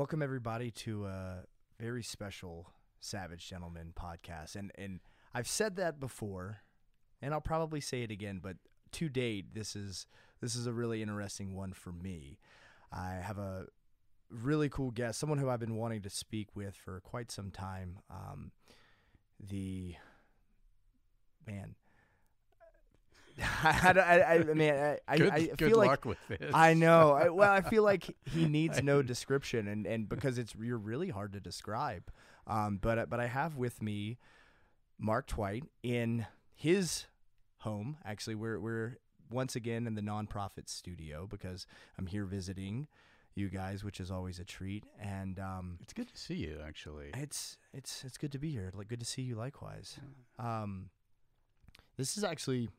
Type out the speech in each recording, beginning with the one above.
Welcome everybody to a very special Savage Gentleman podcast. And and I've said that before, and I'll probably say it again, but to date this is this is a really interesting one for me. I have a really cool guest, someone who I've been wanting to speak with for quite some time. Um, the man, I, I, I, I mean, I, I, Good, I good feel like luck with this. I know. I, well, I feel like he needs no description, and, and because it's you're really hard to describe. Um, but uh, but I have with me Mark Twight in his home. Actually, we're we're once again in the nonprofit studio because I'm here visiting you guys, which is always a treat. And um, It's good to see you, actually. it's it's it's good to be here. Like good to see you likewise. Um, this is actually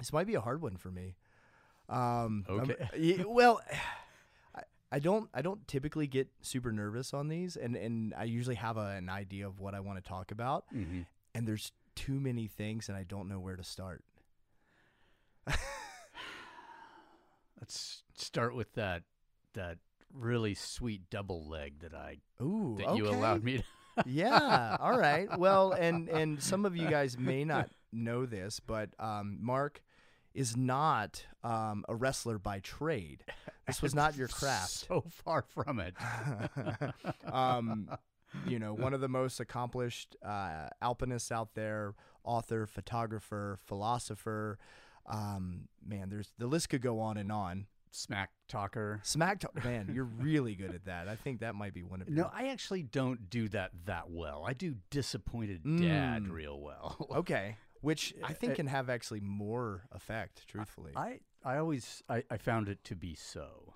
this might be a hard one for me. Um, Okay. well, I, I don't I don't typically get super nervous on these, and and I usually have a, an idea of what I want to talk about, hmm and there's too many things, and I don't know where to start. Let's start with that that really sweet double leg that I Ooh, that you allowed me to. yeah. All right. Well, and and some of you guys may not know this, but um, Mark is not um, a wrestler by trade. This was not your craft. So far from it. um, you know, one of the most accomplished uh, alpinists out there, author, photographer, philosopher. Um, man, there's the list could go on and on. Smack talker. Smack talk, man, you're really good at that. I think that might be one of your No, I actually don't do that that well. I do disappointed dad Mm. real well. Okay, which I think can have actually more effect, truthfully. I I always I, I found it to be so.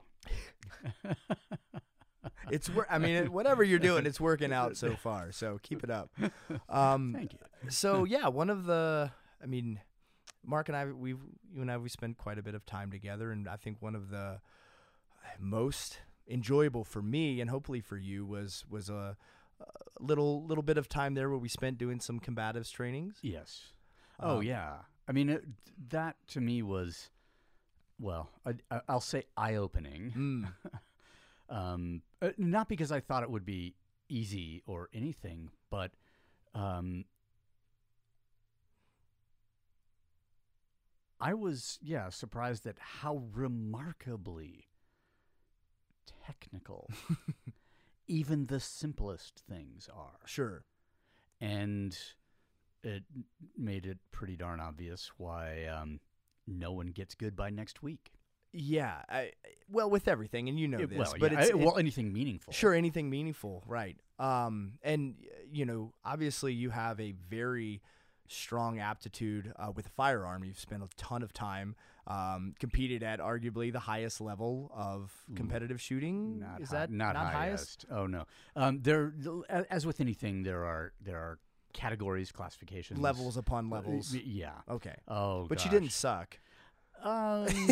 it's wor- I mean, whatever you're doing, it's working out so far. So keep it up. Um, Thank you. so yeah, one of the, I mean, Mark and I, we've you and I, we spent quite a bit of time together, and I think one of the most enjoyable for me and hopefully for you was was a, a little little bit of time there where we spent doing some combatives trainings. Yes. Oh Um, yeah. I mean it, that to me was, well, I, I- I'll say eye opening. Mm. um, uh, not because I thought it would be easy or anything, but um, I was yeah surprised at how remarkably technical even the simplest things are Sure. and it made it pretty darn obvious why um, no one gets good by next week. Yeah. I, well, with everything, and you know It- this, well, but yeah, it's I- it- well, anything meaningful. Sure, anything meaningful, right? Um, and you know, obviously, you have a very strong aptitude uh, with a firearm. You've spent a ton of time, um, competed at arguably the highest level of competitive shooting. Not Is that not, highest? Oh no. Um, there, as with anything, there are there are categories, classifications, levels upon levels? yeah. Okay, Oh, but you didn't suck. Um,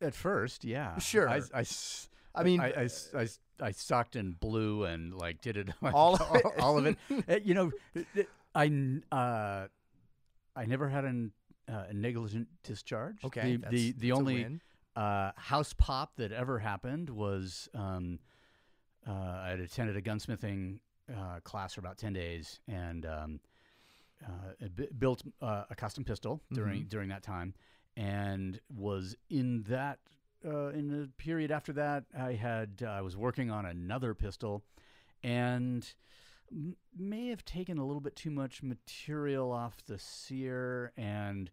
at first, yeah. Sure. I. I mean, I. I sucked and blew and like did it All of it? all of it. Uh, you know, I uh, I never had an, uh, a negligent discharge. okay, the the, the only uh, house pop that ever happened was um, uh, I had attended a gunsmithing uh, class for about ten days and um, uh, bu- built uh, a custom pistol during Mm-hmm. during that time, and was in that uh, in the period after that I had uh, I was working on another pistol, and m- may have taken a little bit too much material off the sear and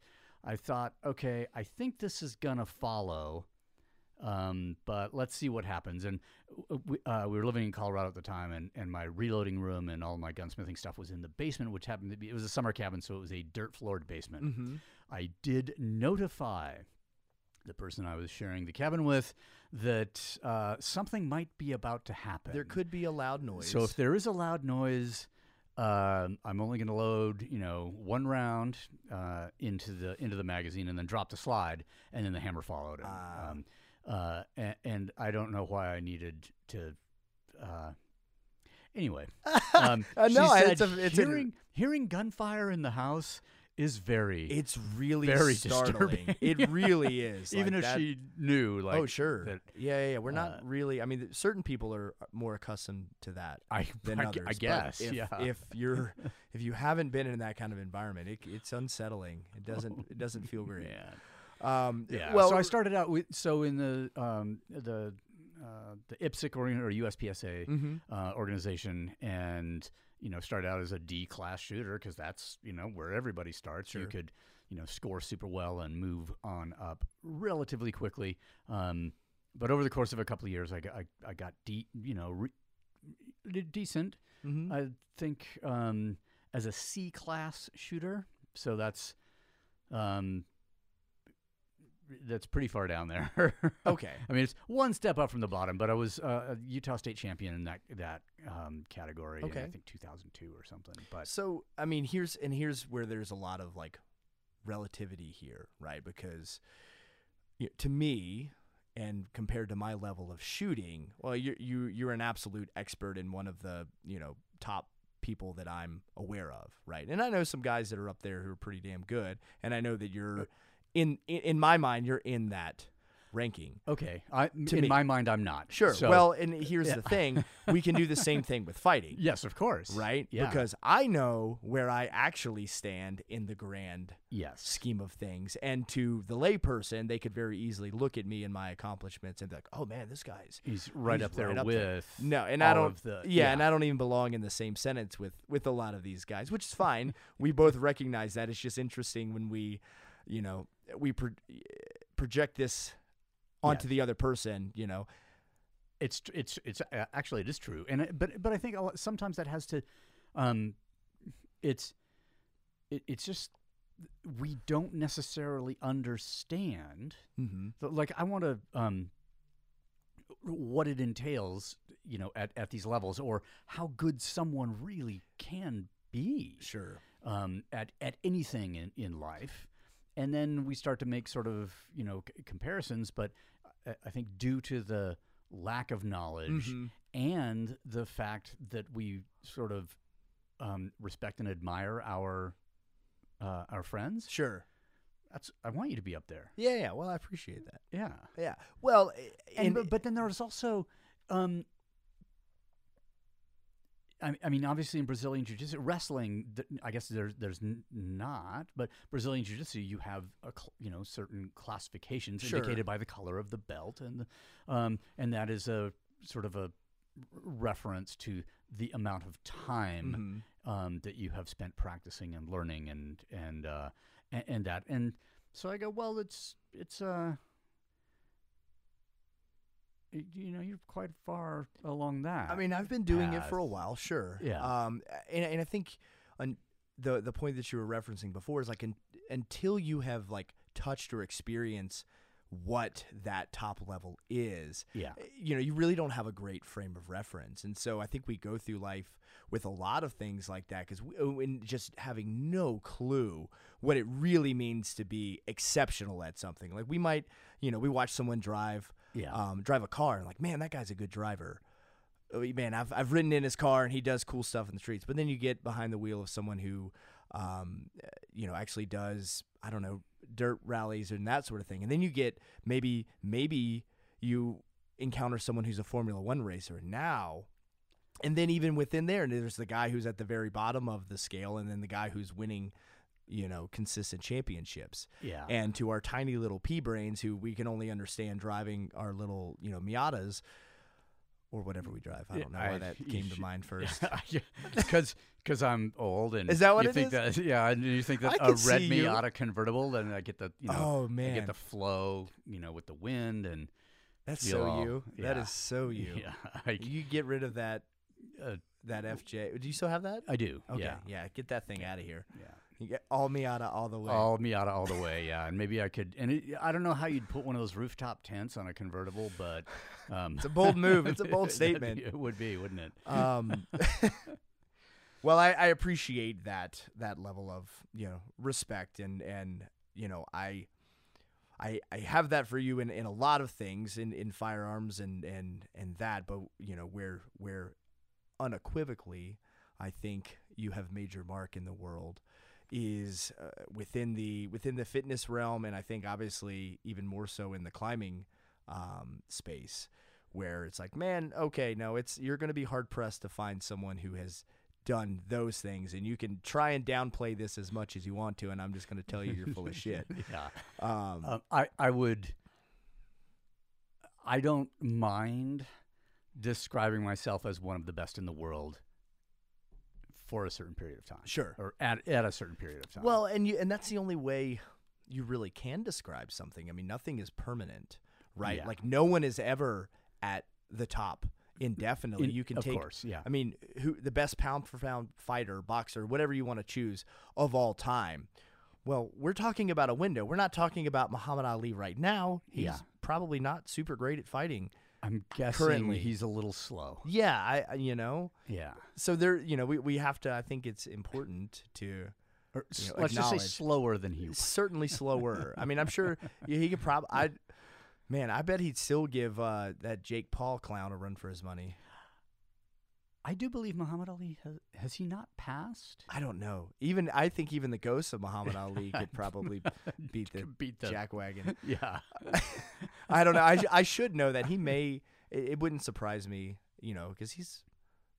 I thought, okay, I think this is gonna follow, um, but let's see what happens. And uh, we, uh, we were living in Colorado at the time, and, and my reloading room and all my gunsmithing stuff was in the basement, which happened to be it was a summer cabin, so it was a dirt floored basement. Mm-hmm. I did notify the person I was sharing the cabin with that uh, something might be about to happen. There could be a loud noise. So if there is a loud noise, um, I'm only going to load, you know, one round uh, into the into the magazine and then drop the slide, and then the hammer followed. Ah. Um, uh, and, and I don't know why I needed to. Uh, anyway, um, Uh, no, said it's a- it's a- hearing hearing gunfire in the house is very It's really Very startling. disturbing. It really is. even Like if that- she knew like oh sure, that yeah, yeah, yeah. We're uh, not really. I mean, certain people are more accustomed to that I, than I, others. I guess if, yeah If you're, if you haven't been in that kind of environment, it, it's unsettling. It doesn't, it doesn't feel great. yeah Um, yeah Well, so I started out with so in the um the uh, the IPSC or, or USPSA mhm. uh, organization and you know started out as a D class shooter because that's you know where everybody starts. You could you know score super well and move on up relatively quickly. Um, but over the course of a couple of years, I got I, I got de- you know re- decent. Mhm. I think um, as a C class shooter, so that's um, that's pretty far down there. okay. I mean, it's one step up from the bottom, but I was uh, a Utah State champion in that that um, category. in, Okay. I think 2002 or something. But So I mean, here's and here's where there's a lot of like relativity here, right? Because you to me, and compared to my level of shooting, well, you're you you're an absolute expert in one of the you know top people that I'm aware of, right? And I know some guys that are up there who are pretty damn good, and I know that you're in in, my mind you're in that ranking. okay, I, in me. my mind, I'm not Sure. So- well, and uh, here's Yeah. the thing: we can do the same thing with fighting. yes, of course, right? Yeah. Because I know where I actually stand in the grand yes, scheme of things. And to the layperson, they could very easily look at me and my accomplishments and be like, "Oh man, this guy's he's right he's up there right up with there. no." And I don't, of the yeah, and I don't even belong in the same sentence with with a lot of these guys, which is fine. we both recognize that. It's just interesting when we, you know, we pro- project this onto Yes. the other person. You know, it's it's it's uh, actually it is true, and it, but but I think a lot, sometimes that has to, um, it's it, it's just we don't necessarily understand. mm-hmm. So, like I want to um, what it entails, you know, at at these levels, or how good someone really can be sure, um, at at anything in, in life, and then we start to make sort of you know c- comparisons. But I, I think due to the lack of knowledge Mhm. and the fact that we sort of um, respect and admire our uh, our friends, sure, that's I want you to be up there. yeah, yeah. Well, I appreciate that. Yeah, Yeah. Well, and and but, but then there's also. Um, I, mean, obviously in Brazilian jiu-jitsu, wrestling, I guess there's there's not, but Brazilian jiu-jitsu, you have a you know certain classifications Sure. indicated by the color of the belt, and the, um, and that is a sort of a reference to the amount of time Mhm. um, that you have spent practicing and learning and and uh, and, and that and so I go well it's it's uh you know you're quite far along that I mean, I've been doing it for a while, sure. Yeah. Um, and, and I think on the the point that you were referencing before is like un, until you have like touched or experienced what that top level is, yeah you know, you really don't have a great frame of reference. And so I think we go through life with a lot of things like that because and just having no clue what it really means to be exceptional at something. Like we might, you know, we watch someone drive yeah um, drive a car and like, man, that guy's a good driver. Oh, Man, I've I've ridden in his car and he does cool stuff in the streets. But then you get behind the wheel of someone who, um, uh, you know, actually does I don't know dirt rallies and that sort of thing. And then you get maybe maybe you encounter someone who's a Formula One racer now. And then even within there, there's the guy who's at the very bottom of the scale, and then the guy who's winning, you know, consistent championships yeah and to our tiny little pea brains who we can only understand driving our little you know Miatas or whatever we drive. I don't know why that came to mind first. because because I'm old and Is that what you it think is? that yeah and you think that I a red see you. Miata convertible then I get the you know oh man I get the flow you know with the wind and that's so all- you. That yeah. is so you. yeah I, You get rid of that uh, that FJ. Do you still have that? I do Okay, yeah yeah. Get that thing out of here. yeah You get all Miata all the way. All Miata all the way, yeah. And maybe I could, and it, I don't know how you'd put one of those rooftop tents on a convertible, but um, It's a bold move. It's a bold statement. It would be, wouldn't it? Um, well, I, I appreciate that that level of you know respect and and you know I I I have that for you in, in a lot of things in, in firearms and, and and that, but you know where where unequivocally I think you have made your mark in the world is uh, within the within the fitness realm, and I think obviously even more so in the climbing um, space, where it's like, man, okay, no, it's you're going to be hard pressed to find someone who has done those things, and you can try and downplay this as much as you want to, and I'm just going to tell you you're full of shit. yeah. Um, Um, I I would. I don't mind describing myself as one of the best in the world for a certain period of time. Sure. Or at at a certain period of time. Well, and you and that's the only way you really can describe something. I mean, nothing is permanent, right? Yeah. Like no one is ever at the top indefinitely. In- you can of take course, yeah. I mean, who the best pound for pound fighter, boxer, whatever you want to choose of all time. Well, we're talking about a window. We're not talking about Muhammad Ali right now. He's Yeah. probably not super great at fighting. I'm guessing currently- he's a little slow. Yeah, I you know. Yeah. So there, you know, we, we have to I think it's important to Or You know, let's just say slower than he was. certainly slower. I mean, I'm sure he could probably. I, man, I bet he'd still give uh, that Jake Paul clown a run for his money. I do believe Muhammad Ali has has he not passed? I don't know. Even I think even the ghost of Muhammad Ali could probably beat the Beat the jackwagon. Yeah. I don't know. I, I should know that he may. It, it wouldn't surprise me, you know, because he's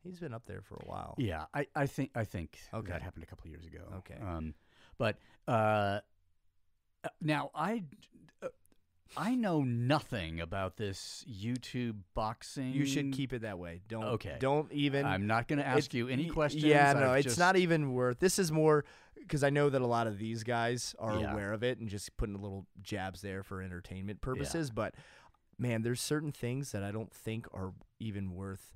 he's been up there for a while. Yeah, I, I think I think Okay. that happened a couple years ago. Okay. um, but uh, uh, now I I know nothing about this YouTube boxing. You should keep it that way. Don't Okay. Don't even. I'm not going to ask it- you any questions. Yeah, no, I've it's just- not even worth. This is more because I know that a lot of these guys are Yeah. aware of it and just putting little jabs there for entertainment purposes. But man, there's certain things that I don't think are even worth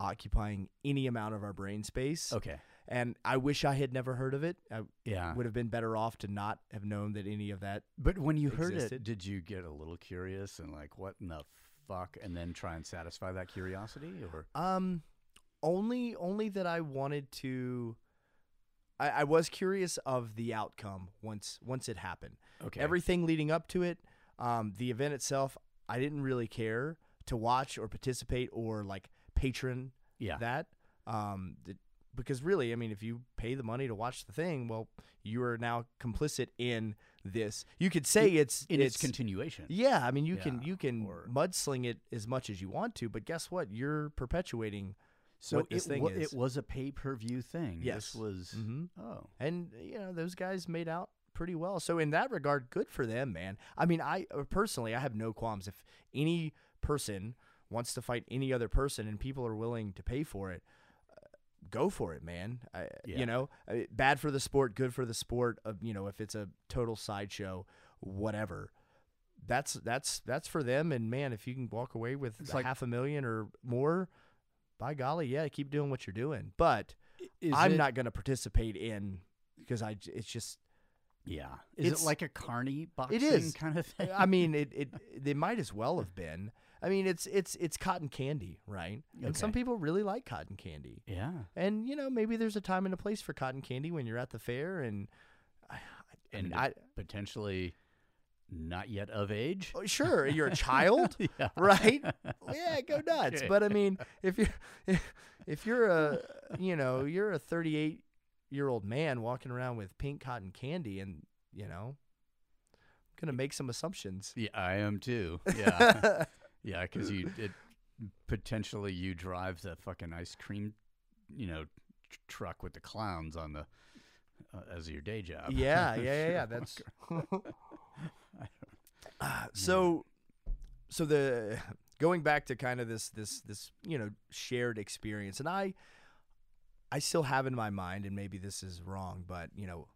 occupying any amount of our brain space. Okay. And I wish I had never heard of it. I Yeah. would have been better off to not have known that any of that. But when you heard it, did you get a little curious and like, what in the fuck, and then try and satisfy that curiosity, or Um, only only that I wanted to. I, I was curious of the outcome once once it happened. okay, Everything leading up to it, um, the event itself, I didn't really care to watch or participate or like patron yeah, that. Um, because really, I mean, if you pay the money to watch the thing, well, you are now complicit in this. You could say it's in its, it's continuation. yeah. I mean, you can Yeah, you can or- mudsling it as much as you want to, but guess what? You're perpetuating So what this it, is. it was a pay per view thing. Yes. This was Mhm. oh and you know those guys made out pretty well. So in that regard, good for them, man. I mean, I uh, personally, I have no qualms if any person wants to fight any other person and people are willing to pay for it. Go for it, man. I, Yeah. You know, bad for the sport, good for the sport. Of you know, if it's a total sideshow, whatever. That's that's that's for them. And man, if you can walk away with It's like- half a million or more, by golly, yeah, keep doing what you're doing. But I'm it- not going to participate in because I it's just Yeah, is It's- it like a carny boxing is. kind of thing? I mean it it they might as well have been. I mean it's it's it's cotton candy, right? And some people really like cotton candy. yeah, And you know, maybe there's a time and a place for cotton candy when you're at the fair and I, I and mean, I potentially not yet of age. oh, sure, you're a child, yeah, right? yeah, go nuts. But I mean, if you're if, if you're a you know, you're a 38 year old man walking around with pink cotton candy and, you know, I'm going to make some assumptions. Yeah, I am too. Yeah, yeah, because you it potentially you drive the fucking ice cream, you know, tr- truck with the clowns on the uh, as your day job. yeah, yeah, yeah, yeah. That's Uh, so. So the going back to kind of this this this you know shared experience, and I I still have in my mind, and maybe this is wrong, but you know,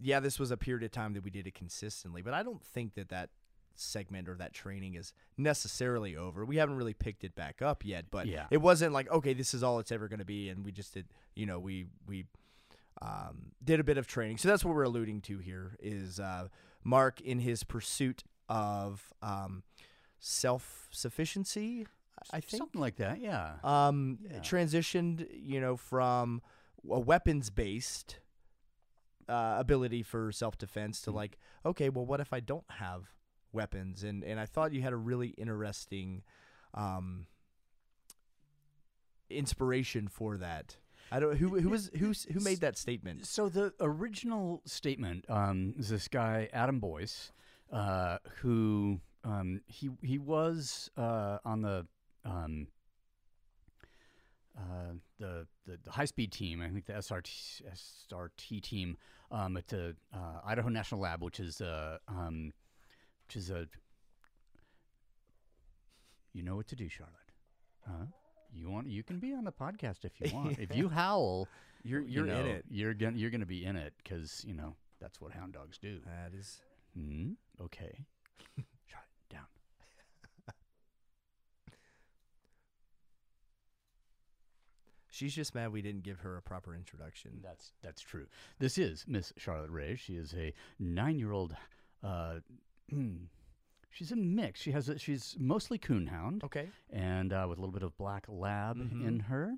yeah, this was a period of time that we did it consistently, but I don't think that that segment or that training is necessarily over. We haven't really picked it back up yet, but Yeah. it wasn't like okay, this is all it's ever going to be, and we just did, you know, we we um, did a bit of training. So that's what we're alluding to here is uh, Mark in his pursuit of um, self sufficiency. I think something like that. Yeah, um, Yeah. transitioned, you know, from a weapons based uh, ability for self defense to Mhm. like, okay, well, what if I don't have weapons? And and I thought you had a really interesting um, inspiration for that. I don't. Who who was who who made that statement? So the original statement um, is this guy Adam Boyce, uh, who um, he he was uh, on the um, uh, the, the the high speed team. I think the SRT SRT team um, at the uh, Idaho National Lab, which is a um, which is a you know what to do, Charlotte. Huh? You want you can be on the podcast if you want. If you howl, You're you you're in it. You're gonna you're gonna be in it because you know that's what hound dogs do. That is. Hmm. Okay. Shut it down. She's just mad we didn't give her a proper introduction. That's that's true. This is Miss Charlotte Ray. She is a nine-year-old. Uh, she's a mix. She has a, she's mostly coonhound Okay. and uh, with a little bit of black lab Mhm. in her.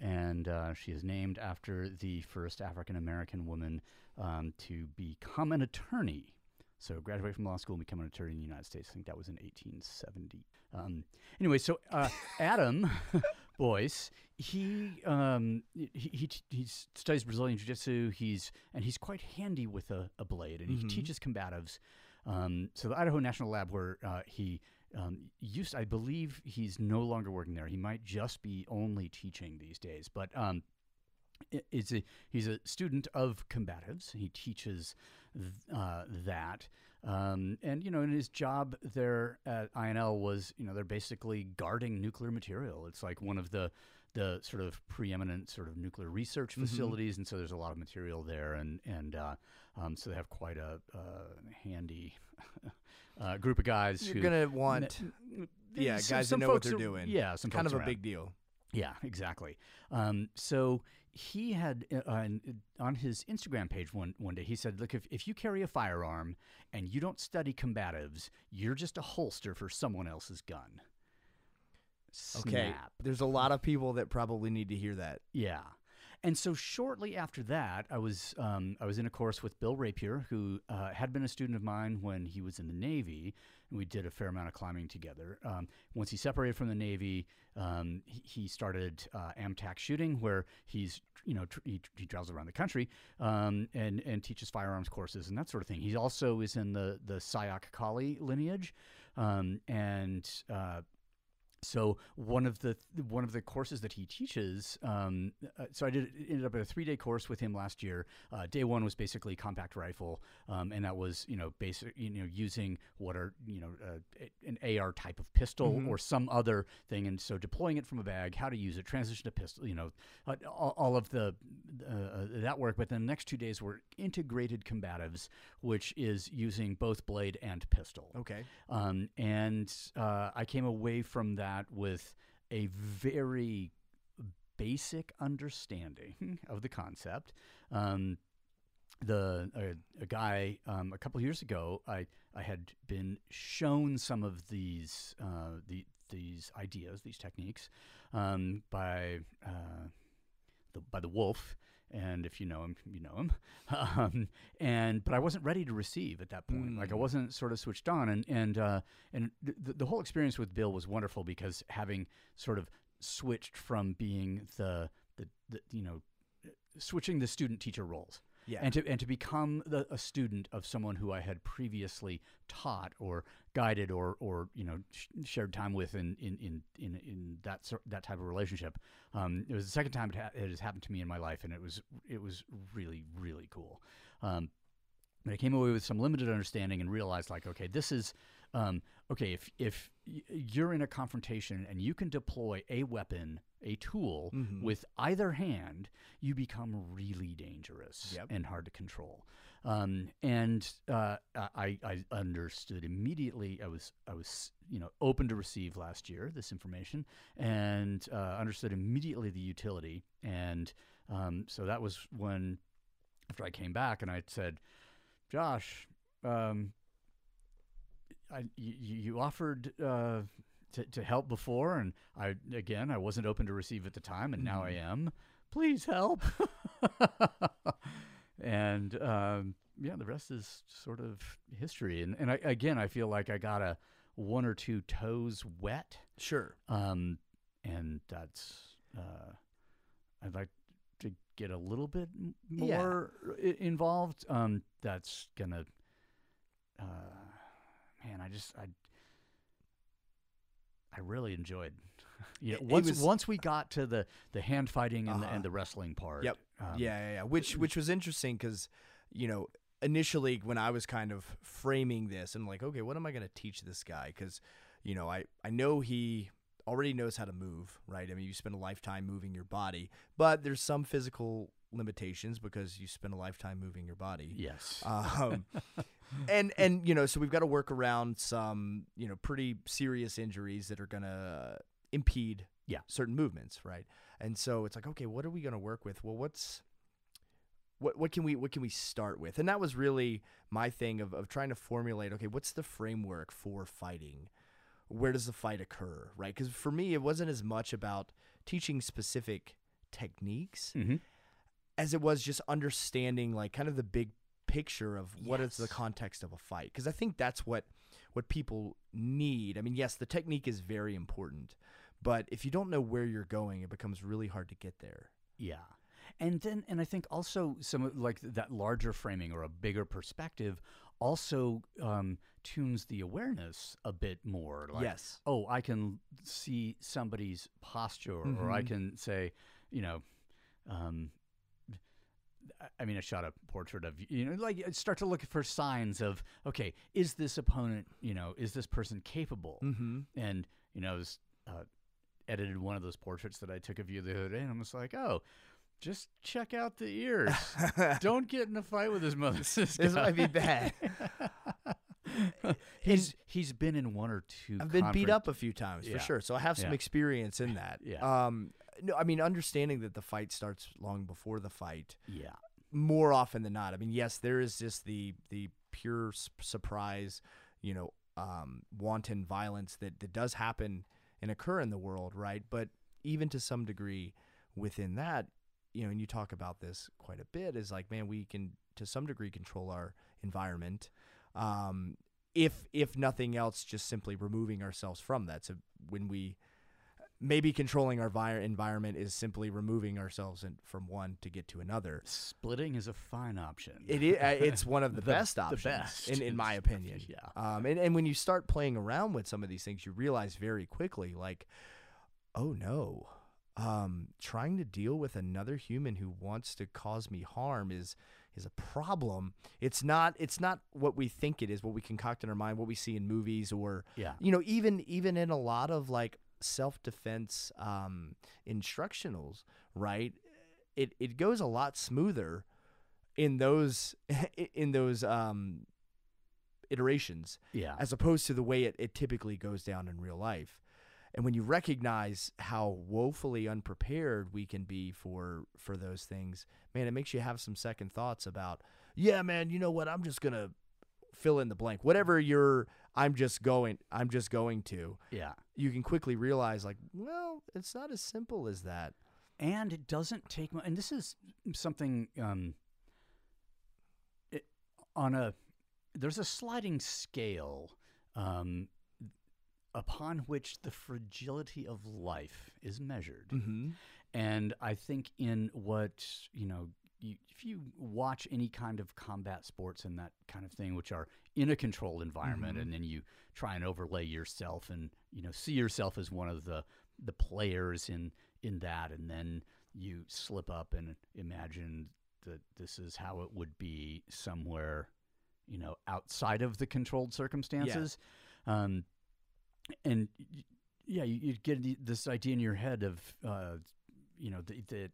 And uh, she is named after the first African American woman um, to become an attorney. So graduate from law school and become an attorney in the United States. I think that was in 1870. Um, anyway, so uh, Adam Boyce, he, um, he he he studies Brazilian jiu-jitsu. He's and he's quite handy with a, a blade, and he Mhm. teaches combatives. Um, so the Idaho National Lab, where uh, he um, used, I believe he's no longer working there. He might just be only teaching these days, but um, i- it's a, he's a student of combatives. He teaches uh, that. Um, and you know, and his job there at INL was, you know, they're basically guarding nuclear material. It's like one of the the sort of preeminent sort of nuclear research Mhm. facilities, and so there's a lot of material there, and and uh, um, so they have quite a uh, handy uh, group of guys You're gonna want n- yeah, some- guys who some know what they're are- doing. Yeah, some kind of a around. big deal. Yeah, exactly. Um, so he had uh, on, on his Instagram page one one day he said, "Look, if if you carry a firearm and you don't study combatives, you're just a holster for someone else's gun." Okay. Snap. There's a lot of people that probably need to hear that. Yeah. And so shortly after that, I was um, I was in a course with Bill Rapier, who uh, had been a student of mine when he was in the Navy, and we did a fair amount of climbing together. Um, once he separated from the Navy, um, he, he started uh, AMTAC shooting, where he's you know tr- he, he travels around the country um, and and teaches firearms courses and that sort of thing. He also is in the the Sayoc Kali lineage, um, and uh, so one of the one of the courses that he teaches, um, uh, so I did ended up at a three day course with him last year. Uh, day one was basically compact rifle, um, and that was you know basic you know using what are you know uh, an AR type of pistol Mhm. or some other thing, and so deploying it from a bag, how to use it, transition to pistol, you know, uh, all, all of the uh, that work. But then the next two days were integrated combatives, which is using both blade and pistol. Okay. Um, and uh, I came away from that with a very basic understanding of the concept. Um, the a, a guy um, a couple years ago, I I had been shown some of these uh, the these ideas, these techniques, um, by uh, the by the wolf. And if you know him, you know him. Um, and but I wasn't ready to receive at that point. Like I Mm. wasn't sort of switched on. And and uh, and the, the whole experience with Bill was wonderful because having sort of switched from being the the, the you know switching the student teacher roles Yeah. and to and to become the, a student of someone who I had previously taught or guided or or you know sh- shared time with in in in in, in that that type of relationship. Um, it was the second time it, ha- it has happened to me in my life, and it was it was really really cool. Um, but I came away with some limited understanding and realized like okay this is um, okay if if you're in a confrontation and you can deploy a weapon a tool Mhm. with either hand you become really dangerous Yep. and hard to control um, and uh, I, I understood immediately i was i was you know open to receive last year this information and uh, understood immediately the utility and um, so that was when after i came back and i said Josh, um, I, you, you offered uh, to, to help before, and I again I wasn't open to receive at the time, and now I am. Please help. and um, yeah, the rest is sort of history. And and I, again, I feel like I got a one or two toes wet, Sure. um, and that's uh, I'd like to get a little bit m- Yeah. more involved, um, that's gonna. Uh, man, I just I. I really enjoyed. You know, It- it once was- once we got to the the hand fighting and the Uh-huh. and the wrestling part. Yep. um, yeah, yeah, yeah. Which which was interesting because, you know, initially when I was kind of framing this and like, okay, what am I going to teach this guy? Because, you know, I I know he already knows how to move, right? I mean, you spend a lifetime moving your body, but there's some physical limitations because you spend a lifetime moving your body. Yes. Um, and and you know, so we've got to work around some you know pretty serious injuries that are gonna impede Yeah. certain movements, right? And so it's like, okay, what are we gonna work with? Well, what's what what can we what can we start with? And that was really my thing of of trying to formulate. Okay, what's the framework for fighting? Where does the fight occur, right? Because for me, it wasn't as much about teaching specific techniques hmm as it was just understanding like kind of the big picture of what is the context of a fight because i think that's what what people need i mean yes the technique is very important but if you don't know where you're going it becomes really hard to get there Yeah. And then, and I think also some like that larger framing or a bigger perspective also um, tunes the awareness a bit more. Like, yes oh, I can see somebody's posture, or I Mhm. can say, you know, um, I- mean, I shot a portrait of you know, like start to look for signs of okay, is this opponent, you know, is this person capable? mm-hmm and you know, I was uh, edited one of those portraits that I took of you the other day, and I was like, oh, just check out the ears. Don't get in a fight with his mother. This, This might be bad. he's he's been in one or two. i've been beat up a few times Yeah. for sure so i have some Yeah. experience in that Yeah. um no i mean understanding that the fight starts long before the fight Yeah, more often than not. I mean, yes, there is just the the pure s- surprise, you know, um, wanton violence that that does happen and occur in the world, right? But even to some degree within that, you know, and you talk about this quite a bit, is like, man, we can to some degree control our environment. Um, if if nothing else, just simply removing ourselves from that. So when we maybe controlling our vi- environment is simply removing ourselves in, from one to get to another. splitting is a fine option. It is, it's one of the, The- best the options, best. in, in my opinion. yeah. Um, and, and when you start playing around with some of these things, you realize very quickly, like, oh no, um, trying to deal with another human who wants to cause me harm is is a problem. It's not. It's not what we think it is. What we concoct in our mind. What we see in movies, or Yeah. you know, even even in a lot of like self defense um, instructionals, right? It it goes a lot smoother in those in those um, iterations Yeah. as opposed to the way it, it typically goes down in real life. And when you recognize how woefully unprepared we can be for for those things, man, it makes you have some second thoughts about, yeah, man, you know what? I'm just gonna fill in the blank. Whatever you're I'm just going I'm just going to, yeah. you can quickly realize like, well, it's not as simple as that. and it doesn't take much. And this is something um, it, on a there's a sliding scale um, upon which the fragility of life is measured. Mm-hmm. And I think in what, you know, you, if you watch any kind of combat sports and that kind of thing, which are in a controlled environment, Mhm. and then you try and overlay yourself and, you know, see yourself as one of the, the players in, in that, and then you slip up and imagine that this is how it would be somewhere, you know, outside of the controlled circumstances. Um, and yeah, you, you get this idea in your head of, uh, you know, that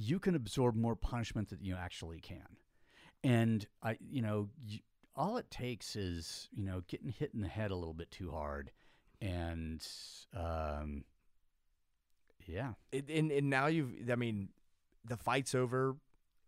you can absorb more punishment than you actually can. And I, you know, you, all it takes is, you know, getting hit in the head a little bit too hard. And, um, yeah. It, and and now you've I mean, the fight's over,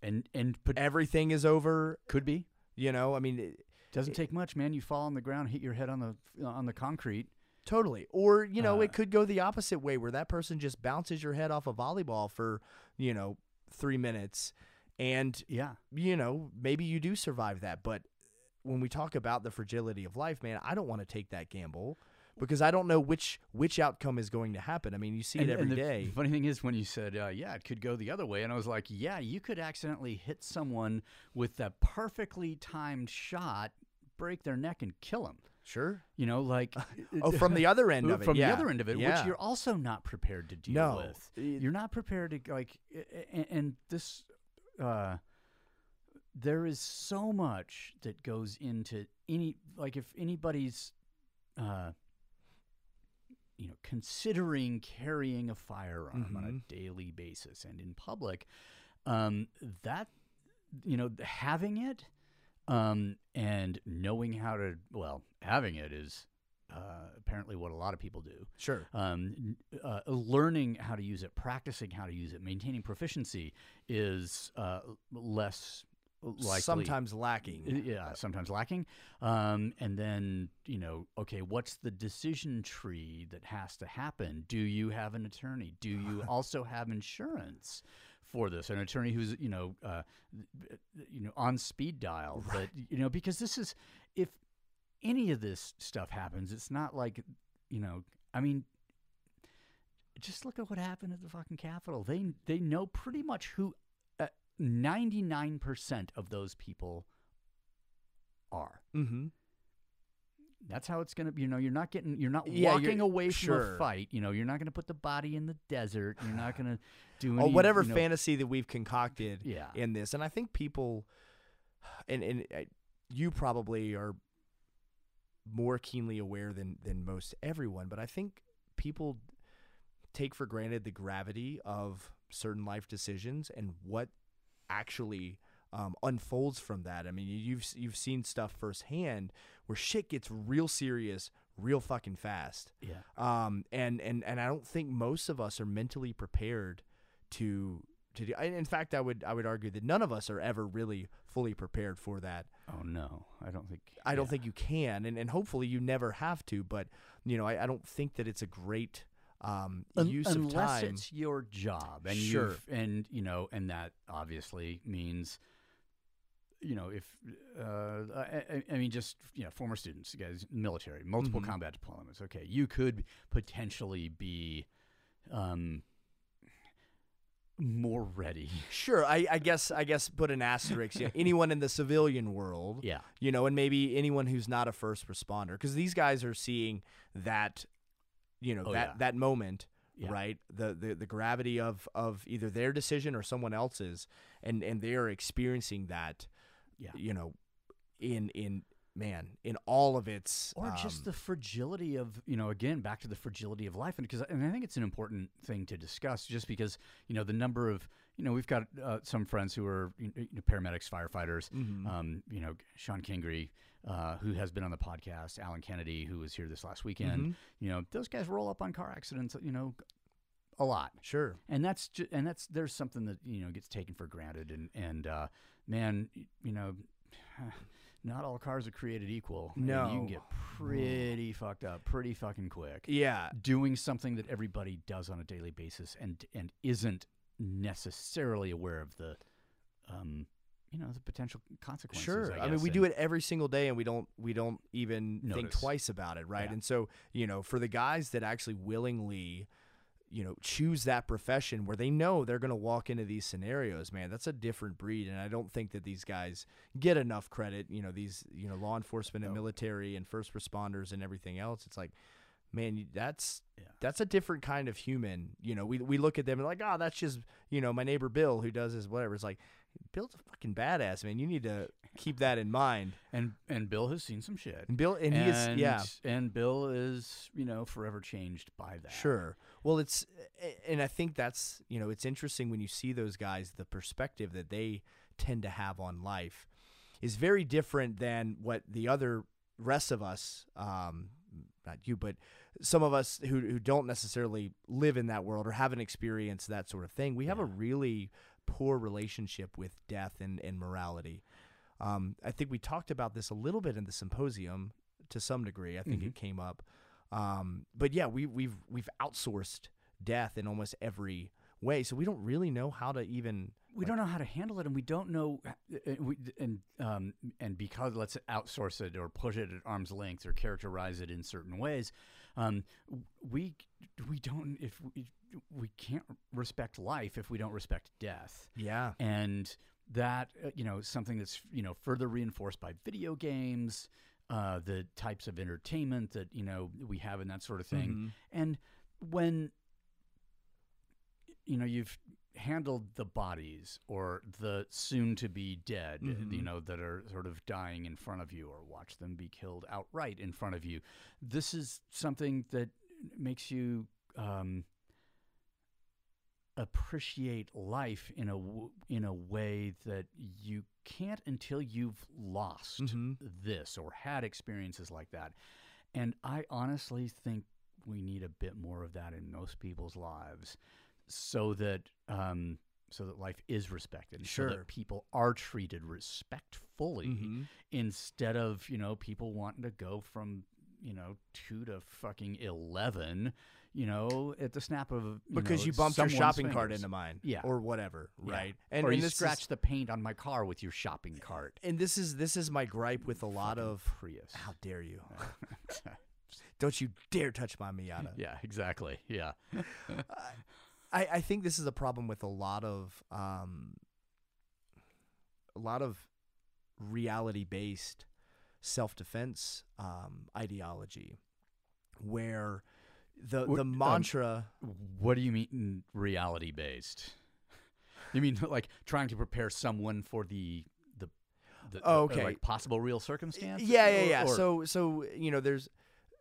And, and pot- everything is over. could be. You know, I mean, it, Doesn't It- take much, man. You fall on the ground, hit your head on the on the concrete. Totally. Or, you know, Uh, it could go the opposite way where that person just bounces your head off a volleyball for, you know, three minutes. And, Yeah. you know, maybe you do survive that. But when we talk about the fragility of life, man, I don't want to take that gamble. because I don't know which which outcome is going to happen. I mean, you see it every the day. f- funny thing is, when you said, uh, "Yeah, it could go the other way," and I was like, "Yeah, you could accidentally hit someone with that perfectly timed shot, break their neck, and kill them." Sure. You know, like Oh, from the other end of it. from yeah. the other end of it, yeah. which you're also not prepared to deal No. with. You're not prepared to like, and, and this, uh, there is so much that goes into any like if anybody's, uh, you know, considering carrying a firearm on Mhm. a daily basis and in public, um, that you know, having it, um, and knowing how to well, having it is. Uh, apparently, what a lot of people do Sure. um, uh, learning how to use it, practicing how to use it, maintaining proficiency is uh, less likely. Sometimes lacking. Yeah, sometimes lacking. Um, and then, you know, okay, what's the decision tree that has to happen? Do you have an attorney? Do you also have insurance for this? An attorney who's, you know, uh, you know, on speed dial. But you know, because this is if any of this stuff happens, it's not like, you know, I mean, just look at what happened at the fucking Capitol. They they know pretty much who ninety nine percent of those people are. Mm-hmm. That's how it's gonna. You know, you're not getting. You're not Yeah, you're- walking away from sure. a fight. You know, you're not gonna put the body in the desert. You're not gonna do Oh, whatever you know- fantasy that we've concocted Yeah. in this, and I think people, and and uh, you probably are more keenly aware than than most everyone, but I think people take for granted the gravity of certain life decisions and what actually um, unfolds from that. I mean, you've you've seen stuff firsthand where shit gets real serious, real fucking fast. Yeah. Um, and and and I don't think most of us are mentally prepared to to do. In fact, I would I would argue that none of us are ever really fully prepared for that. Oh no, I don't think. I don't think you can, and, and hopefully you never have to. But you know, I, I don't think that it's a great um, Un- use unless of time. it's your job, and Sure. and you know, and that obviously means, you know, if uh, I, I- mean, just you know, former students, guys, military, multiple Mhm. combat deployments. Okay, you could potentially be, um, more ready. Sure, I, I guess I guess put an asterisk. Yeah, anyone in the civilian world, Yeah, you know, and maybe anyone who's not a first responder, because these guys are seeing that, you know, Oh, that yeah. that moment, Yeah. right? The, the the gravity of of either their decision or someone else's, and and they are experiencing that, Yeah. you know, in in man in all of its or just um, the fragility of you know again back to the fragility of life and because and I think it's an important thing to discuss just because you know the number of you know we've got uh, some friends who are you know, paramedics firefighters mhm. um, you know Sean Kingry uh, who has been on the podcast Alan Kennedy who was here this last weekend Mhm. you know those guys roll up on car accidents you know a lot sure, and that's ju- and that's there's something that you know gets taken for granted and and uh, man you know not all cars are created equal and you can get pretty fucked up pretty fucking quick yeah, doing something that everybody does on a daily basis and and isn't necessarily aware of the um you know the potential consequences Sure. I, I, mean, we and- do it every single day, and we don't we don't even think twice about it, right? Yeah. And so, you know, for the guys that actually willingly, you know, choose that profession where they know they're going to walk into these scenarios, man, that's a different breed, and I don't think that these guys get enough credit. You know, these you know law enforcement and No. military and first responders and everything else. It's like. Man, that's Yeah. that's a different kind of human. You know, we we look at them and like, oh, that's just you know my neighbor Bill who does his whatever. It's like, Bill's a fucking badass, man. You need to keep that in mind. and and Bill has seen some shit And Bill, and he is, yeah, and Bill is you know forever changed by that sure. Well, it's, and I think that's, you know, it's interesting when you see those guys, the perspective that they tend to have on life is very different than what the other rest of us, um, not you, but some of us who, who don't necessarily live in that world or haven't experienced that sort of thing. We have a really poor relationship with death and, and morality. Um, I think we talked about this a little bit in the symposium to some degree. I think Mhm. it came up. Um, but yeah, we, we've we've outsourced death in almost every way, so we don't really know how to even. we don't know how to handle it and we don't know uh, uh, we, and um and because let's outsource it or push it at arm's length or characterize it in certain ways Um, we we don't if we, we can't respect life if we don't respect death, Yeah. and that uh, you know something that's you know further reinforced by video games, uh, the types of entertainment that you know we have and that sort of thing. Mhm. And when you know you've handled the bodies or the soon to be dead, Mhm. you know, that are sort of dying in front of you or watch them be killed outright in front of you. This is something that makes you um, appreciate life in a w- in a way that you can't until you've lost Mhm. this or had experiences like that. And I honestly think we need a bit more of that in most people's lives, so that um, so that life is respected, so Sure. that people are treated respectfully Mhm. instead of you know people wanting to go from you know two to fucking eleven, you know, at the snap of you Because know, you bumped your shopping cart into mine. Yeah. Or whatever. Yeah. Right. or you this is- the paint on my car with your shopping cart. and this is this is my gripe with a lot Fucking of Prius. how dare you don't you dare touch my miata yeah, exactly. Yeah. I, I think this is a problem with a lot of um, a lot of reality based self defense um, ideology where the What, the um, mantra What do you mean reality based? You mean like trying to prepare someone for the the, the Oh, the, okay. like possible real circumstance? yeah yeah yeah or- so so you know there's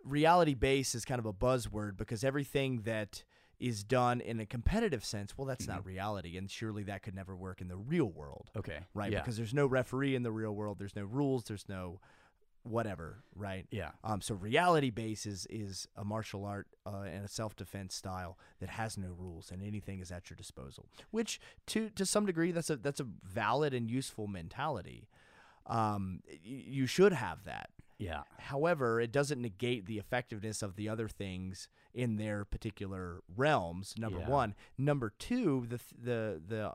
reality based is kind of a buzzword because everything that is done in a competitive sense well that's not reality and surely that could never work in the real world okay, right Yeah. because there's no referee in the real world there's no rules there's no whatever right yeah. Um, so reality base is, is a martial art uh, and a self defense style that has no rules and anything is at your disposal. Which to to some degree that's a that's a valid and useful mentality. Um, y- you should have that. Yeah. However, it doesn't negate the effectiveness of the other things in their particular realms. Number Yeah. one, number two, the the the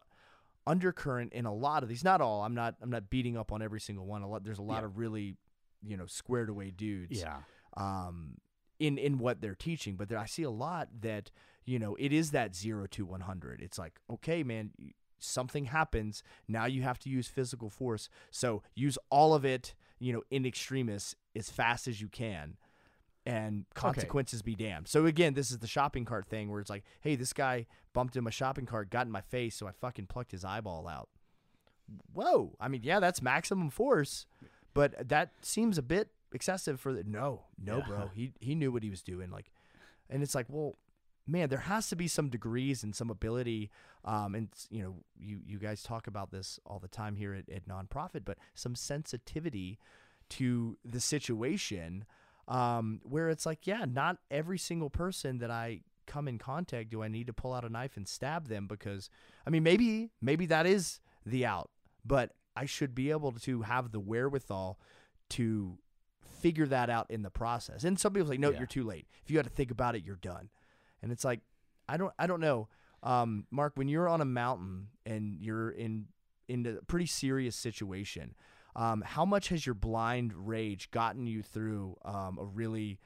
undercurrent in a lot of these, not all. I'm not I'm not beating up on every single one. A lot there's a lot Yeah. of really, you know, squared away dudes Yeah. um, in in what they're teaching. But there, I see a lot that you know it is that zero to one hundred. It's like okay, man, something happens now. You have to use physical force, so use all of it. You know, in extremis as fast as you can. And consequences be damned. So again, this is the shopping cart thing where it's like, hey, this guy bumped in my shopping cart, got in my face, so I fucking plucked his eyeball out. Whoa! I mean, yeah, that's maximum force, but that seems a bit excessive for the. No, no, Yeah. bro. He he knew what he was doing. Like, and it's like, well, man, there has to be some degrees and some ability. Um, and you know, you you guys talk about this all the time here at, at nonprofit, but some sensitivity to the situation, um, where it's like, yeah, not every single person that I come in contact do I need to pull out a knife and stab them because I mean maybe maybe that is the out, but I should be able to have the wherewithal to figure that out in the process. And some people say, no, Yeah. you're too late. If you had to think about it, you're done. And it's like, I don't, I don't know, um, Mark. When you're on a mountain and you're in in a pretty serious situation, um, how much has your blind rage gotten you through um, a really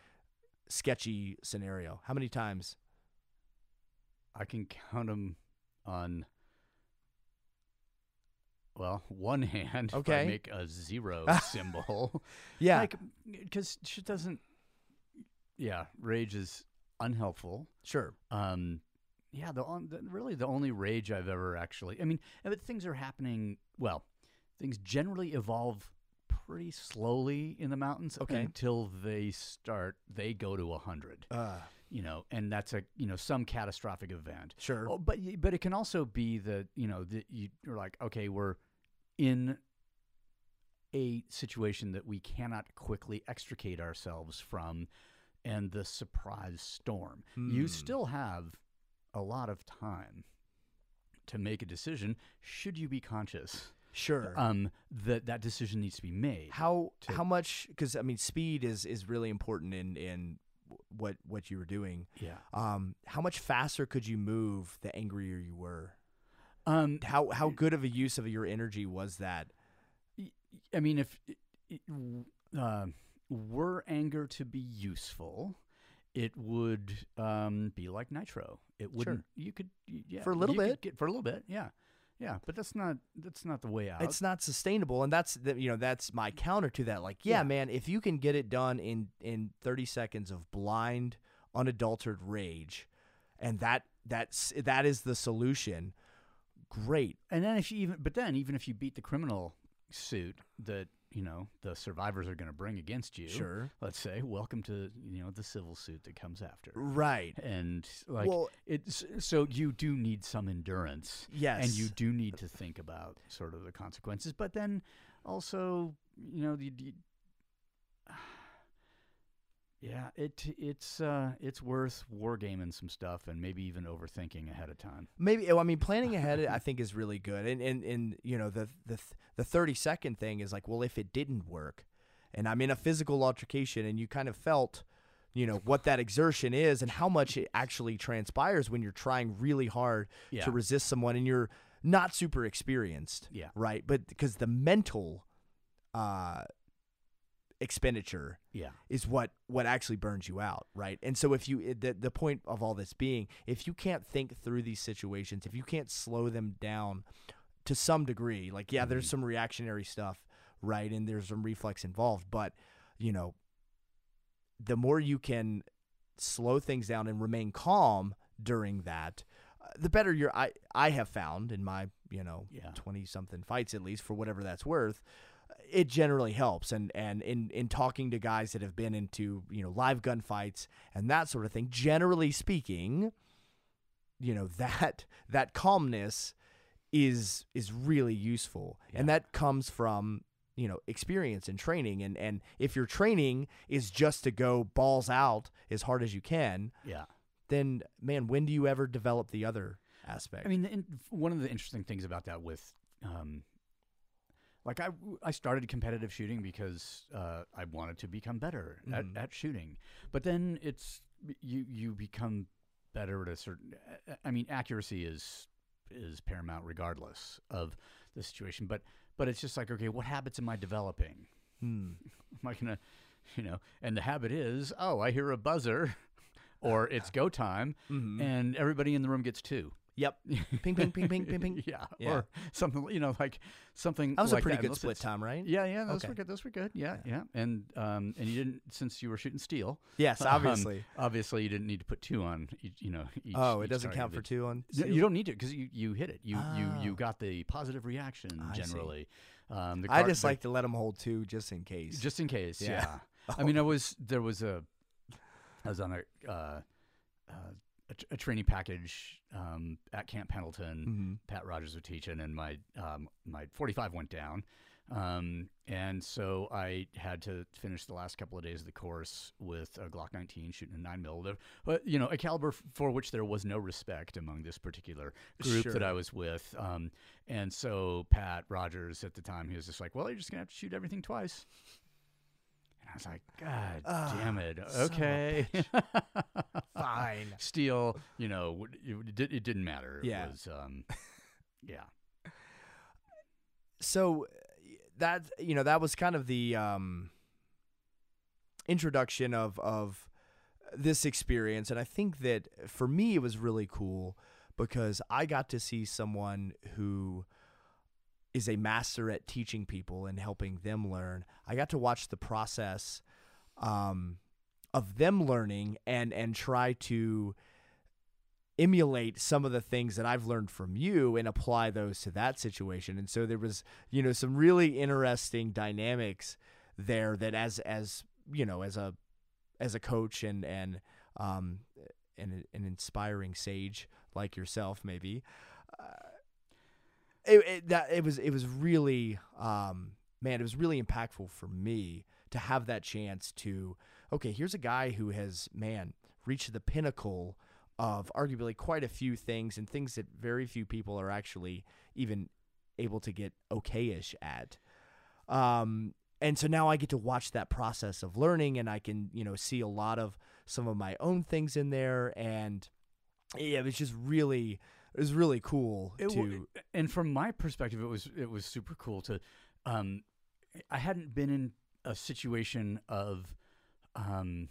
sketchy scenario? How many times? I can count them on. Well, one hand. if I Okay. make a zero symbol. Yeah, Like, because shit doesn't. Yeah, rage is unhelpful. sure. Um, yeah, the, on, the really the only rage I've ever actually. I mean, uh, but things are happening. Well, things generally evolve pretty slowly in the mountains Okay. until they start. They go to a hundred. Uh, You know, and that's a you know some catastrophic event. sure. Oh, but but it can also be that you know that you- you're like, okay, we're in a situation that we cannot quickly extricate ourselves from, and the surprise storm. You Hmm. still have a lot of time to make a decision. Should you be conscious? Sure. Um, that that decision needs to be made. how to- how much? Because I mean, speed is is really important in in what what you were doing. Yeah. Um, how much faster could you move the angrier you were? Um, How how good of a use of your energy was that? i mean, if uh, were anger to be useful, it would um, be like nitro. It wouldn't. You could yeah For a little bit. get- for a little bit. Yeah, yeah. But that's not that's not the way out. It's not sustainable, and that's the, you know that's my counter to that. Like, yeah, Yeah. man, if you can get it done in in 30 seconds of blind, unadulterated rage, and that that's that is the solution. Great. and then if you even but then even if you beat the criminal suit that you know the survivors are going to bring against you, Sure. let's say, welcome to you know the civil suit that comes after. Right. And like well, it's so you do need some endurance. yes. and you do need to think about sort of the consequences but then also you know the, the yeah it it's uh it's worth wargaming some stuff and maybe even overthinking ahead of time Maybe I mean planning ahead I think is really good. And and and you know the the the 30 second thing is like, well, if it didn't work and I'm in a physical altercation and you kind of felt you know what that exertion is and how much it actually transpires when you're trying really hard yeah to resist someone and you're not super experienced, yeah right? But because the mental uh expenditure yeah is what what actually burns you out, right? And so if you the the point of all this being, if you can't think through these situations, if you can't slow them down to some degree, like yeah, there's Mhm. some reactionary stuff, right? And there's some reflex involved, but you know, the more you can slow things down and remain calm during that, uh, the better you're I I have found in my, you know, yeah 20 something fights at least for whatever that's worth it generally helps. And and in in talking to guys that have been into you know live gunfights and that sort of thing generally speaking you know that that calmness is is really useful. And that comes from you know experience and training. And and if your training is just to go balls out as hard as you can yeah. then man when do you ever develop the other aspect? i mean the, one of the interesting things about that with um like I, I started competitive shooting because uh, I wanted to become better Mhm. at, at shooting, but then it's you you become better at a certain. I mean, accuracy is is paramount regardless of the situation. But but it's just like okay, what habits am I developing? Hmm. Am I gonna, you know? And the habit is oh, I hear a buzzer, or it's go time, Mhm. and everybody in the room gets two. Yep ping ping ping ping ping ping yeah, Yeah. or something you know like something. that was like a pretty good unless split time right Yeah, yeah, those Okay. were good. Those were good. Yeah, yeah, And um, and you didn't since you were shooting steel. Yes, Um, obviously. Obviously, you didn't need to put two on. Each, you know. Each, oh, it each doesn't count for two on. Steel? you don't need to because you, you hit it. You Ah. you you got the positive reaction I generally. Um, the I car- just like to let them hold two just in case. just in case. Yeah. Yeah. Oh. I mean, I was there was a I was on a uh, uh, a, training package um, at Camp Pendleton. Mhm. Pat Rogers was teaching, and my um, my 45 went down, um, and so I had to finish the last couple of days of the course with a Glock 19 shooting a nine mil, but you know a caliber f- for which there was no respect among this particular group Sure. that I was with, um, and so Pat Rogers at the time he was just like, "Well, you're just gonna have to shoot everything twice." I was like, God Ah, damn it. son of a Okay. Fine. Steel, you know, it, it didn't matter. It Yeah. was, um, yeah. So that you know that was kind of the um, introduction of of this experience, and I think that for me it was really cool because I got to see someone who is a master at teaching people and helping them learn. I got to watch the process um, of them learning and and try to emulate some of the things that I've learned from you and apply those to that situation. And so there was, you know, some really interesting dynamics there that as as, you know, as a as a coach and and um an an inspiring sage like yourself maybe uh, it, it that it was it was really um man it was really impactful for me to have that chance to okay here's a guy who has man reached the pinnacle of arguably quite a few things and things that very few people are actually even able to get okayish at. Um and so now I get to watch that process of learning and I can you know see a lot of some of my own things in there and yeah it was just really it was really cool It to and from my perspective, it was it was super cool to. Um, I hadn't been in a situation of, um,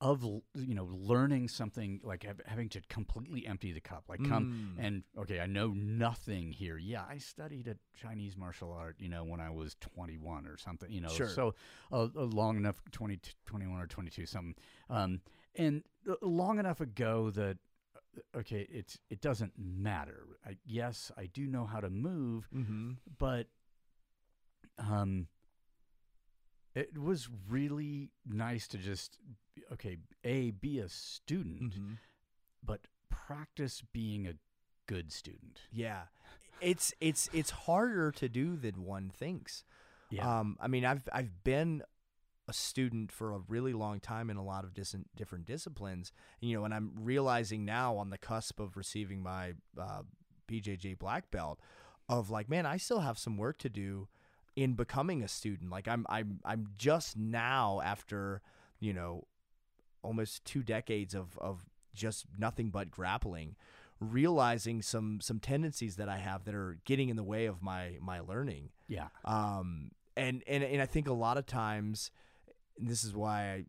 of you know learning something like having to completely empty the cup like come Mm. and okay i know nothing here yeah i studied a chinese martial art you know when i was 21 or something you know Sure. so uh, long enough 20 21 or 22 something um and uh, long enough ago that okay it's it doesn't matter I, yes i do know how to move Mm-hmm. but um it was really nice to just okay a be a student Mm-hmm. but practice being a good student Yeah, it's it's it's harder to do than one thinks. yeah Um, I mean, I've I've been a student for a really long time in a lot of dis- different disciplines. And, you know, and I'm realizing now on the cusp of receiving my uh, BJJ black belt, of like, man, I still have some work to do in becoming a student. Like, I'm I'm I'm just now after you know almost two decades of of just nothing but grappling realizing some some tendencies that I have that are getting in the way of my my learning yeah um, and, and and I think a lot of times, and this is why I,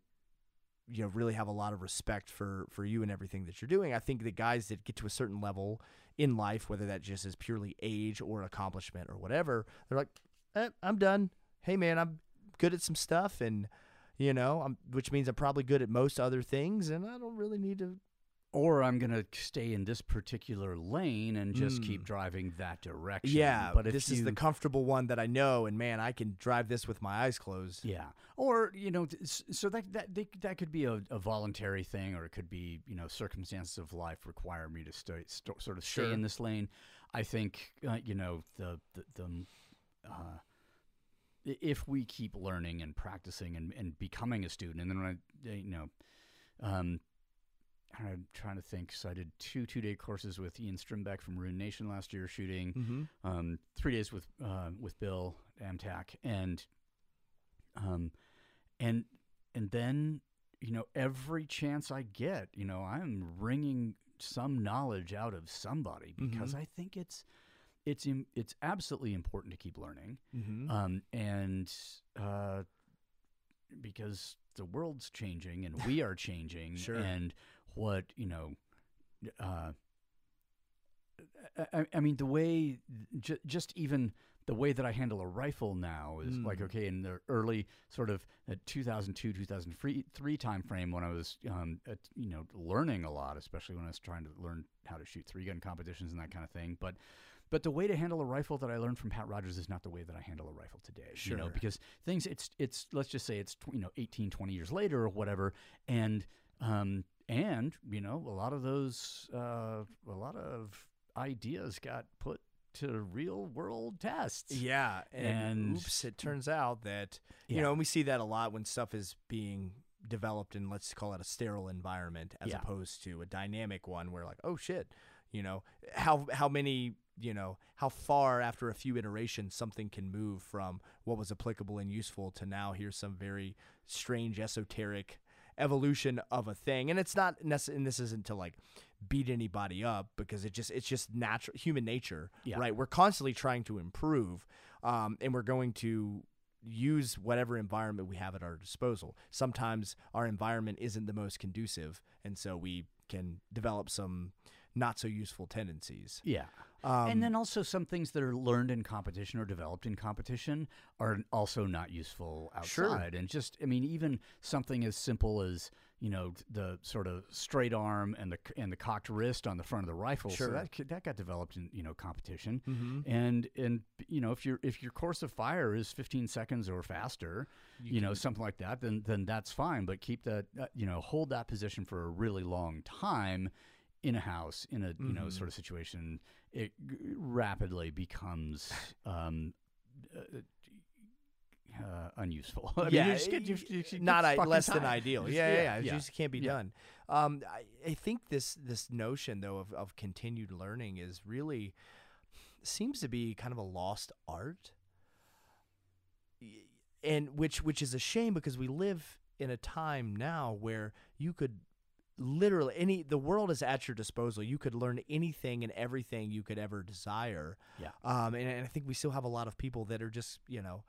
you know, really have a lot of respect for for you and everything that you're doing. I think the guys that get to a certain level in life, whether that just is purely age or accomplishment or whatever, they're like, eh, I'm done. Hey man, I'm good at some stuff, and you know, I'm which means I'm probably good at most other things, and I don't really need to. Or i'm gonna stay in this particular lane and just keep Mm. driving that direction Yeah, but this you, is the comfortable one that I know, and man, I can drive this with my eyes closed. Yeah, or you know, so that that they, that could be a, a voluntary thing, or it could be you know circumstances of life require me to stay st- sort of stay Sure. in this lane. I think uh, you know the the, the uh, if we keep learning and practicing and, and becoming a student, and then when I you know. Um, I'm trying to think. So I did two two day courses with Ian Strimbeck from Rune Nation last year shooting Mm-hmm. um, three days with uh, with Bill Amtac, and um, and and then you know every chance I get, you know, I'm wringing some knowledge out of somebody because Mhm. I think it's it's im- it's absolutely important to keep learning, Mm-hmm. um, and uh, because the world's changing and we are changing, Sure. and what you know. Uh, I, I- mean, the way, j- just even the way that I handle a rifle now is like, Mm. okay, in the early sort of uh, 2002, 2003 time frame when I was, um, at, you know, learning a lot, especially when I was trying to learn how to shoot three gun competitions and that kind of thing. But, but the way to handle a rifle that I learned from Pat Rogers is not the way that I handle a rifle today. You know, because things, it's, it's, let's just say it's, you know, 18, 20 years later or whatever. And, um, and, you know, a lot of those, uh, a lot of ideas got put to real world tests. Yeah, and, And- oops, it turns out that you Yeah. know, and we see that a lot when stuff is being developed in let's call it a sterile environment as Yeah. opposed to a dynamic one where like, oh shit, you know, how how many, you know, how far after a few iterations something can move from what was applicable and useful to now here's some very strange esoteric evolution of a thing and it's not necessarily and this isn't to like beat anybody up because it just it's just natural human nature Yeah. right we're constantly trying to improve um, and we're going to use whatever environment we have at our disposal sometimes our environment isn't the most conducive and so we can develop some not so useful tendencies Yeah. Um, and then also some things that are learned in competition or developed in competition are also not useful outside. Sure. And just, I mean, even something as simple as you know the sort of straight arm and the and the cocked wrist on the front of the rifle. Sure. So that that got developed in you know competition. mhm. And and you know if your if your course of fire is 15 seconds or faster, you, know can- something like that, then then that's fine. But keep that uh, you know hold that position for a really long time in a house in a you know Mhm. sort of situation. It rapidly becomes um, uh, uh, unuseful. I mean, yeah, you just get- you- you- you not I, less than tired. ideal. Just- Yeah, yeah, yeah. It just can't be Yeah. done. Um, I, I think this this notion though of, of continued learning is really seems to be kind of a lost art, and which which is a shame because we live in a time now where you could literally any the world is at your disposal you could learn anything and everything you could ever desire Yeah. um and, and i think we still have a lot of people that are just you know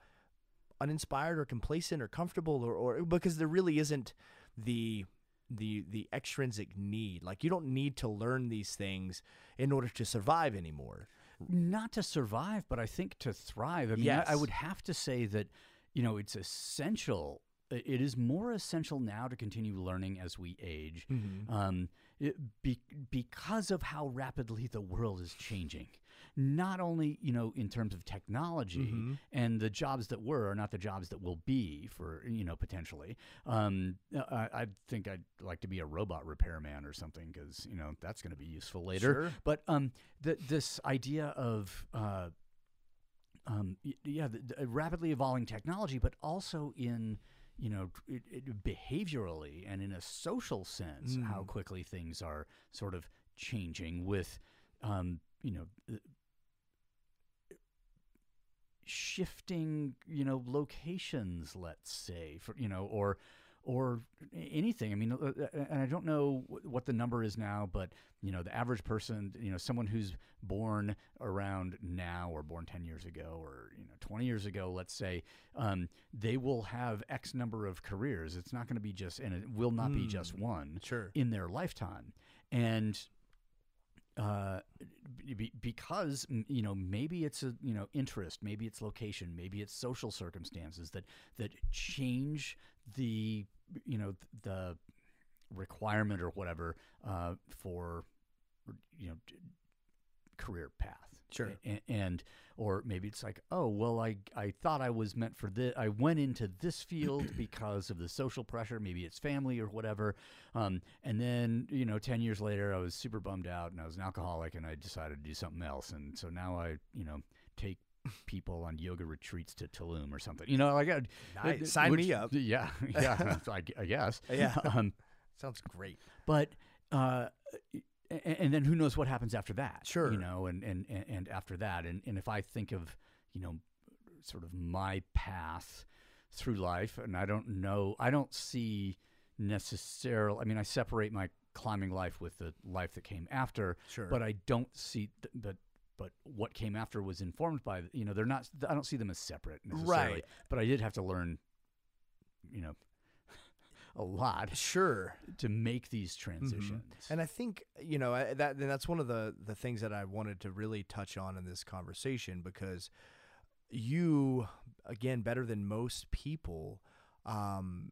uninspired or complacent or comfortable or, or because there really isn't the the the extrinsic need. Like you don't need to learn these things in order to survive anymore. not to survive, but I think to thrive. I mean, I, I would have to say that, you know, it's essential. It is more essential now to continue learning as we age, um, it, be, because of how rapidly the world is changing. Not only, you know, in terms of technology and the jobs that were are not the jobs that will be for, you know, potentially. Um, I, I think I'd like to be a robot repairman or something because, you know, that's going to be useful later. Sure. But um, the, this idea of uh, um, yeah, the, the rapidly evolving technology, but also in you know it, it, behaviorally and in a social sense, how quickly things are sort of changing with um, you know. uh, shifting you know locations let's say for you know or or anything. I mean uh, uh, and i don't know what the number is now but you know the average person you know someone who's born around now or born 10 years ago or you know 20 years ago let's say um, they will have x number of careers. It's not going to be just and it will not be just one Sure. in their lifetime. And uh, be, because mm, you know maybe it's a you know interest, maybe it's location, maybe it's social circumstances that that change the you know the requirement or whatever uh, for you know career path. Sure. A- and or maybe it's like oh well I I thought I was meant for this I went into this field because of the social pressure maybe it's family or whatever um, and then you know 10 years later I was super bummed out and I was an alcoholic and I decided to do something else and so now I you know take people on yoga retreats to Tulum or something you know like I, Nice. it- Sign me up. yeah yeah I, I guess Yeah. um, Sounds great. but uh, and, then who knows what happens after that? Sure. you know, and and and, after that, and and if I think of you know, sort of my path through life, and I don't know, I don't see necessarily. I mean, I separate my climbing life with the life that came after, Sure. but I don't see th-. But what came after was informed by you know they're not I don't see them as separate necessarily. Right. But I did have to learn, you know, a lot Sure. to make these transitions. And I think you know I- that that's one of the the things that I wanted to really touch on in this conversation because you again better than most people um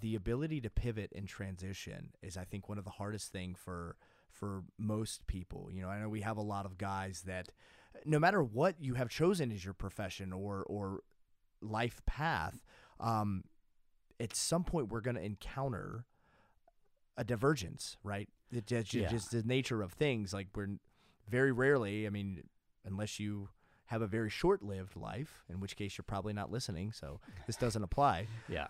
the ability to pivot and transition is I think one of the hardest thing for for most people. You know, I know we have a lot of guys that no matter what you have chosen as your profession or or life path, um, at some point we're going to encounter a divergence, right? It just, Yeah. just the nature of things. Like we're very rarely, I mean, unless you have a very short-lived life, in which case you're probably not listening, so this doesn't apply. yeah.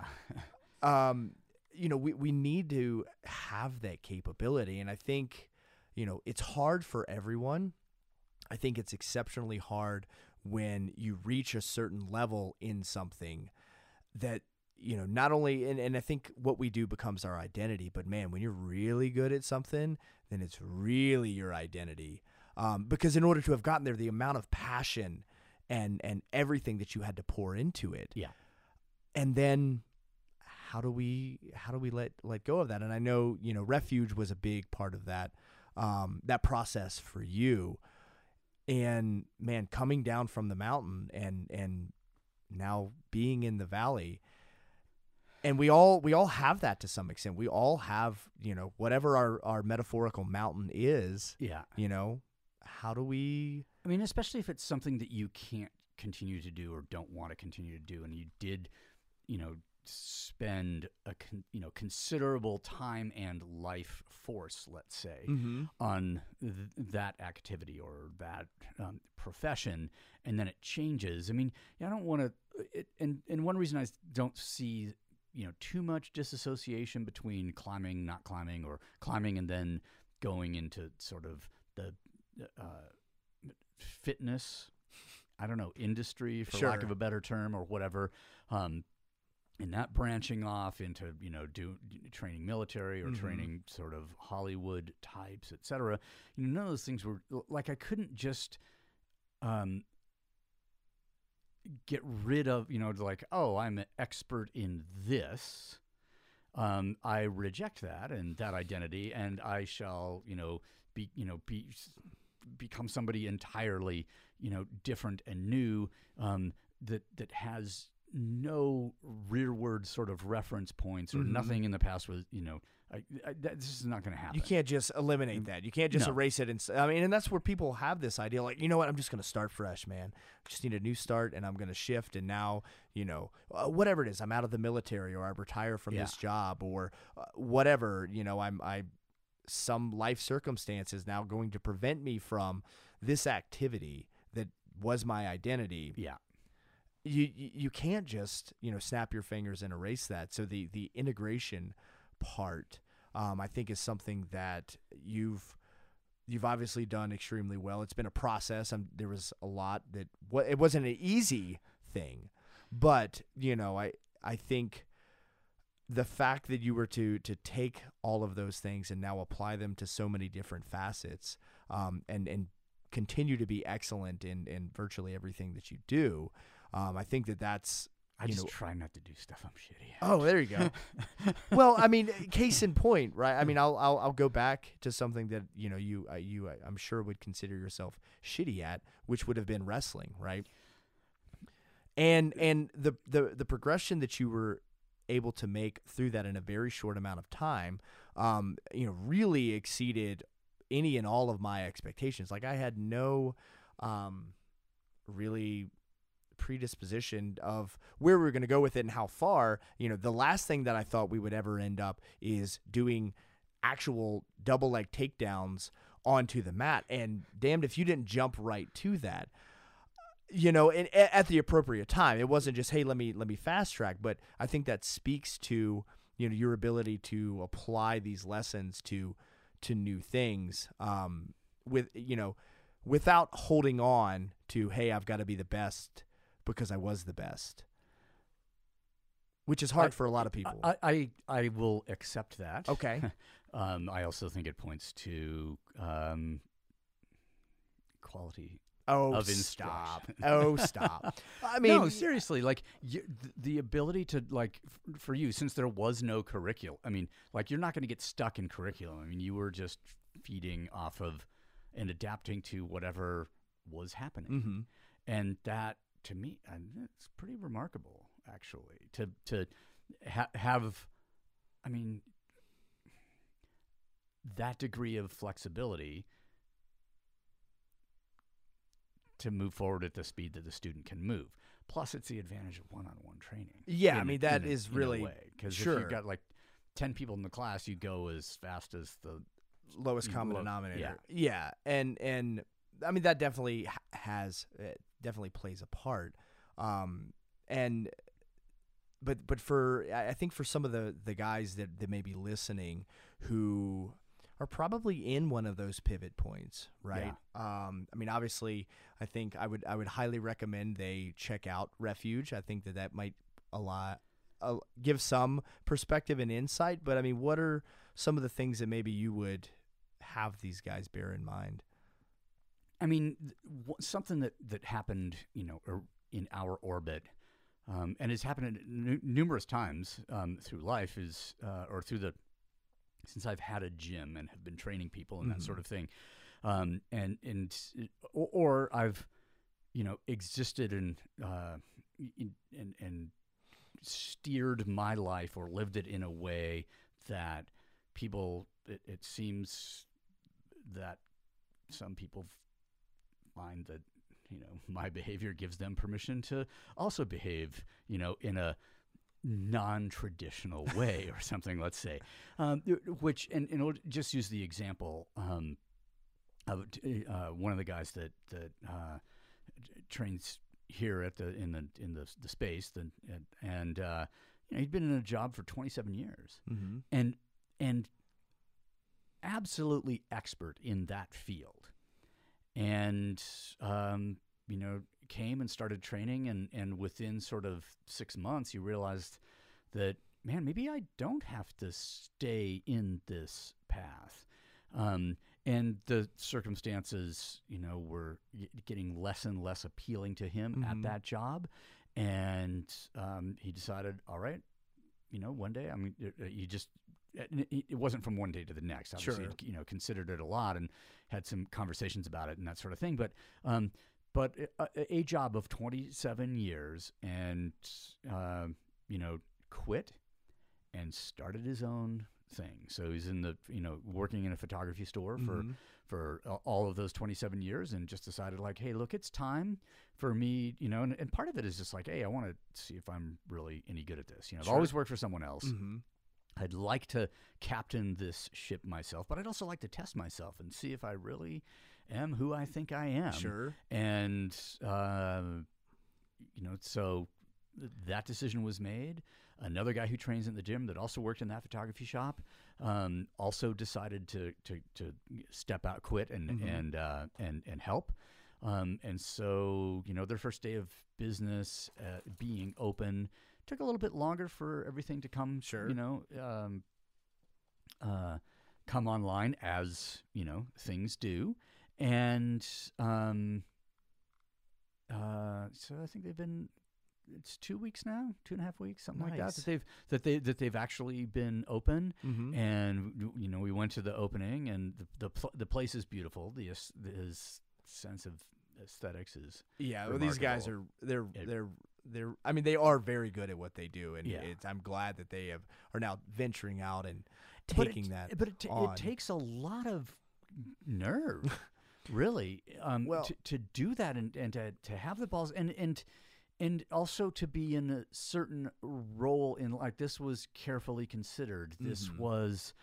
Um, you know, we we need to have that capability, and I think, you know, it's hard for everyone. I think it's exceptionally hard when you reach a certain level in something that you know not only and, and i think what we do becomes our identity but man when you're really good at something then it's really your identity um, because in order to have gotten there the amount of passion and and everything that you had to pour into it Yeah. and then how do we how do we let let go of that? And i know you know refuge was a big part of that um, that process for you. And man coming down from the mountain and and now being in the valley and we all we all have that to some extent. We all have you know whatever our our metaphorical mountain is Yeah. you know how do we I mean, especially if it's something that you can't continue to do or don't want to continue to do, and you did, you know, spend a con- you know considerable time and life force, let's say, on th- that activity or that um, profession, and then it changes. I mean, I don't want to. And and one reason I don't see you know too much disassociation between climbing, not climbing, or climbing and then going into sort of the uh, fitness. I don't know industry for lack of a better term or whatever. Um, and not branching off into you know do training military or Mhm. training sort of Hollywood types, et cetera. You know, none of those things were like I couldn't just um, get rid of you know like oh I'm an expert in this. um, I reject that and that identity, and I shall, you know, be, you know, be become somebody entirely, you know, different and new um, that that has no rearward sort of reference points or Mhm. nothing in the past was, you know, I, I, that, this is not going to happen. You can't just eliminate that. You can't just No. erase it. And I mean, and that's where people have this idea, like, you know what? I'm just going to start fresh, man. I just need a new start, and I'm going to shift. And now, you know, uh, whatever it is, I'm out of the military, or I retire from this job, or uh, whatever. You know, I'm I some life circumstance is now going to prevent me from this activity that was my identity. Yeah. You you can't just you know snap your fingers and erase that. So the the integration part, um, I think, is something that you've you've obviously done extremely well. It's been a process. There was a lot that what it wasn't an easy thing, but you know, I I think the fact that you were to to take all of those things and now apply them to so many different facets, um, and and continue to be excellent in in virtually everything that you do. Um, I think that that's I you just know- try not to do stuff I'm shitty at. Oh, there you go. well, I mean, case in point, right? I mean, I'll I'll, I'll go back to something that you know you uh, you uh, I'm sure would consider yourself shitty at, which would have been wrestling, right? And and the the the progression that you were able to make through that in a very short amount of time, um, you know, really exceeded any and all of my expectations. Like I had no, um, really predisposition of where we are going to go with it and how far. You know, the last thing that I thought we would ever end up is doing actual double leg takedowns onto the mat. And damned if you didn't jump right to that. You know, and at the appropriate time, it wasn't just hey, let me let me fast track. But I think that speaks to you know your ability to apply these lessons to to new things um, with you know without holding on to hey, I've got to be the best because I was the best, which is hard I- for a lot of people. I, I I will accept that. okay. Um, I also think it points to um, quality. Oh, Of stop. Oh, stop. I mean, no, seriously, like you, th- the ability to like f- for you, since there was no curriculum. I mean, like you're not going to get stuck in curriculum. I mean, you were just feeding off of and adapting to whatever was happening, hmm and that to me, it's pretty remarkable, actually, to to ha- have. I mean, that degree of flexibility to move forward at the speed that the student can move. Plus, it's the advantage of one-on-one training. Yeah, I mean, that in a- is in really- because if sure. you've got like ten people in the class, you go as fast as the lowest common denominator. yeah. yeah, and and I mean that definitely has it definitely plays a part. Um, and but but for I think for some of the the guys that that may be listening who are probably in one of those pivot points, right? Um, I mean, obviously, I think I would I would highly recommend they check out Refuge. I think that that might a lot uh, give some perspective and insight. But I mean, what are some of the things that maybe you would have these guys bear in mind? I mean, something that that happened, you know, in our orbit, um, and it's happened n- numerous times um, through life, is uh, or through the since I've had a gym and have been training people and Mhm. that sort of thing, um, and and or, or I've, you know, existed and uh, and and steered my life or lived it in a way that people it, it seems that some people find that you know my behavior gives them permission to also behave you know in a non-traditional way or something let's say. Um, which and, and I'll just use the example um, of uh, one of the guys that that uh, trains here at the in the in the, the space the, and uh, you know, he'd been in a job for 27 years. Mm-hmm. and and absolutely expert in that field and um, you know came and started training and and within sort of six months you realized that man maybe i don't have to stay in this path um, and the circumstances you know were getting less and less appealing to him Mhm. at that job and um, he decided all right you know, one day, I mean, it- you just, it, it wasn't from one day to the next. Obviously, Sure. you'd, know, considered it a lot and had some conversations about it and that sort of thing. But, um, but a, a job of 27 years and, uh, you know, quit and started his own thing. So he's in the, you know, working in a photography store for Mhm. for all of those 27 years and just decided like hey look it's time for me you know and, and part of it is just like hey i want to see if i'm really any good at this you know i've Sure. always worked for someone else Mhm. I'd like to captain this ship myself but i'd also like to test myself and see if i really am who i think i am Sure. and uh, you know so that decision was made another guy who trains in the gym that also worked in that photography shop um, also decided to, to to step out quit and Mhm. and uh, and and help um, and so you know their first day of business uh, being open took a little bit longer for everything to come Sure. you know um, uh, come online as you know things do and um, uh, so I think they've been it's two weeks now, two and a half weeks, something like that. That they've that they that they've actually been open, Mhm. and you know we went to the opening, and the the, pl- the place is beautiful. The his sense of aesthetics is Yeah, well, these guys are they're It- they're they're. I mean, they are very good at what they do, and Yeah. it's, I'm glad that they have are now venturing out and But it- taking that. But it, on. it takes a lot of nerve, really, um, Well- to, to do that and, and to, to have the balls and and and also to be in a certain role in like this was carefully considered. This Mhm. was,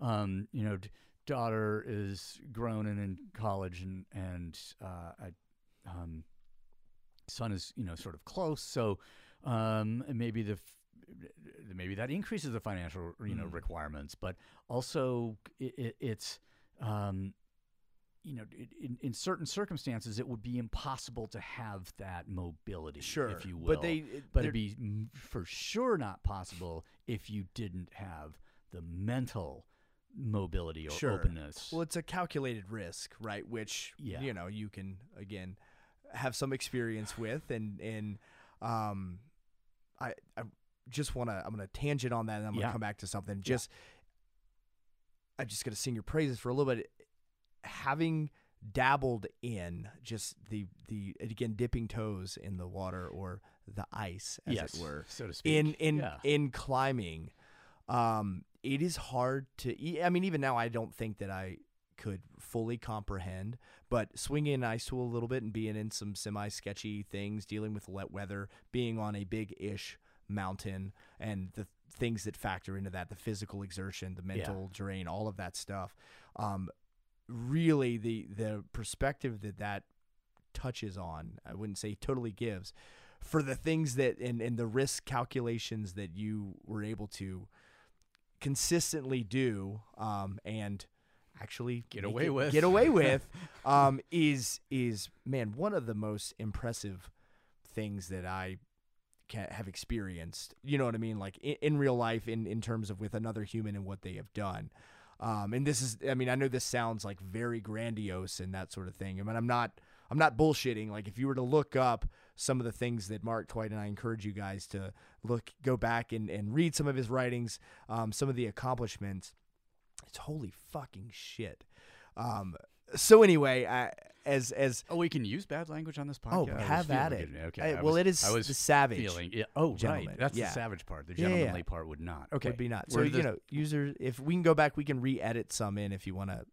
um, you know, d- daughter is grown and in college, and and uh, I, um, son is you know sort of close, so um, maybe the maybe that increases the financial you know Mhm. requirements, but also it, it, it's um, you know in, in certain circumstances it would be impossible to have that mobility, sure, if you will. but they it- but it'd be mm, for sure not possible if you didn't have the mental mobility or Sure. openness. Well, it's a calculated risk, right? Which Yeah. you know you can again have some experience with, and and um, I I just want to I'm gonna tangent on that, and I'm gonna Yeah. come back to something. Just I'm just gonna sing your praises for a little bit. Having dabbled in just the the again dipping toes in the water or the ice, as yes, it were, so to speak. in in yeah. in climbing um it is hard to i mean even now i don't think that i could fully comprehend but swinging an ice tool a little bit and being in some semi sketchy things dealing with wet weather being on a big ish mountain and the things that factor into that the physical exertion the mental drain all of that stuff um really the the perspective that that touches on i wouldn't say totally gives for the things that and, and the risk calculations that you were able to consistently do um, and actually Get away it- with. get away with um, is is man one of the most impressive things that I can have experienced. You know what I mean? Like in, in real life, in in terms of with another human and what they have done. Um, and this is, I mean, I know this sounds like very grandiose and that sort of thing. I mean, I'm not, I'm not bullshitting. Like if you were to look up some of the things that Mark Twight and I encourage you guys to look, go back and, and read some of his writings, um, some of the accomplishments. It's holy fucking shit. Um, so anyway, I, as as Oh, we can use bad language on this podcast. oh, I was have at feeling it. Okay. I well, was- it is I was the savage feeling. Yeah. Oh, gentleman. right. That's Yeah. the savage part. The Yeah, yeah, gentlemanly yeah. part would not. Okay. would be not. So Where you the- know, user, if we can go back, we can re-edit some in if you want to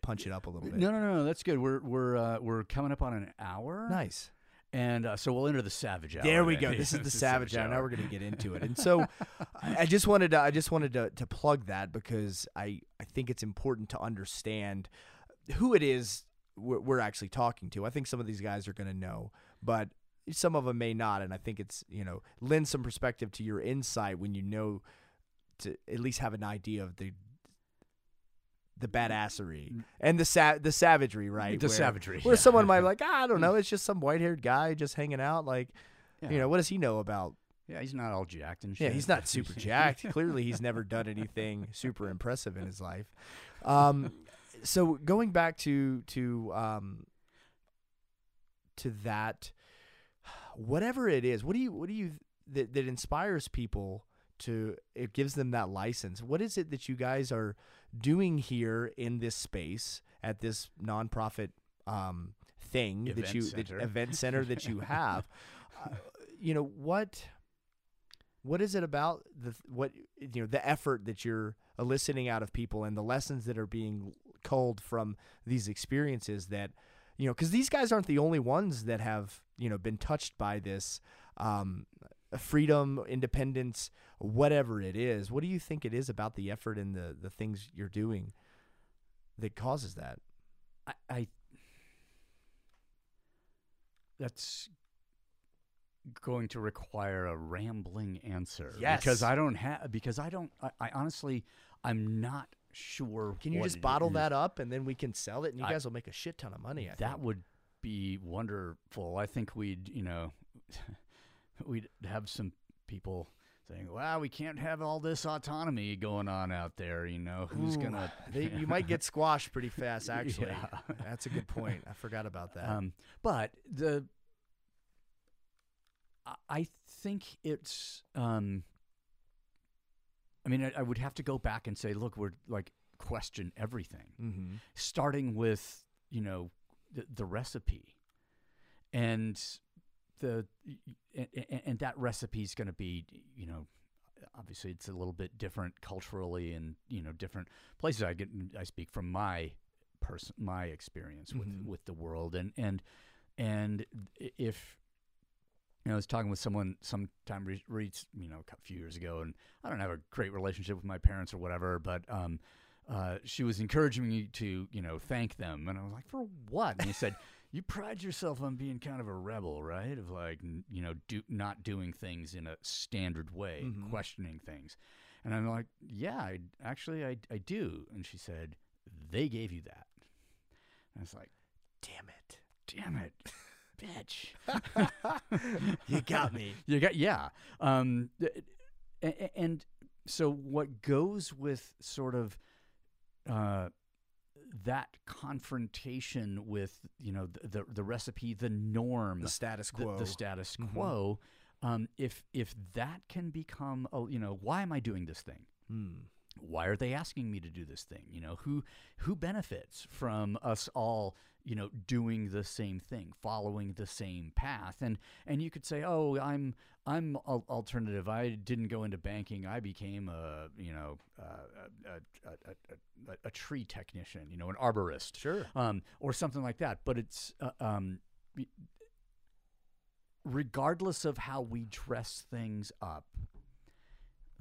punch it up a little bit. No, no, no, no. That's good. We're we're uh, we're coming up on an hour. Nice. And uh, so we'll enter the savage hour. There we go. This is the This savage hour. Now we're gonna get into it. And so, I just wanted to, I just wanted to, to plug that because I, I think it's important to understand who it is we're, we're actually talking to. I think some of these guys are gonna know, but some of them may not. And I think it's you know lend some perspective to your insight when you know to at least have an idea of the the badassery and the sa- the savagery, right? The Where- savagery, Where yeah. someone might be like, ah, I don't know, it's just some white haired guy just hanging out. Like, Yeah. you know, what does he know about? Yeah, he's not all jacked and shit. Yeah, he's not super jacked. Clearly, he's never done anything super impressive in his life. Um, so going back to to um, to that, whatever it is, what do you what do you that, that inspires people to it gives them that license. What is it that you guys are doing here in this space at this nonprofit um, thing that you center. that event center that you have? uh, you know what what is it about the what you know the effort that you're eliciting out of people and the lessons that are being culled from these experiences that you know because these guys aren't the only ones that have you know been touched by this um, freedom independence whatever it is what do you think it is about the effort and the the things you're doing that causes that I, I that's going to require a rambling answer because I don't have because I don't I, I honestly I'm not sure. can you just bottle that up and then we can sell it and you I- guys will make a shit ton of money I That think. would be wonderful. I think we'd you know we'd have some people saying, "Wow, we can't have all this autonomy going on out there." You know, who's Ooh, gonna? they, you might get squashed pretty fast actually Yeah. that's a good point i forgot about that Um, but the I- think it's. Um, I mean, I, I would have to go back and say, look, we're like question everything, mm-hmm. starting with you know the, the recipe, and the and, and that recipe is going to be you know obviously it's a little bit different culturally and you know different places i get i speak from my person my experience with Mhm. with the world and and and if you know, I was talking with someone sometime re- re- you know a few years ago, and I don't have a great relationship with my parents or whatever, but um, uh, she was encouraging me to you know thank them, and I was like, for what? And he said, you pride yourself on being kind of a rebel, right? Of like you know do not doing things in a standard way, Mhm. questioning things, and I'm like, yeah, I, actually I I do, and she said, they gave you that. And I was like, damn it damn it, bitch. you got me You got yeah. Um, th- a- a- and so what goes with sort of uh, that confrontation with you know the the, the recipe, the norm, the status quo the status Mhm. quo. Um, if if that can become, a, you know, why am I doing this thing? Hmm. why are they asking me to do this thing you know who who benefits from us all you know doing the same thing following the same path. And and you could say oh i'm i'm alternative. I didn't go into banking. I became a you know a, a, a, a, a tree technician you know an arborist sure. um, or something like that. But it's uh, um, regardless of how we dress things up,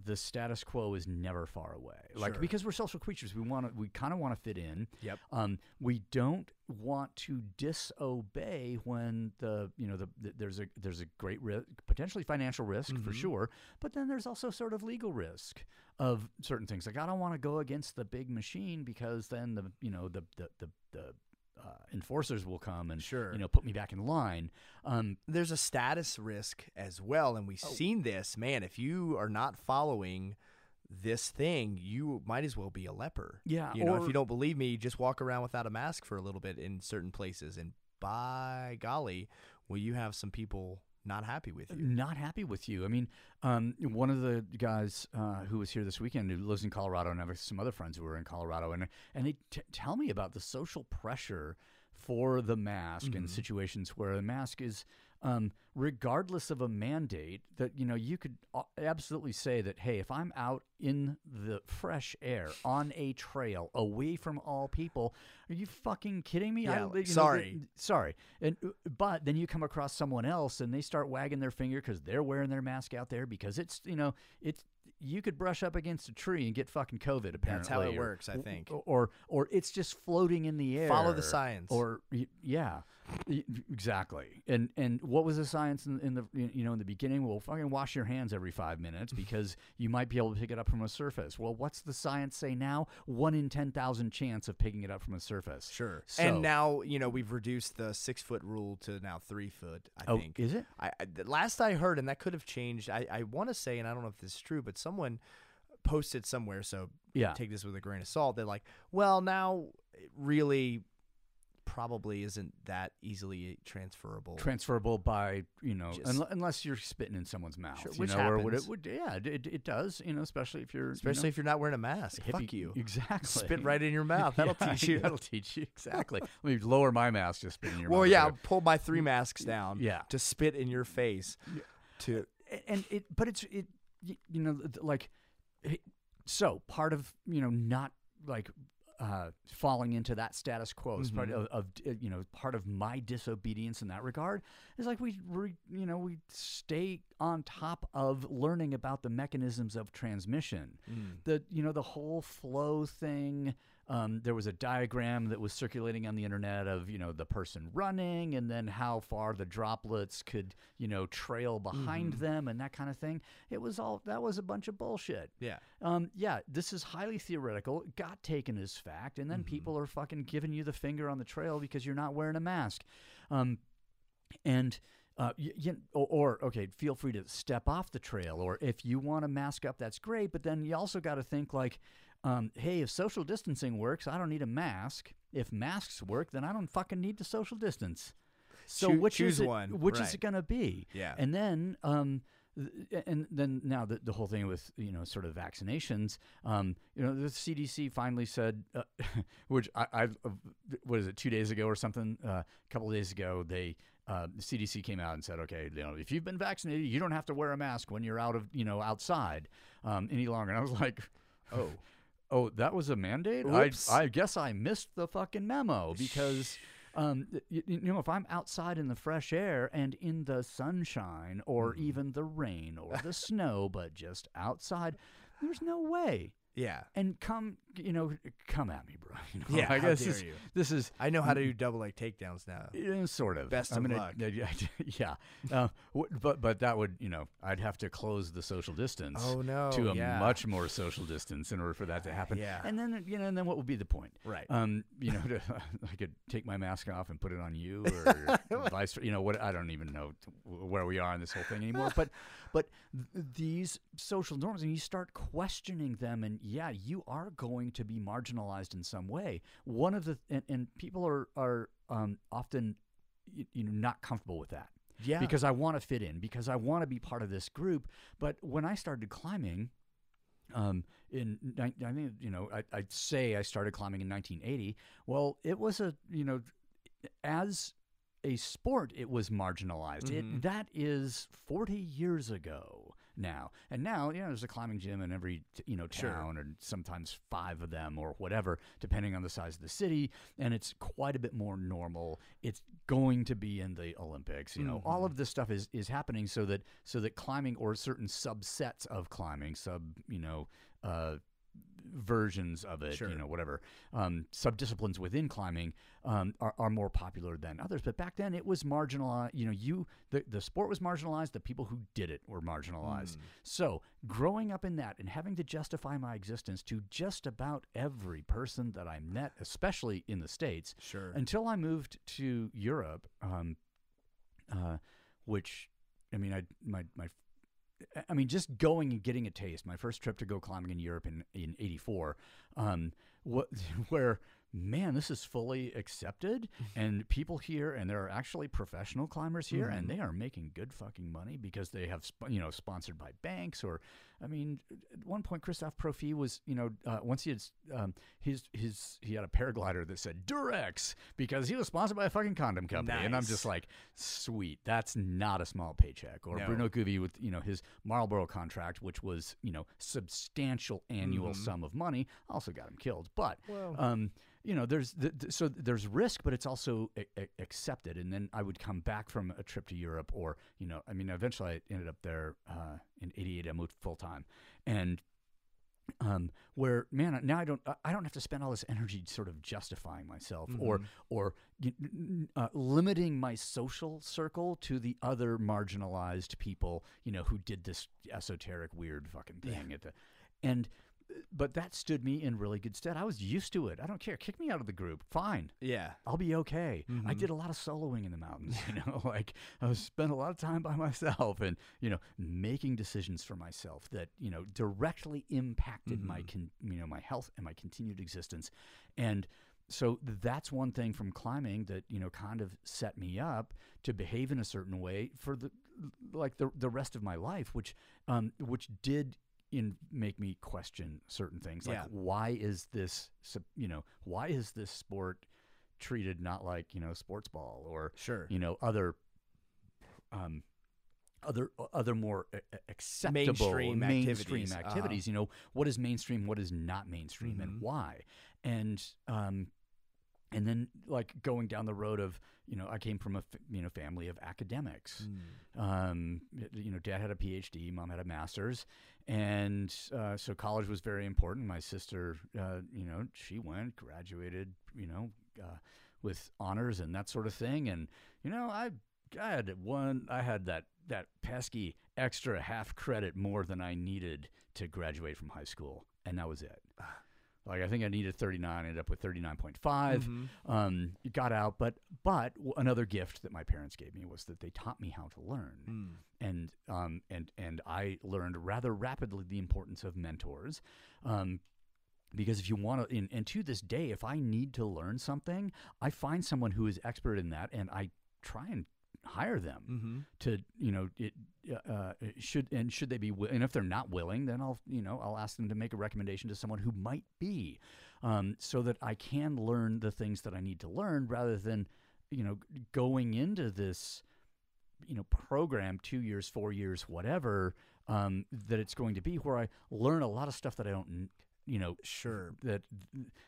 the status quo is never far away. Like because we're social creatures, we want to, we kind of want to fit in. Yep. Um, we don't want to disobey when the you know the, the there's a there's a great risk, potentially financial risk for Mhm. sure, but then there's also sort of legal risk of certain things. Like I don't want to go against the big machine because then the you know the the the, the uh, enforcers will come and Sure. you know put me back in line. Um, there's a status risk as well and we've Oh. seen this man if you are not following this thing you might as well be a leper yeah, you know if you don't believe me just walk around without a mask for a little bit in certain places and by golly will you have some people not happy with you not happy with you. I mean, um, one of the guys uh, who was here this weekend who lives in Colorado, and I have some other friends who are in Colorado, and and they t- tell me about the social pressure for the mask in Mhm. situations where the mask is, um, regardless of a mandate, that you know you could absolutely say that hey, if I'm out in the fresh air on a trail away from all people, are you fucking kidding me? Yeah, you know, the- sorry. sorry. And uh, but then you come across someone else and they start wagging their finger because they're wearing their mask out there because it's you know it's you could brush up against a tree and get fucking COVID. Apparently, That's how it or- works, I think. Or, or or it's just floating in the air. Follow the science. Or yeah, exactly. And and what was the science in, in the you know in the beginning? Well, fucking wash your hands every five minutes because you might be able to pick it up from a surface. Well, what's the science say now? One in ten thousand chance of picking it up from a surface. sure So- and now you know we've reduced the six foot rule to now three foot i oh, think is it? I, I the last I heard, and that could have changed. I, I want to say, and I don't know if this is true, but someone posted somewhere. So Yeah. take this with a grain of salt. They're like, well, now really, probably isn't that easily transferable. transferable by you know Just- unle- unless you're spitting in someone's mouth Sure, you which know would it happens. would yeah it, it, does you know especially if you're you Especially know, if you're not wearing a mask. hippie- Fuck you. exactly Spit right in your mouth. That'll Yeah, teach you. that'll teach you exactly let me lower my mask just spit in your well, mouth yeah, pull my three mm, masks down. Yeah. To spit in your face. To and it but it's it you know like so part of you know not like uh, falling into that status quo is part of, of uh, you know part of my disobedience in that regard is like we re, you know we stay on top of learning about the mechanisms of transmission. The you know the whole flow thing um, there was a diagram that was circulating on the internet of you know the person running and then how far the droplets could you know trail behind them and that kind of thing it was all that was a bunch of bullshit yeah. um, yeah, this is highly theoretical. It got taken as fact, and then people are fucking giving you the finger on the trail because you're not wearing a mask. Um, and uh, y y- or, or okay, feel free to step off the trail, or if you want to mask up, that's great. But then you also got to think like, um, hey, if social distancing works, I don't need a mask. If masks work, then I don't fucking need to social distance. So Choo- which choose is it, one, Which is it going to be? Yeah. And then, um, th- and then now the, the whole thing with you know sort of vaccinations, um, you know the CDC finally said, uh, which I, I uh, what is it two days ago or something, uh, a couple of days ago they. Uh, the CDC came out and said, okay, you know, if you've been vaccinated, you don't have to wear a mask when you're out of, you know, outside um, any longer. And I was like, oh, oh, that was a mandate. I, I guess I missed the fucking memo because um, you, you know, if I'm outside in the fresh air and in the sunshine or Mm-hmm. even the rain or the snow, but just outside, there's no way. Yeah. And come, you know, come at me, bro. You know, Yeah, I guess this, you. this is I know how to do double leg takedowns now. yeah, sort of. Best of luck. I- yeah, yeah. Uh, but but that would you know I'd have to close the social distance. Oh, no, To a yeah. much more social distance in order for that to happen. Yeah. And then you know, and then what would be the point? Right. Um, you know, to, I could take my mask off and put it on you, or vice. You know what? I don't even know where we are in this whole thing anymore. But but th- these social norms, and you start questioning them, and yeah, you are going to be marginalized in some way. One of the and, and people are are um, often you know not comfortable with that Yeah. because I want to fit in, because I want to be part of this group. But when I started climbing, um, in ni- I mean, you know I, I'd say I started climbing in 1980. Well, it was a you know as a sport, it was marginalized. Mhm. It that is 40 years ago now, and now you know there's a climbing gym in every you know Sure. town, and sometimes five of them or whatever, depending on the size of the city, and it's quite a bit more normal. It's going to be in the Olympics. You know, all Mhm. of this stuff is is happening so that so that climbing or certain subsets of climbing, sub you know. Uh, versions of it, Sure. you know, whatever um, subdisciplines within climbing um, are, are more popular than others. But back then, it was marginalized. You know, you the the sport was marginalized. The people who did it were marginalized. So growing up in that and having to justify my existence to just about every person that I met, especially in the states, Sure. until I moved to Europe, um, uh, which I mean, I my my. I mean, just going and getting a taste. My first trip to go climbing in Europe in in '84, um, what where man, this is fully accepted, and people here, and there are actually professional climbers here, and they are making good fucking money because they have, sp- you know, sponsored by banks or, I mean, at one point, Christophe Profit was, you know, uh, once he had, um, his his he had a paraglider that said Durex because he was sponsored by a fucking condom company, and I'm just like, sweet, that's not a small paycheck. Or No. Bruno Gouvy with, you know, his Marlboro contract, which was, you know, substantial annual Mhm. sum of money, also got him killed, but. Um, you know, there's th- th- so there's risk, but it's also a- a- accepted. And then I would come back from a trip to Europe, or you know, I mean, eventually I ended up there uh, in '88. I moved full time, and um, where man, now I don't I- don't have to spend all this energy sort of justifying myself or Mhm. or n- uh, limiting my social circle to the other marginalized people, you know, who did this esoteric weird fucking thing at the and but that stood me in really good stead. I was used to it. I don't care. Kick me out of the group. Fine. Yeah. I'll be okay. I Mhm. did a lot of soloing in the mountains, you know, like I spent a lot of time by myself and, you know, making decisions for myself that, you know, directly impacted my, Mhm. con- you know, my health and my continued existence. And so that's one thing from climbing that you know kind of set me up to behave in a certain way for the like the the rest of my life, which um, which did in make me question certain things like Yeah. why is this you know why is this sport treated not like you know sports ball or Sure. you know other um other other more acceptable Mainstream mainstream activities, uh-huh. You know what is mainstream, what is not mainstream, Mhm. and why. And um, and then like going down the road of you know I came from a you know family of academics. Mm. Um, you know, dad had a PhD, mom had a master's, and uh, so college was very important. My sister, uh, you know, she went, graduated, you know, uh, with honors and that sort of thing. And you know, I, I had one, I had that that pesky extra half credit more than I needed to graduate from high school, and that was it. Like I think I needed 39, I ended up with 39.5 Mhm. um, got out. But but another gift that my parents gave me was that they taught me how to learn, Mm. and um, and and I learned rather rapidly the importance of mentors. Um, because if you want to, and, and to this day, if I need to learn something, I find someone who is expert in that, and I try and hire them Mm-hmm. to you know it uh, it should and should they be wi- and if they're not willing then I'll you know I'll ask them to make a recommendation to someone who might be um, so that I can learn the things that I need to learn rather than you know going into this you know program two years four years whatever um, that it's going to be where I learn a lot of stuff that I don't you know Sure. that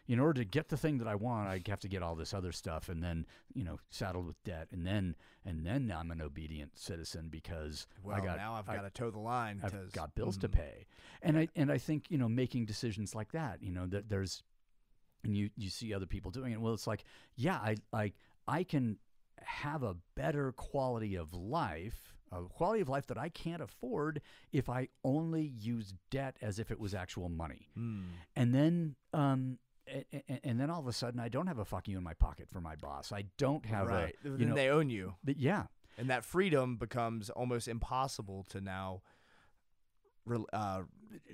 in order to get the thing that I want, I have to get all this other stuff, and then you know, saddled with debt, and then and then I'm an obedient citizen because Well, I got now I've got to toe the line. i've got bills to Mhm. pay, and I and I think you know making decisions like that, you know, that there's and you you see other people doing it. Well, it's like yeah, I I I can have a better quality of life. A quality of life that I can't afford if I only use debt as if it was actual money Mm. and then um a- a- and then all of a sudden I don't have a fuck you in my pocket for my boss. I don't have right. a you then know they own you, but yeah and that freedom becomes almost impossible to now uh,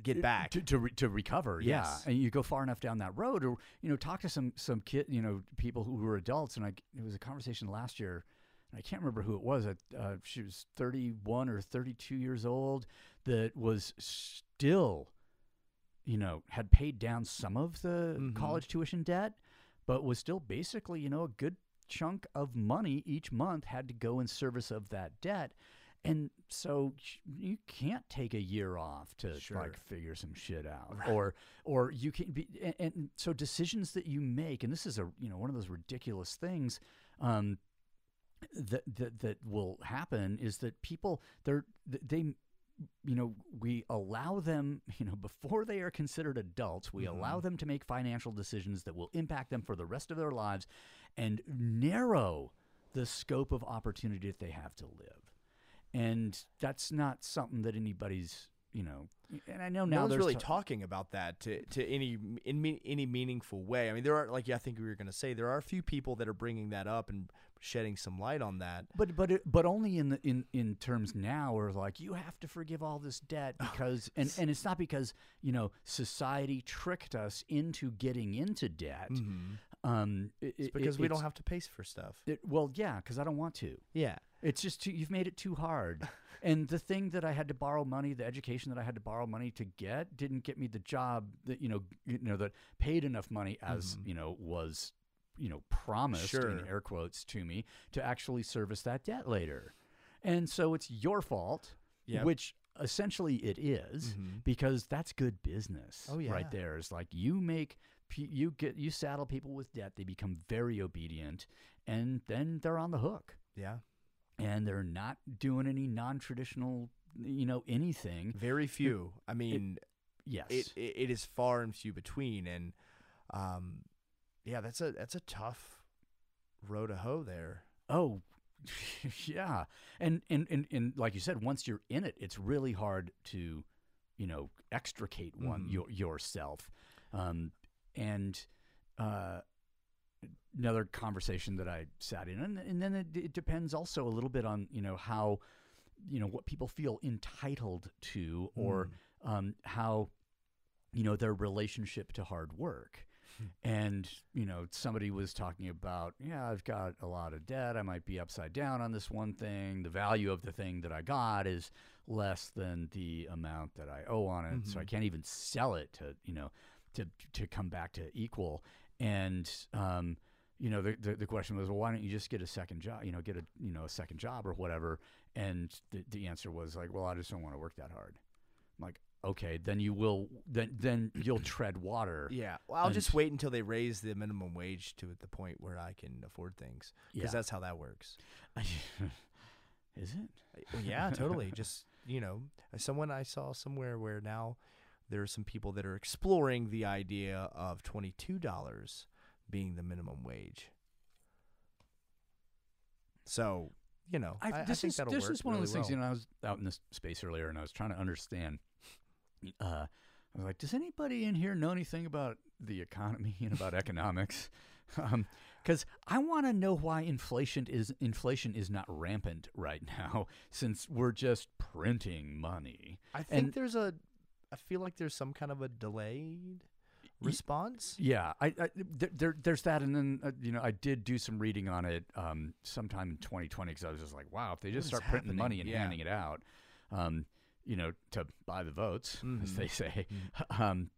get back. to to, re- to recover. Yeah, and you go far enough down that road, or you know, talk to some some kid, you know, people who were adults. And I it was a conversation last year. I can't remember who it was. Uh, she was 31 or 32 years old. That was still, you know, had paid down some of the Mhm. college tuition debt, but was still basically, you know, a good chunk of money each month had to go in service of that debt. And so you can't take a year off to Sure. like figure some shit out, Right. or or you can be, and, and so decisions that you make, and this is a you know one of those ridiculous things, um, that that that will happen is that people they're they you know we allow them you know before they are considered adults we allow Mhm. them to make financial decisions that will impact them for the rest of their lives and narrow the scope of opportunity that they have to live and that's not something that anybody's you know and i know now no one's really ta- talking about that to, to any in me, any meaningful way. I mean, there are like I think we were going to say there are a few people that are bringing that up and shedding some light on that. But but it, but only in the in in terms now where like you have to forgive all this debt because and and it's not because you know society tricked us into getting into debt. Mm-hmm. Um, it, It's it- because we don't have to pay for stuff. It, well, yeah, because I don't want to. Yeah. It's just too, you've made it too hard. and the thing that I had to borrow money, the education that I had to borrow money to get, didn't get me the job that you know you know that paid enough money as Mhm. you know was you know promised Sure. in air quotes to me to actually service that debt later. And so it's your fault, Yep. which essentially it is Mhm. because that's good business. Oh, yeah. right there is like you make you get you saddle people with debt, they become very obedient, and then they're on the hook Yeah. and they're not doing any non-traditional you know anything Very few. I mean, yes it, it it is far and few between, and um, yeah, that's a that's a tough row to hoe there. oh yeah and, and and and like you said once you're in it it's really hard to you know extricate one Mhm. your, yourself um and uh another conversation that I sat in and, and then it, it depends also a little bit on you know how you know what people feel entitled to or Mm. um, how you know their relationship to hard work and you know somebody was talking about yeah i've got a lot of debt. I might be upside down on this one thing. The value of the thing that i got is less than the amount that i owe on it. So i Mhm. can't even sell it to you know to to come back to equal. And um you know the, the the question was well why don't you just get a second job you know get a you know a second job or whatever? And the, the answer was like well i just don't want to work that hard. I'm like okay then you will then then you'll tread water Yeah. Well, I'll just wait until they raise the minimum wage to the point where I can afford things because yeah that's how that works. is it uh, Well, yeah, totally. Just you know, uh, someone I saw somewhere where now there are some people that are exploring the idea of twenty two dollars being the minimum wage. So you know, I, I this think is this is one really of those things. You know, I was out in this space earlier, and I was trying to understand. Uh, I was like, "Does anybody in here know anything about the economy and about economics?" Because I want to know why inflation is inflation is not rampant right now, since we're just printing money. I think and- there's a. I feel like there's some kind of a delayed response. Yeah, I, I there, there there's that, and then uh, you know I did do some reading on it um, sometime in 2020 because I was just like, wow, if they just What start printing the money and Yeah. handing it out, um, you know, to buy the votes, as Mhm. they say, Mm. um,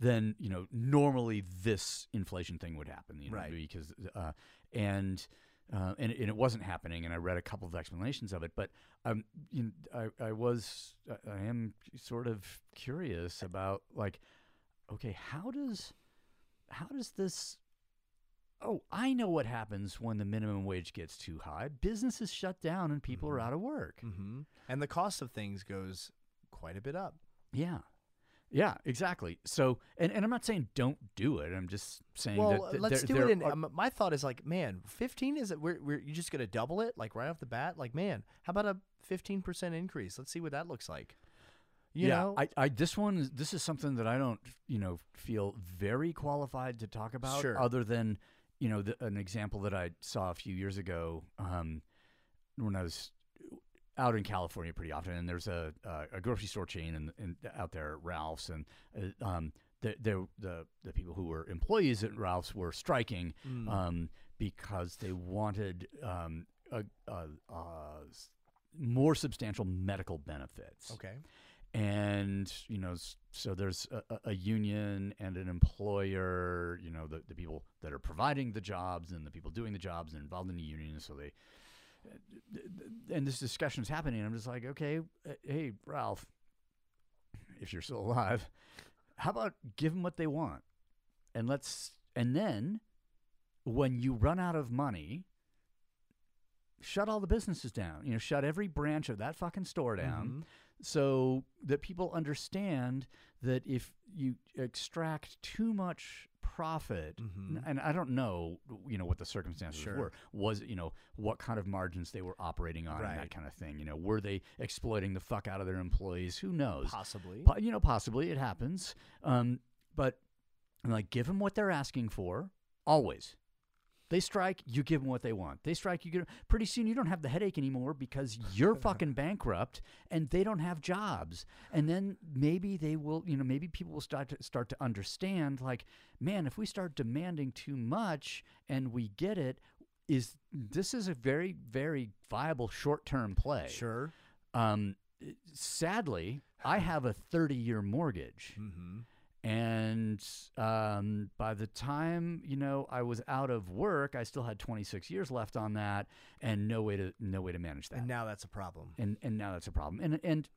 then you know normally this inflation thing would happen, you know, Right. because uh, and. Uh, and, and it wasn't happening, and I read a couple of explanations of it. But um, you know, I, I was, I- I am sort of curious about like, okay, how does how does this Oh, I know what happens when the minimum wage gets too high. Businesses shut down and people are Mhm. out of work. hmm And the cost of things goes quite a bit up. Yeah. Yeah, exactly. So, and, and I'm not saying don't do it. I'm just saying Well, that uh, th- let's there- do there it. In, are- um, my thought is like, man, fifteen is it? We're, we're you just gonna double it like right off the bat? Like, man, how about a fifteen percent increase? Let's see what that looks like. You yeah, know, I, I this one this is something that I don't you know feel very qualified to talk about. Sure. Other than you know the, an example that I saw a few years ago um, when I was out in California pretty often, and there's a uh, a grocery store chain in, in out there, Ralph's, and uh, um, the, the the the people who were employees at Ralph's were striking Mm. um, because they wanted um, a, a, a s- more substantial medical benefits okay. And you know so there's a, a- union and an employer you know the, the people that are providing the jobs and the people doing the jobs and involved in the union. So they and this discussion is happening. I'm just like okay hey ralph if you're still alive how about give them what they want? And let's and then when you run out of money shut all the businesses down. You know shut every branch of that fucking store down. Mhm. So that people understand that if you extract too much profit Mhm. and I don't know you know what the circumstances Sure. were. Was you know what kind of margins they were operating on and that kind of thing you know? Were they exploiting the fuck out of their employees? Who knows? Possibly. Po- you know possibly. It happens. Um, but like give them what they're asking for always they strike, you give them what they want. They strike, you get. Pretty soon, you don't have the headache anymore because you're fucking bankrupt and they don't have jobs. And then maybe they will, you know, maybe people will start to start to understand, like, man, if we start demanding too much and we get it, is this is a very very viable short term play. Sure. Um, sadly, I have a 30 year mortgage Mm-hmm. And um, by the time you know I was out of work, I still had 26 years left on that, and no way to no way to manage that. And now that's a problem. And and now that's a problem. And and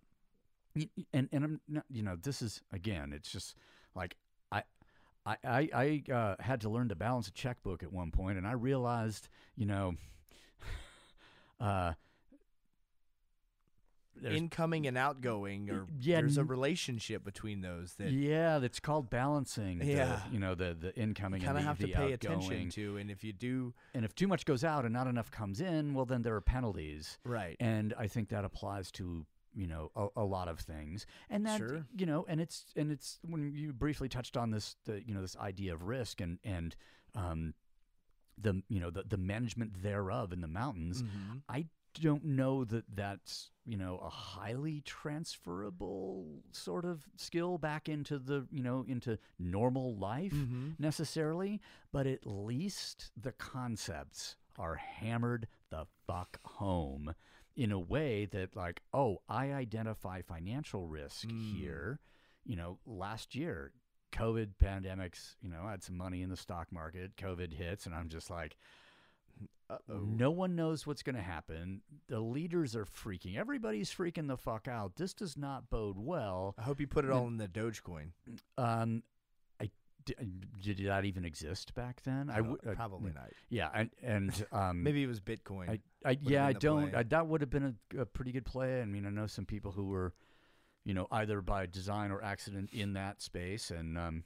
and and I'm not, you know this is again, it's just like I. I, I, I uh, had to learn to balance a checkbook at one point, and I realized, you know, uh, there's Incoming and outgoing, or yeah, there's a relationship between those that yeah, that's called balancing. Yeah. the, you know the the incoming and kind of the, have to pay outgoing. attention to. And if you do, And if too much goes out and not enough comes in, well, then there are penalties. right, And I think that applies to you know a, a lot of things. And that Sure. you know, and it's and it's when you briefly touched on this, the you know this idea of risk and and um, the you know the the management thereof in the mountains. Mhm. I don't know that that's you know a highly transferable sort of skill back into the you know into normal life Mhm. necessarily, but at least the concepts are hammered the fuck home in a way that like oh I identify financial risk Mm. here. You know, last year COVID pandemics, you know, I had some money in the stock market, COVID hits, and I'm just like, Uh-oh. no one knows what's going to happen. The leaders are freaking. Everybody's freaking the fuck out. This does not bode well. I hope you put it all in the Dogecoin. Um, I did that even exist back then? I Uh, would probably not. Yeah, and and um, Maybe it was Bitcoin. I, I yeah, I don't. I, that would have been a, a pretty good play. I mean, I know some people who were, you know, either by design or accident in that space, and um,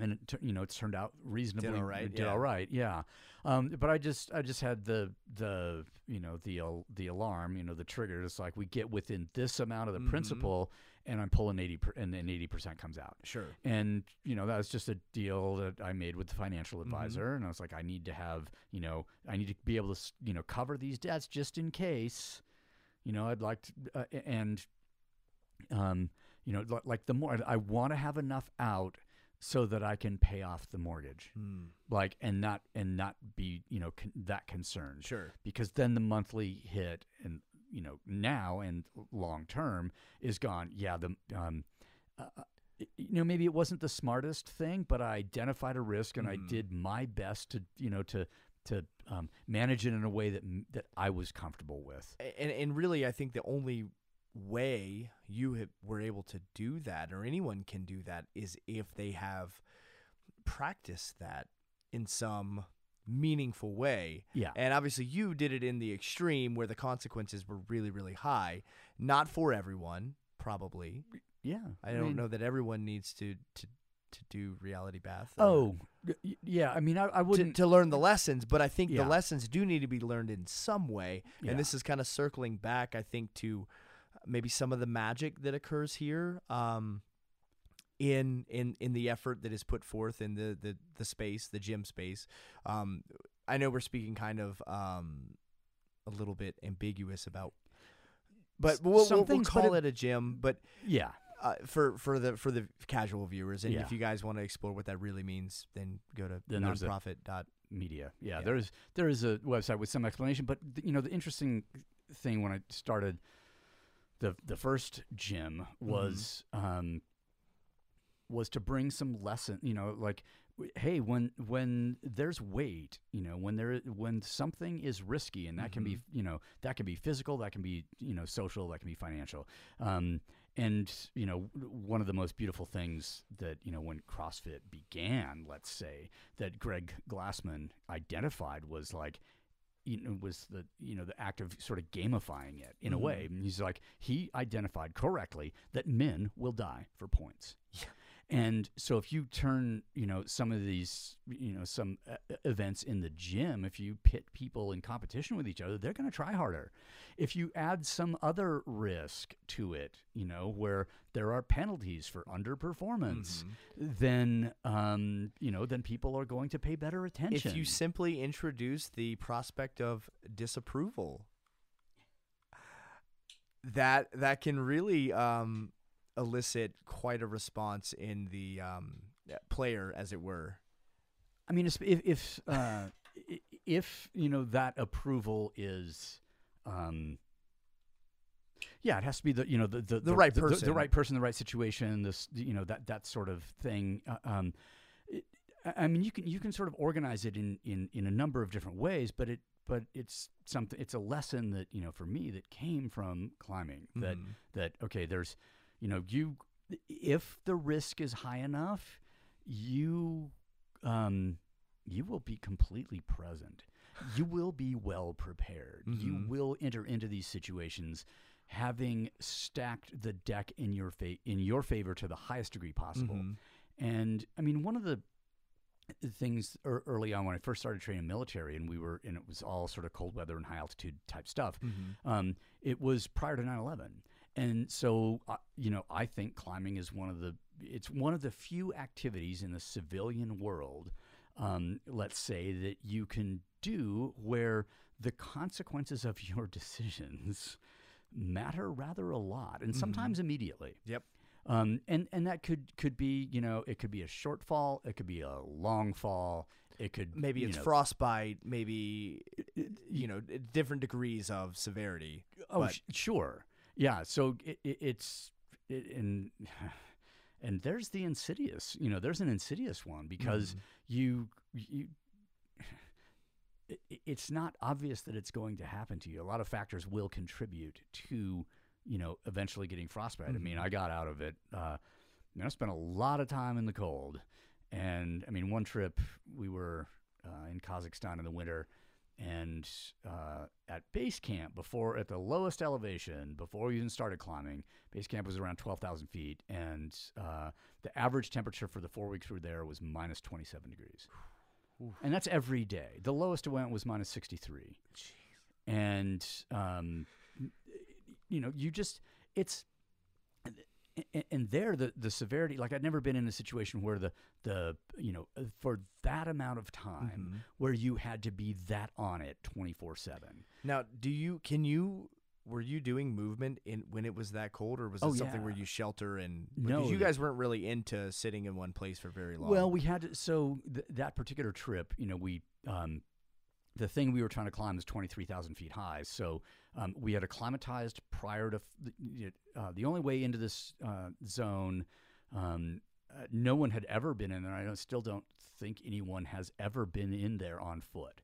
and it, you know, it's turned out reasonably all right, Did yeah. all right, yeah. Um, but I just, I just had the the you know the al- the alarm, you know, the trigger. It's like we get within this amount of the Mhm. principal, and I'm pulling eighty, per, and then eighty percent comes out. sure. And you know that was just a deal that I made with the financial Mm-hmm. advisor, and I was like, I need to have, you know, I need to be able to, you know, cover these debts just in case. You know, I'd like to, uh, and, um, you know, like the more I want to have enough out so that I can pay off the mortgage, Hmm. like, and not and not be, you know, con- that concerned Sure. because then the monthly hit and you know now and long term is gone. Yeah, the um, uh, uh, you know maybe it wasn't the smartest thing, but I identified a risk and I Mhm. did my best to you know to to um, manage it in a way that that I was comfortable with. And and really, I think the only way you have, were able to do that, or anyone can do that, is if they have practiced that in some meaningful way. Yeah, And obviously, you did it in the extreme where the consequences were really, really high. Not for everyone, probably. yeah. I don't mean- know that everyone needs to to, to do reality bath. Oh, yeah. I mean, I, I to, wouldn't. to learn the lessons, but I think Yeah. the lessons do need to be learned in some way. Yeah. And this is kind of circling back, I think, to maybe some of the magic that occurs here um, in in in the effort that is put forth in the the, the space, the gym space. Um, I know we're speaking kind of um, a little bit ambiguous about. But we'll, we'll, we'll call it- it a gym. But yeah, uh, for for the for the casual viewers, and Yeah. if you guys want to explore what that really means, then go to Then nonprofit dot media. Yeah, Yeah. there is there is a website with some explanation, but th- you know the interesting thing when I started the the first gym was um, was to bring some lesson. You know, like hey, when when there's weight, you know, when there when something is risky, and that can be you know that can be physical, that can be you know social, that can be financial. Um, and you know one of the most beautiful things that you know when CrossFit began, let's say that Greg Glassman identified was like you know was the you know the act of sort of gamifying it in a mm-hmm. way. He's like he identified correctly that men will die for points. And so if you turn, you know, some of these, you know, some uh, events in the gym, if you pit people in competition with each other, they're going to try harder. If you add some other risk to it, you know, where there are penalties for underperformance, then, um, you know, then people are going to pay better attention. If you simply introduce the prospect of disapproval, that that can really um, elicit quite a response in the um, player, as it were. I mean, if if if, uh, if you know that approval is, um, yeah, it has to be the you know the the, The right the, person. the, right person, the right situation. This you know that that sort of thing. Uh, um, it, I- mean, you can you can sort of organize it in in in a number of different ways, but it but it's something. It's a lesson that you know for me that came from climbing. That Mhm. that okay, there's you know you if the risk is high enough, you um, you will be completely present. You will be well prepared. You Mhm. will enter into these situations having stacked the deck in your fa- in your favor to the highest degree possible. Mhm. And I mean, one of the things ear- early on when I first started training military, and we were, and it was all sort of cold weather and high altitude type stuff. Mhm. Um, it was prior to 9/11, and so uh, you know, I think climbing is one of the it's one of the few activities in the civilian world, um, let's say that you can do where the consequences of your decisions matter rather a lot, and sometimes immediately. Yep. Um, and and that could could be you know it could be a short fall, it could be a long fall, it could Maybe it's know, frostbite. Maybe you know different degrees of severity. Oh, but- sh- sure, yeah. So it, it, it's it, and and there's the insidious. You know, there's an insidious one because Mhm. you you. it- it- It's not obvious that it's going to happen to you. A lot of factors will contribute to, you know, eventually getting frostbite. I mean, Mhm. I got out of it. Uh, you know, I spent a lot of time in the cold, and I mean, one trip we were uh, in Kazakhstan in the winter, and uh, at base camp before at the lowest elevation before we even started climbing base camp was around 12000 feet and uh, the average temperature for the four weeks we were there was minus 27 degrees. Oof. and that's every day. The lowest it went was minus 63 and um, you know you just it's and, and there the the severity like i'd never been in a situation where the the you know for that amount of time Mhm. where you had to be that on it 24/7 Now, do you can you were you doing movement in when it was that cold, or was it Oh, something where you shelter and No, you guys weren't really into sitting in one place for very long. Well, we had to, so th- that particular trip, you know, we um, the thing we were trying to climb is twenty three thousand feet high. So um, we had acclimatized prior to the, uh, the only way into this uh, zone. Um, uh, no one had ever been in there. I don't, still don't think anyone has ever been in there on foot.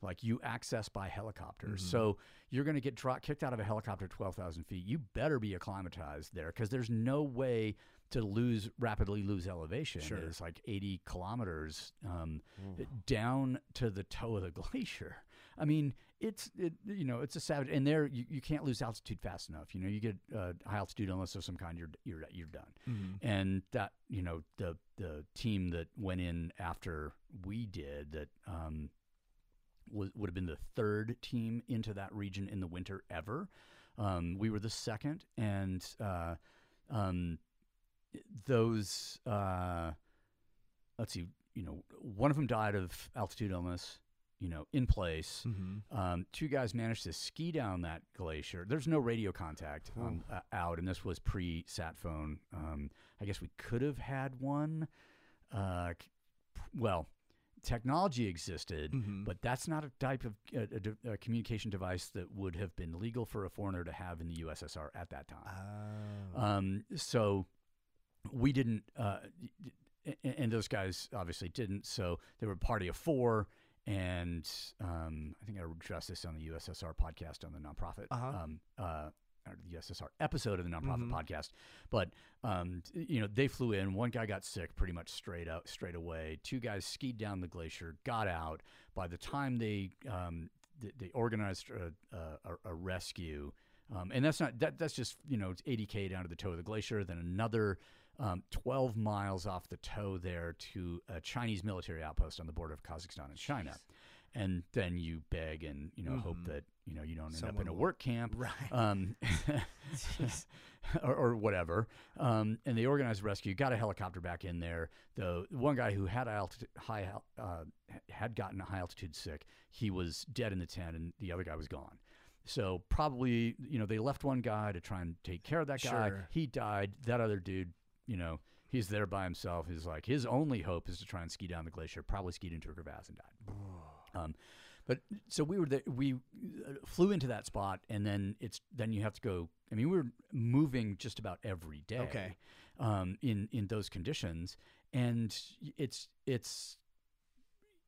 Like you access by helicopter, Mhm. so you're going to get dro- kicked out of a helicopter twelve thousand feet. You better be acclimatized there because there's no way to lose rapidly lose elevation. Sure. It's like 80 kilometers um, down to the toe of the glacier. I mean, it's it, you know it's a savage, and there you, you can't lose altitude fast enough. You know, you get uh, high altitude illness of some kind, you're you're you're done. Mhm. And that you know the the team that went in after we did that um, was, would have been the third team into that region in the winter ever. Um, we were the second, and uh, um, those uh, let's see, you know, one of them died of altitude illness. You know, in place. Mhm. Um, two guys managed to ski down that glacier. There's no radio contact um, uh, out, and this was pre sat phone. Um, I guess we could have had one. Uh, well, technology existed, Mhm. but that's not a type of uh, a, a communication device that would have been legal for a foreigner to have in the USSR at that time. Oh. Um, so we didn't, uh, a- and those guys obviously didn't. So they were a party of four. And um, I think I addressed this on the USSR podcast on the nonprofit, Uh-huh. um, uh, the USSR episode of the nonprofit Mhm. podcast. But um, you know, they flew in. One guy got sick pretty much straight out, straight away. Two guys skied down the glacier, got out. By the time they um, th- they organized a, a, a rescue, um, and that's not that that's just you know it's 80k down to the toe of the glacier, then another um, 12 miles off the toe there to a Chinese military outpost on the border of Kazakhstan and China, and then you beg and you know hope Mhm. that you know you don't end up in a work camp right. um, or, or whatever. Um, and they organized a rescue, got a helicopter back in there. The one guy who had altitude, high uh, had gotten high altitude sick, he was dead in the tent, and the other guy was gone. So probably, you know, they left one guy to try and take care of that guy. Sure. He died. That other dude, you know, he's there by himself. He's like his only hope is to try and ski down the glacier. Probably skied into a crevasse and died. Um, but so we were there, we uh, flew into that spot, and then it's then you have to go. I mean, we were moving just about every day. Okay. Um, in in those conditions, and it's it's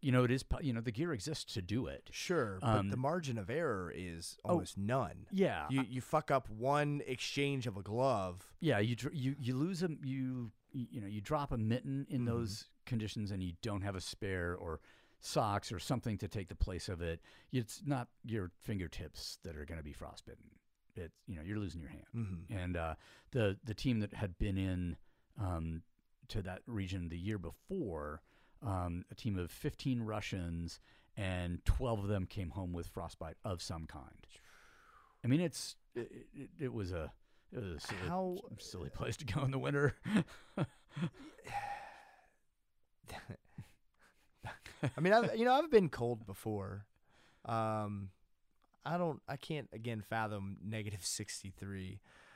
you know it is you know the gear exists to do it. Sure, but Um, the margin of error is oh, almost none. Yeah, You you fuck up one exchange of a glove. yeah. You you you lose a you you know you drop a mitten in Mhm. those conditions, and you don't have a spare or socks or something to take the place of it. It's not your fingertips that are going to be frostbitten. It's you know you're losing your hand. Mm-hmm. and uh, the the team that had been in um, to that region the year before, um, a team of 15 Russians, and 12 of them came home with frostbite of some kind. I mean, it's it, it, it was a it was a silly, How- silly place to go in the winter. I mean, I've, you know, I've been cold before. Um, I don't. I can't again fathom negative sixty three. Uh,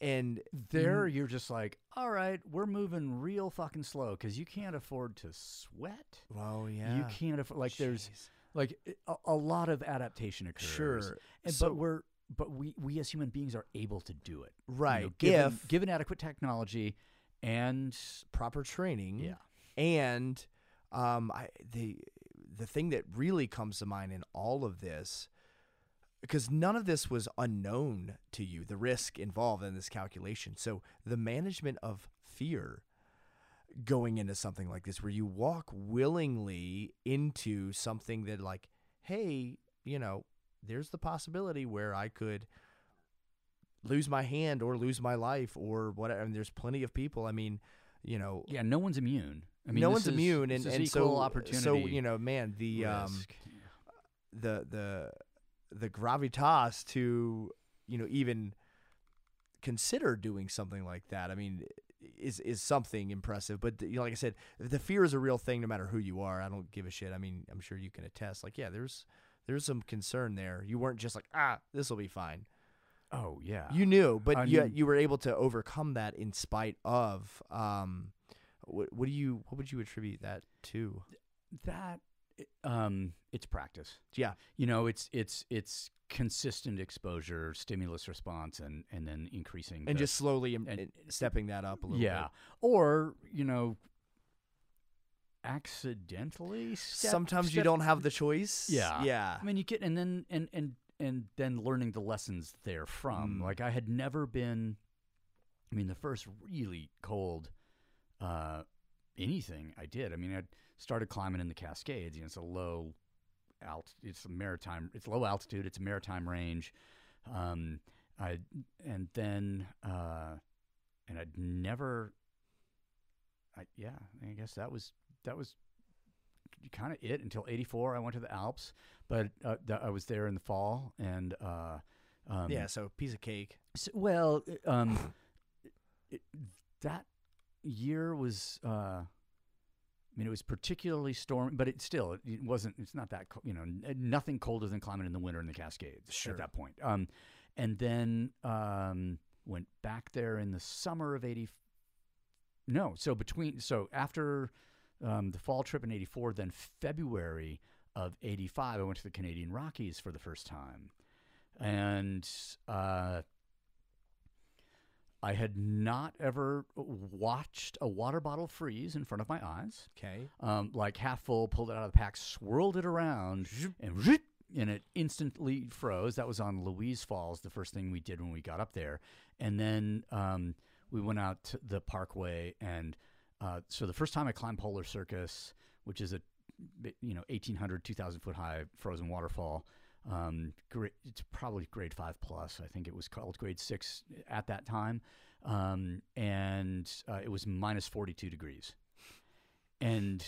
and There, you're just like, all right, we're moving real fucking slow because you can't afford to sweat. well, yeah, You can't afford like there's Jeez. like a, a lot of adaptation occurs. sure, And, So- but we're but we we as human beings are able to do it. you know, right. given, if given adequate technology and proper training, yeah. and um, I the the thing that really comes to mind in all of this, because none of this was unknown to you, the risk involved in this calculation. So the management of fear going into something like this, where you walk willingly into something that, like, hey, you know, there's the possibility where I could lose my hand or lose my life or whatever. I And there's plenty of people. I mean, you know, Yeah, no one's immune. I mean, no one's is- immune, and, and so opportunity. so you know, man, the um, the the the gravitas to you know even consider doing something like that. I mean, is is something impressive. But you know, like I said, the fear is a real thing, no matter who you are. I don't give a shit. I mean, I'm sure you can attest. Like, yeah, there's there's some concern there. You weren't just like, ah, this will be fine. oh yeah, You knew, but I you mean- you were able to overcome that in spite of. Um, what what do you what would you attribute that to? that um, it's practice. Yeah. You know, it's it's it's consistent exposure, stimulus response, and and then increasing and the- just slowly im- and- stepping that up a little yeah, bit. or you know, accidentally. Step, Sometimes you don't have the choice. Yeah. Yeah. I mean, you get and then and and and then learning the lessons there from. Mm. Like I had never been. I mean, the first really cold uh, anything I did. I mean, I started climbing in the Cascades. You know, it's a low alt. It's a maritime. It's low altitude. It's a maritime range. Um, I and then uh, and I'd never. I yeah. I guess that was that was kind of it until '84. I went to the Alps, but uh, th- I was there in the fall and. Uh, um, yeah. So piece of cake. s- well, um, it, that year was. Uh, I mean, it was particularly stormy, but it still it, wasn't. It's not that you know nothing colder than climbing in the winter in the Cascades Sure. at that point. Um, and then um, went back there in the summer of eighty. No, so between so after um, the fall trip in '84, then February of '85, I went to the Canadian Rockies for the first time, and uh, I had not ever watched a water bottle freeze in front of my eyes. Okay. Um, like half full, pulled it out of the pack, swirled it around, and and it instantly froze. That was on Louise Falls, the first thing we did when we got up there. And then um, we went out to the parkway, and uh, so the first time I climbed Polar Circus, which is a you know 1800 2000 foot high frozen waterfall um gra- it's probably grade 5 plus i think it was called grade 6 at that time um and uh, it was minus 42 degrees and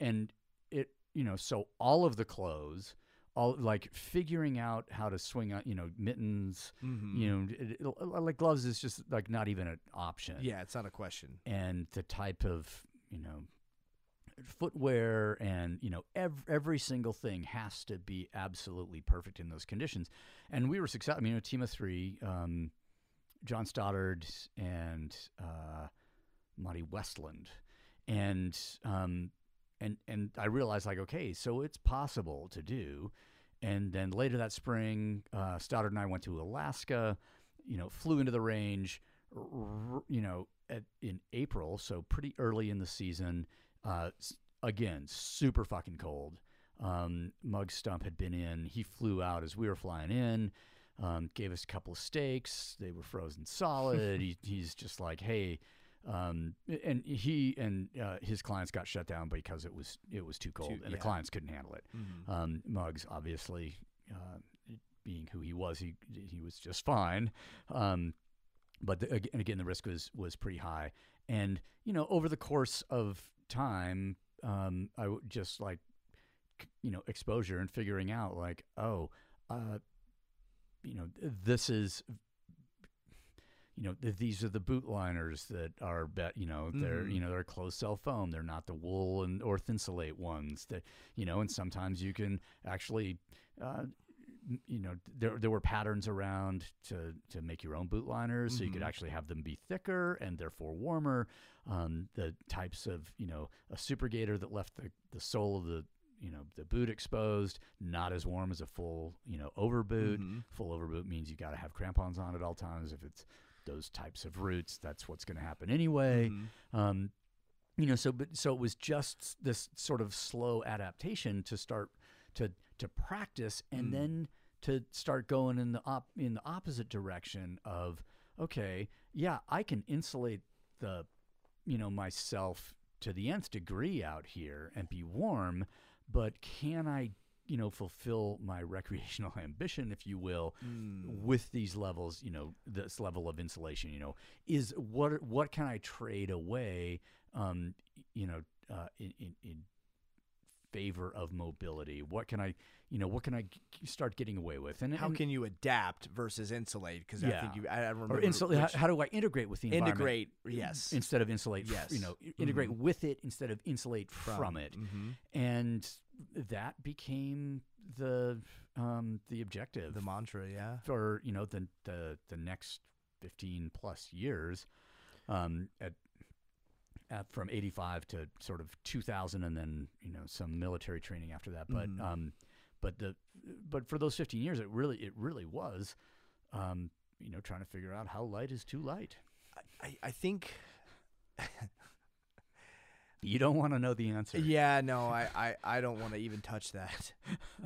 and it you know so all of the clothes all like figuring out how to swing out you know mittens Mm-hmm. you know it, it- like gloves is just like not even an option Yeah, it's not a question. and the type of you know footwear and you know every, every single thing has to be absolutely perfect in those conditions and we were successful i mean a team of three um, john stoddard and uh, Monty Westland, and um, and and I realized like okay, so it's possible to do. And then later that spring, uh, Stoddard and I went to Alaska. You know, flew into the range. You know, at, in April, so pretty early in the season. Uh, again, super fucking cold. Um, Mugs Stump had been in. He flew out as we were flying in. Um, gave us a couple of steaks. They were frozen solid. he, he's just like, hey, um, and he and uh, his clients got shut down because it was it was too cold, Too- and the clients couldn't handle it. Mm-hmm. Um, Mugs, obviously, uh, being who he was, he he was just fine. Um, but the, again, the risk was was pretty high. And you know, over the course of time, um, I would just like you know exposure and figuring out like, oh, uh, you know, this is. You know, th- these are the boot liners that are, bet you know, they're Mhm. you know they're a closed cell foam. They're not the wool and or thinsulate ones. That you know, and sometimes you can actually uh, you know, there there were patterns around to to make your own boot liners, so you could Mhm. actually have them be thicker and therefore warmer. Um, the types of you know a super gator that left the the sole of the you know the boot exposed, not as warm as a full you know over boot. Mhm. Full over boot means you got to have crampons on at all times. If it's those types of routes, that's what's going to happen anyway. Mhm. Um, you know, so but so it was just this sort of slow adaptation to start to to practice and Mm. then to start going in the op in the opposite direction of okay, yeah, I can insulate the you know myself to the nth degree out here and be warm, but can I you know fulfill my recreational ambition, if you will, Mm. with these levels, you know, this level of insulation, you know, is what what can I trade away, um, you know, uh, in, in in favor of mobility? What can I, you know, what can I g- start getting away with? And How and- can you adapt versus insulate? Because I think you, I, I remember or insulate? How, which- how do I integrate with the environment? integrate. Yes. instead of insulate. Yes. you know, i- integrate with it instead of insulate from, it, Mhm. and that became the um, the objective The mantra. Yeah. for you know the the the next 15 plus years um at at from 85 to sort of 2000 and then you know some military training after that but Mhm. um but the but for those 15 years it really it really was um you know trying to figure out how light is too light I, I think. you don't want to know the answer Yeah. No. I. I, I don't want to even touch that.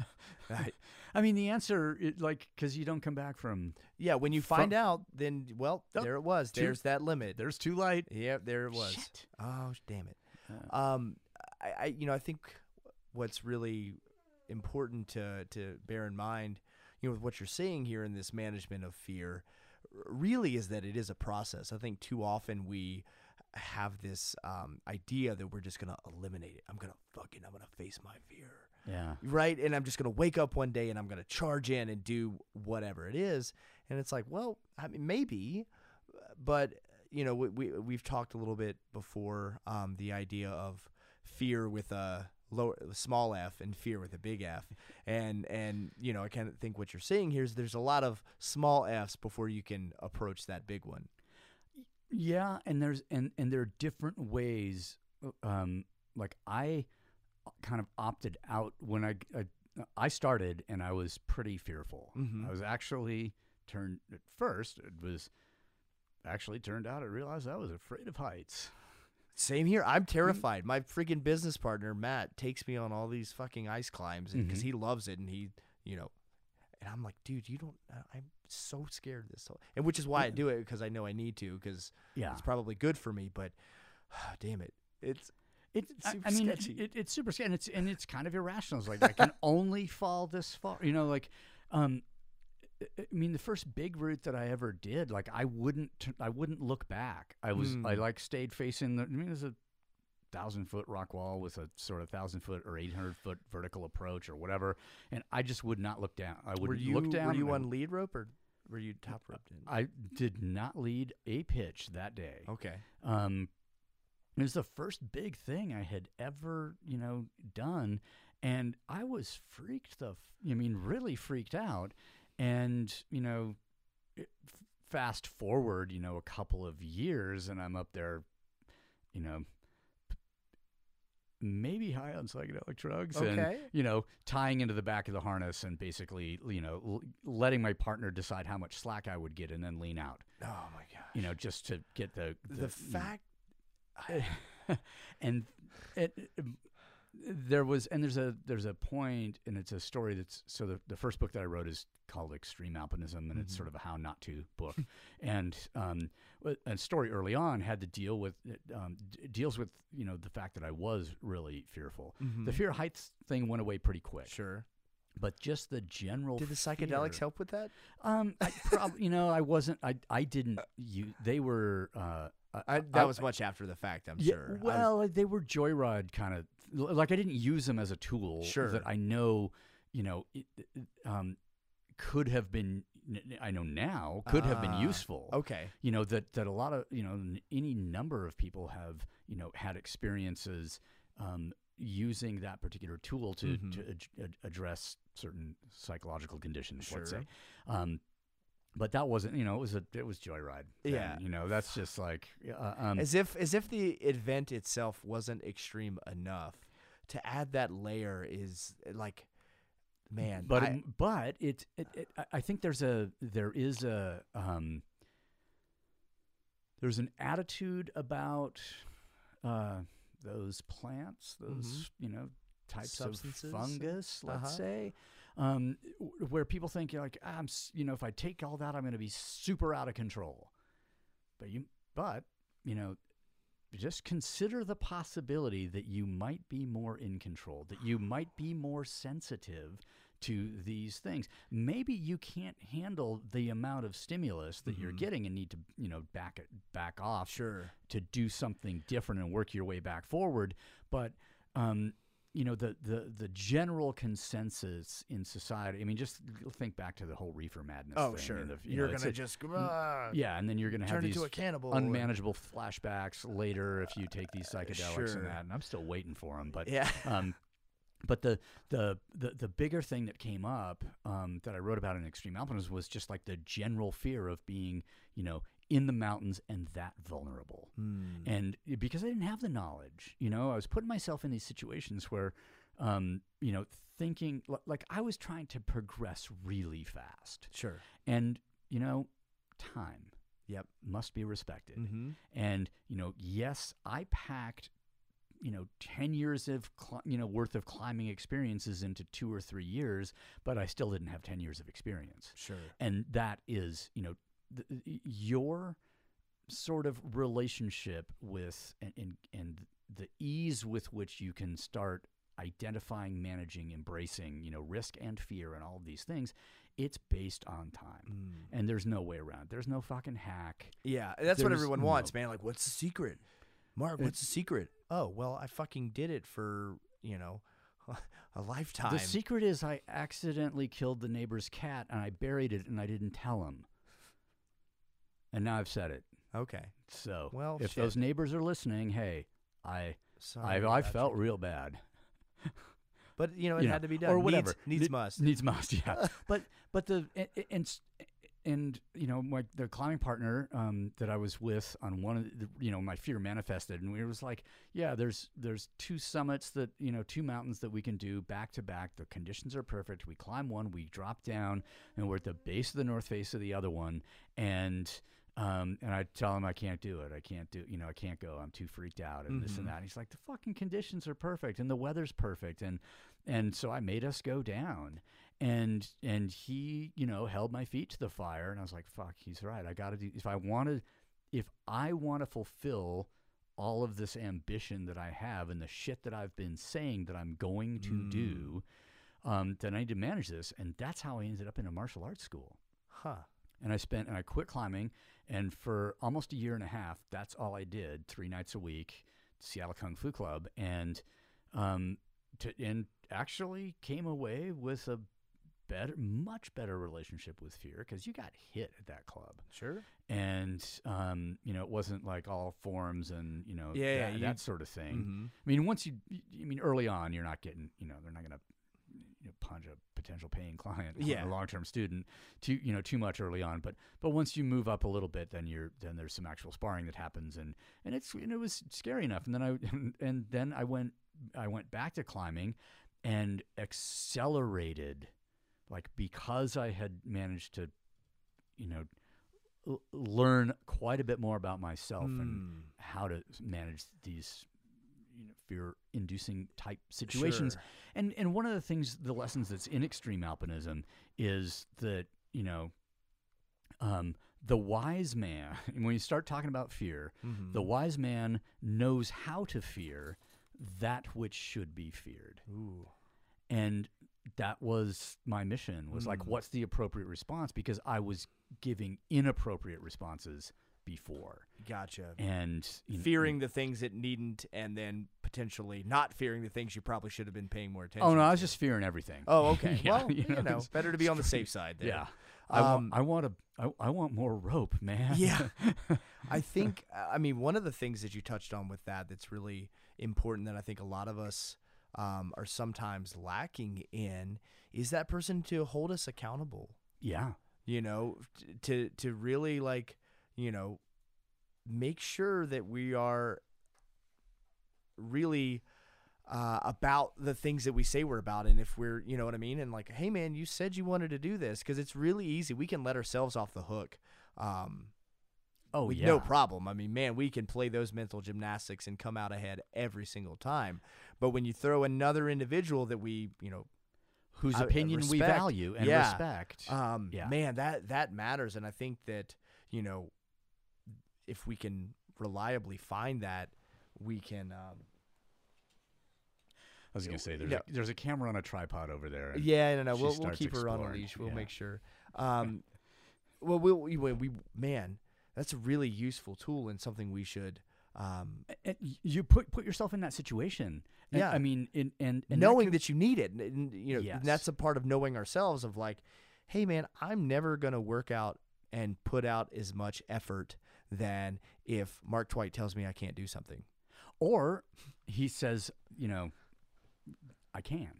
I, i mean the answer like because you don't come back from yeah. When you From- find out, then well, Oh, there it was. two- There's that limit. there's too light Yeah. There it was. Shit. Oh damn it. Um, I, I you know I think what's really important to to bear in mind, you know, with what you're saying here in this management of fear, really is that it is a process. I think too often we have this um, idea that we're just gonna eliminate it. I'm gonna fucking I'm gonna face my fear. Yeah Right, and I'm just gonna wake up one day and I'm gonna charge in and do whatever it is, and it's like, well, I mean, maybe, but you know, we, we we've talked a little bit before um, the idea of fear with a lower small f and fear with a big F, and and you know, I kind of think what you're saying here is there's a lot of small f's before you can approach that big one. Yeah, and there's and and there are different ways. Um, like I kind of opted out when I I, I started, and I was pretty fearful. Mhm. I was actually turned at first. It was actually turned out. I realized I was afraid of heights. Same here. I'm terrified. My freaking business partner Matt takes me on all these fucking ice climbs because Mhm. he loves it and he, you know, and I'm like, dude, you don't. uh, I'm so scared of this, whole, and which is why I do it because I know I need to because Yeah, it's probably good for me. But damn it, it's it, it's I- super I, mean, sketchy. It, it's super scary, and it's and it's kind of irrational. It's like I can only fall this far. You know, like, um, I mean, the first big route that I ever did, like, I wouldn't, I wouldn't look back. I was, I Mm. like stayed facing the. I mean, there's a thousand foot rock wall with a sort of thousand foot or eight hundred foot vertical approach or whatever, and I just would not look down. I would you look down. were you and on lead rope or were you top roped in? I did not lead a pitch that day. Okay. Um, it was the first big thing I had ever, you know, done, and I was freaked the, f- I mean, really freaked out, and you know, it, fast forward, you know, a couple of years, and I'm up there, you know, p- maybe high on psychedelic drugs, and you know, tying into the back of the harness, and basically, you know, l- letting my partner decide how much slack I would get, and then lean out, Oh my god. you know, just to get the the, you know, mm. fact. and it, there was and there's a there's a point and it's a story that's so the, the first book that I wrote is called Extreme Alpinism and it's Mhm. sort of a how not to book and um a story early on had to deal with um, d- deals with you know the fact that I was really fearful. The Mhm. fear of heights thing went away pretty quick, Sure. but just the general Did the psychedelics fear- help with that? Um, I prob- you know I wasn't I I didn't you they were uh I, that was much after the fact. I'm yeah, sure. I was- Well, they were joyride kind of like I didn't use them as a tool Sure. that I know, you know, it, um, could have been. I know now could have been Ah, useful. okay. You know that that a lot of you know any number of people have you know had experiences um, using that particular tool to, Mhm. to ad- ad- address certain psychological conditions. Let's Sure. say, um, but that wasn't you know it was a it was joyride. then, Yeah. you know that's just like uh, um, as if as if the event itself wasn't extreme enough to add that layer is like man but I- but it, it, it I- think there's a there is a um, there's an attitude about uh, those plants, those you know types Mm-hmm. Substances? of fungus, let's Uh-huh. say, um, where people think you're like I'm you know if I take all that I'm going to be super out of control, but you but you know just consider the possibility that you might be more in control, that you might be more sensitive to these things. Maybe you can't handle the amount of stimulus that you're Mhm. getting and need to, you know, back it back off sure to do something different and work your way back forward. But um, you know, the the the general consensus in society. I mean, just think back to the whole reefer madness. oh thing sure the- you you're know, gonna a- just uh, yeah, and then you're going to have turn these into a cannibal or- unmanageable flashbacks later if you take these psychedelics sure. and that. And I'm still waiting for them, but yeah um, but the, the the the bigger thing that came up um, that I wrote about in Extreme Alpinism was just like the general fear of being, you know, in the mountains and that vulnerable. Hmm. And because I didn't have the knowledge, you know, I was putting myself in these situations where, um, you know, thinking like I was trying to progress really fast, sure and you know, time yep must be respected. mm-hmm. And you know, yes, I packed you know 10 years of cli- you know worth of climbing experiences into 2 or 3 years, but I still didn't have 10 years of experience. sure And that is, you know, th- th- your sort of relationship with and, and and the ease with which you can start identifying, managing, embracing, you know, risk and fear and all of these things, it's based on time. Mm. And there's no way around. It. There's no fucking hack. Yeah, that's what There's everyone no- wants, man. Like, what's the secret? Mark, what's the secret? Oh, well, I fucking did it for, you know, a lifetime. The secret is I accidentally killed the neighbor's cat and I buried it and I didn't tell him. And now I've said it. okay. So Well, if shit. those neighbors are listening, hey, I Sorry I, I felt you. real bad. But, you know, it you know, had to be done. or whatever. Needs, needs Ne- must. Needs must, yeah. but but the and, and and you know my the climbing partner um, that I was with on one of the, you know my fear manifested and we was like yeah there's there's two summits that you know two mountains that we can do back to back the conditions are perfect we climb one we drop down and we're at the base of the north face of the other one and um, and I tell him I can't do it. I can't do, you know, I can't go. I'm too freaked out and this Mhm. and that. And he's like, the fucking conditions are perfect and the weather's perfect. And, and so I made us go down and, and he, you know, held my feet to the fire. And I was like, fuck, he's right. I got to do, if I want to, if I want to fulfill all of this ambition that I have and the shit that I've been saying that I'm going to Mm. do, um, then I need to manage this. And that's how I ended up in a martial arts school Huh. and I spent and I quit climbing, and for almost a year and a half, that's all I did, three nights a week, Seattle Kung Fu Club, and um, to and actually came away with a better, much better relationship with fear because you got hit at that club, Sure. and um, you know it wasn't like all forms and you know Yeah, yeah, that, you- that sort of thing. Mm-hmm. I mean, once you, I mean, early on, you're not getting, you know, they're not going to you know, punch a potential paying client, Yeah. a long-term student, too, you know, too much early on. But but once you move up a little bit, then you're then there's some actual sparring that happens, and and it's and it was scary enough. And then I and then I went I went back to climbing, and accelerated, like because I had managed to, you know. l- Learn quite a bit more about myself and Mm. how to manage these you know fear-inducing type situations. Sure. And and one of the things, the lessons that's in extreme alpinism is that you know, um, the wise man. When you start talking about fear, Mhm. the wise man knows how to fear that which should be feared. Ooh. And that was my mission. Was like, Mm. what's the appropriate response? Because I was giving inappropriate responses before, Gotcha. and you kn- fearing the things that needn't, and then potentially not fearing the things you probably should have been paying more attention. Oh no, I was just fearing everything. Oh, okay. Yeah, well, you know, it's- better to be on the safe side there. Yeah. I Um, want I want a I, I want more rope, man. Yeah. I think, I mean, one of the things that you touched on with that that's really important that I think a lot of us um, are sometimes lacking in is that person to hold us accountable. Yeah. You know, t- to to really like, you know, make sure that we are really uh, about the things that we say we're about and if we're you know what i mean and like hey man you said you wanted to do this because it's really easy we can let ourselves off the hook um, Oh with yeah. no problem i mean man we can play those mental gymnastics and come out ahead every single time but when you throw another individual that we you know Whose I- uh, opinion we value and Yeah. respect. um, Yeah. man that that matters and i think that you know if we can reliably find that we can um, I was gonna say there's no. a, there's a camera on a tripod over there. and Yeah, no, no. We'll, we'll starts keep her on a leash. We'll Yeah. make sure. Um, well, we'll, we, we, we, man, that's a really useful tool and something we should, um, And you put put yourself in that situation. And, Yeah. I mean, in, and, and that knowing can- that you need it. And, and, you know, Yes. that's a part of knowing ourselves of like, hey, man, I'm never going to work out and put out as much effort than if Mark Twight tells me I can't do something. or he says, you know, I can.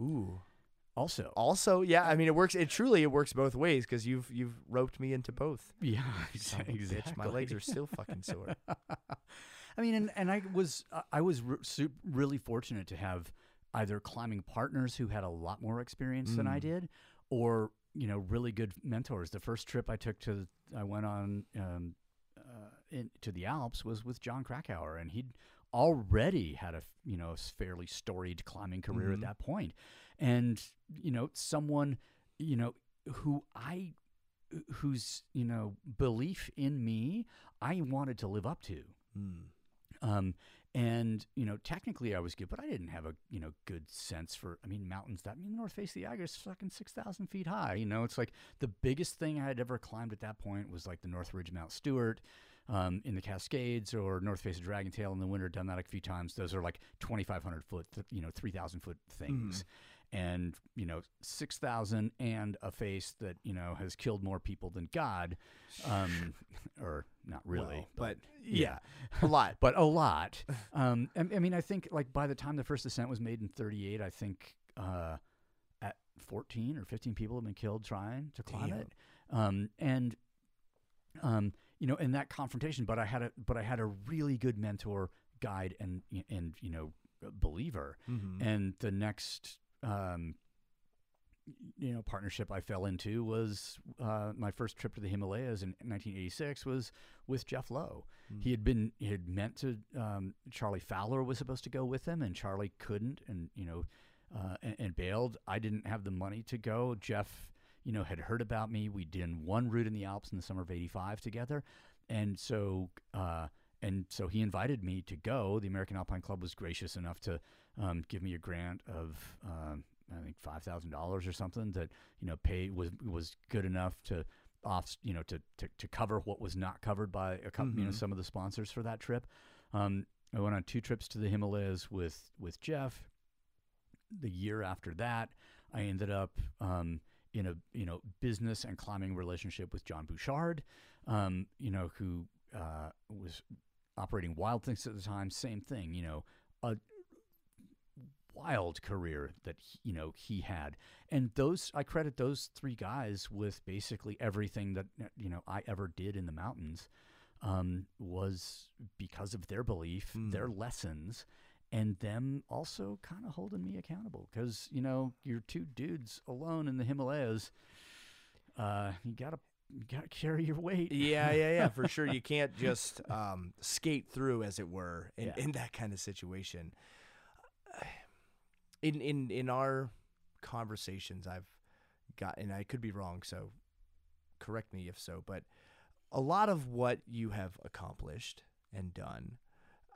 Ooh. Also, Also, yeah, I mean, it works. It truly, it works both ways because you've you've roped me into both. yeah, Son of a exactly. bitch, My legs are still fucking sore. I mean, and, and I was uh, I was re- really fortunate to have either climbing partners who had a lot more experience than I Mm. did, or you know, really good mentors. The first trip I took to I went on um, uh, in, to the Alps was with Jon Krakauer, and he'd already had a you know fairly storied climbing career Mhm. at that point, and you know someone you know who I whose you know belief in me I wanted to live up to. Hmm. Um, and you know, technically I was good, but I didn't have a you know good sense for. I mean, mountains. That I mean, the North Face of the Eiger is fucking six thousand feet high. You know, it's like the biggest thing I had ever climbed at that point was like the North Ridge Mount Stuart. Um, in the Cascades or North Face of Dragon Tail in the winter, done that a few times. Those are like 2,500 foot, you know, 3,000 foot things. And, you know, 6,000 and a face that, you know, has killed more people than God. Um, or not really, Well, but, but yeah, a lot. but a lot. Um, I, I mean, I think like by the time the first ascent was made in '38, I think uh, at 14 or 15 people have been killed trying to climb Damn. it. Um, and um, you know, in that confrontation, but I had a but I had a really good mentor, guide, and and you know, believer. Mhm. And the next, um, you know, partnership I fell into was uh, my first trip to the Himalayas in 1986 was with Jeff Lowe. Mm. He had been he had meant to. Um, Charlie Fowler was supposed to go with him, and Charlie couldn't, and you know, uh, and, and bailed. I didn't have the money to go. Jeff, you know, had heard about me. We did one route in the Alps in the summer of '85 together, and so. Uh, and so he invited me to go. The American Alpine Club was gracious enough to um, give me a grant of um, I think five thousand dollars or something that you know pay was was good enough to off you know to to, to cover what was not covered by a couple, you know Mhm. some of the sponsors for that trip. Um, I went on two trips to the Himalayas with with Jeff. The year after that, I ended up um, in a you know business and climbing relationship with John Bouchard, um, you know who uh, was operating Wild Things at the time. Same thing, you know, a wild career that he, you know he had, and those I credit those three guys with basically everything that you know I ever did in the mountains um, was because of their belief, Hmm. their lessons, and them also kind of holding me accountable. Because you know you're two dudes alone in the Himalayas. Uh, you gotta you gotta carry your weight. Yeah, yeah, yeah, for sure. You can't just um, skate through, as it were, in, Yeah. in that kind of situation. In in in our conversations, I've got, and I could be wrong, so correct me if so, but a lot of what you have accomplished and done.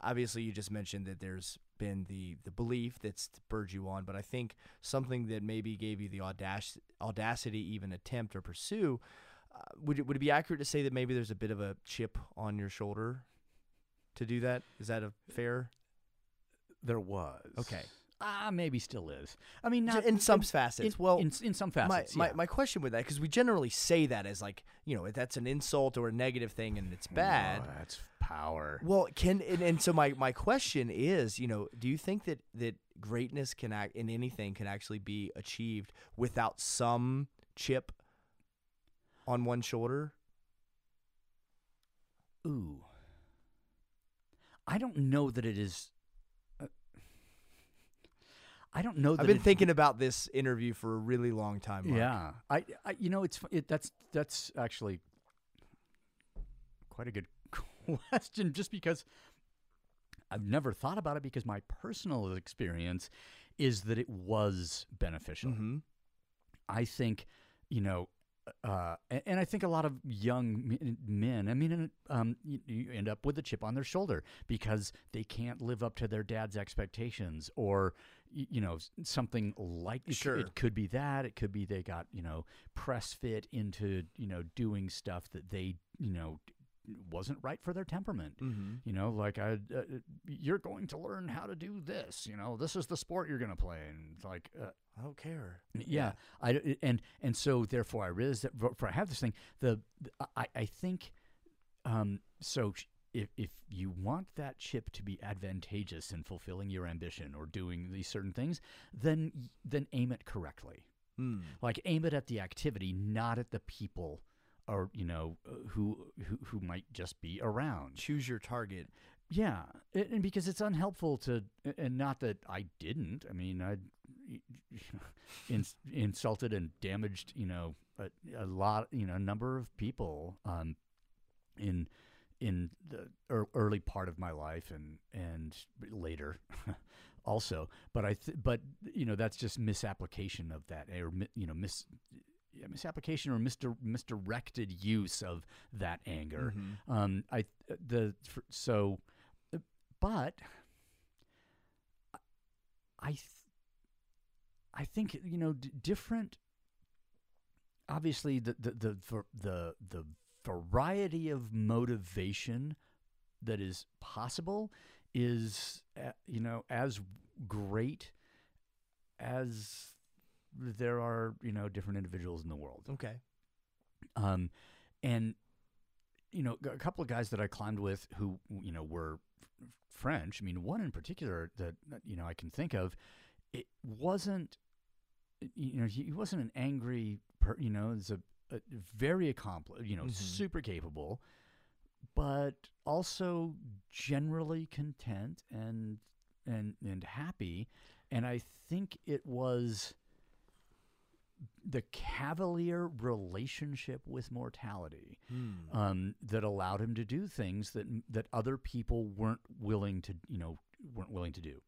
Obviously, you just mentioned that there's been the the belief that's spurred you on, but I think something that maybe gave you the audac- audacity, even attempt or pursue, uh, would it, would it be accurate to say that maybe there's a bit of a chip on your shoulder to do that? Is that a fair? There was Okay. Ah, maybe still is. I mean, not in some in- facets. in- well, in, in some facets. my, yeah. my question with that because we generally say that as like you know that's an insult or a negative thing and it's bad. Oh, that's power. Well, can and, and so my my question is, you know, do you think that that greatness can act in anything can actually be achieved without some chip on one shoulder? Ooh. I don't know that it is. I don't know that I've been it- thinking about this interview for a really long time. Mark. Yeah, I, I, you know, it's it, that's that's actually quite a good question, just because I've never thought about it because my personal experience is that it was beneficial. Mhm. I think, you know, uh, and, I think a lot of young men, I mean, um, you, you end up with a chip on their shoulder because they can't live up to their dad's expectations or, you know, something like it, Sure. it could be that. It could be they got, you know, press fit into, you know, doing stuff that they, you know, wasn't right for their temperament. Mhm. You know, like I, uh, you're going to learn how to do this. You know, this is the sport you're going to play, and like, uh, I don't care. yeah, I and and so therefore I realized that for for I have this thing. The, I I think, um, so if if you want that chip to be advantageous in fulfilling your ambition or doing these certain things, then then aim it correctly. Hmm. Like aim it at the activity, not at the people, or you know who who who might just be around. Choose your target. Yeah, a- and because it's unhelpful to, and not that I didn't. I mean, I ins- insulted and damaged, you know, a, a lot, you know, a number of people um, in in the early part of my life and and later also. But I, th- but you know, that's just misapplication of that, or you know, mis. yeah, Misapplication or misdir- misdirected use of that anger. Mhm. Um, I the so, but I th- I think you know d- different. Obviously, the the the the the variety of motivation that is possible is uh, you know as great as there are you know different individuals in the world Okay. um, and you know, a couple of guys that I climbed with who you know were French. I mean, one in particular that you know I can think of. It wasn't, you know, he wasn't an angry, per, you know, is a, very accomplished, you know, Mhm. super capable, but also generally content and and and happy. And I think it was the cavalier relationship with mortality Hmm. um, that allowed him to do things that that other people weren't willing to you know weren't willing to do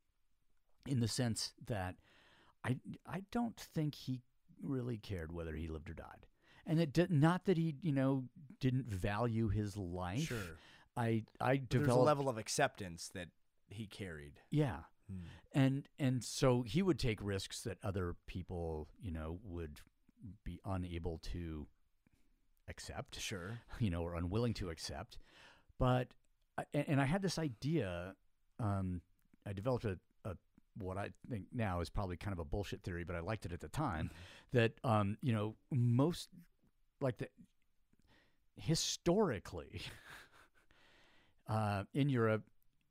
in the sense that I I don't think he really cared whether he lived or died and it did not that he you know didn't value his life Sure. I I But There's a level of acceptance that he carried. yeah Hmm. and and so he would take risks that other people you know would be unable to accept Sure. you know or unwilling to accept but and, and i had this idea um i developed a, a what i think now is probably kind of a bullshit theory but i liked it at the time that um you know most like the historically uh in europe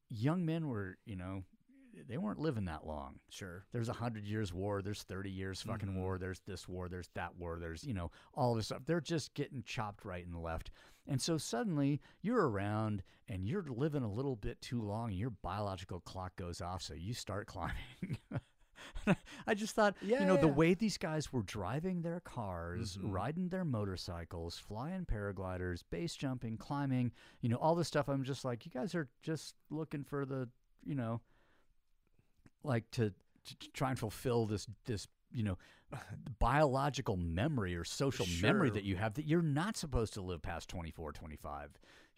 young men were you know they weren't living that long Sure. there's a hundred years war, there's thirty years fucking Mhm. war, there's this war, there's that war, there's you know all this stuff. They're just getting chopped right and left, and so suddenly you're around and you're living a little bit too long, and your biological clock goes off, so you start climbing. I just thought, Yeah, you know, the way these guys were driving their cars, Mhm. riding their motorcycles, flying paragliders, base jumping, climbing, you know, all this stuff. I'm just like, you guys are just looking for the, you know, like to, to, to try and fulfill this this you know biological memory or social memory that you have that you're not supposed to live past 24 25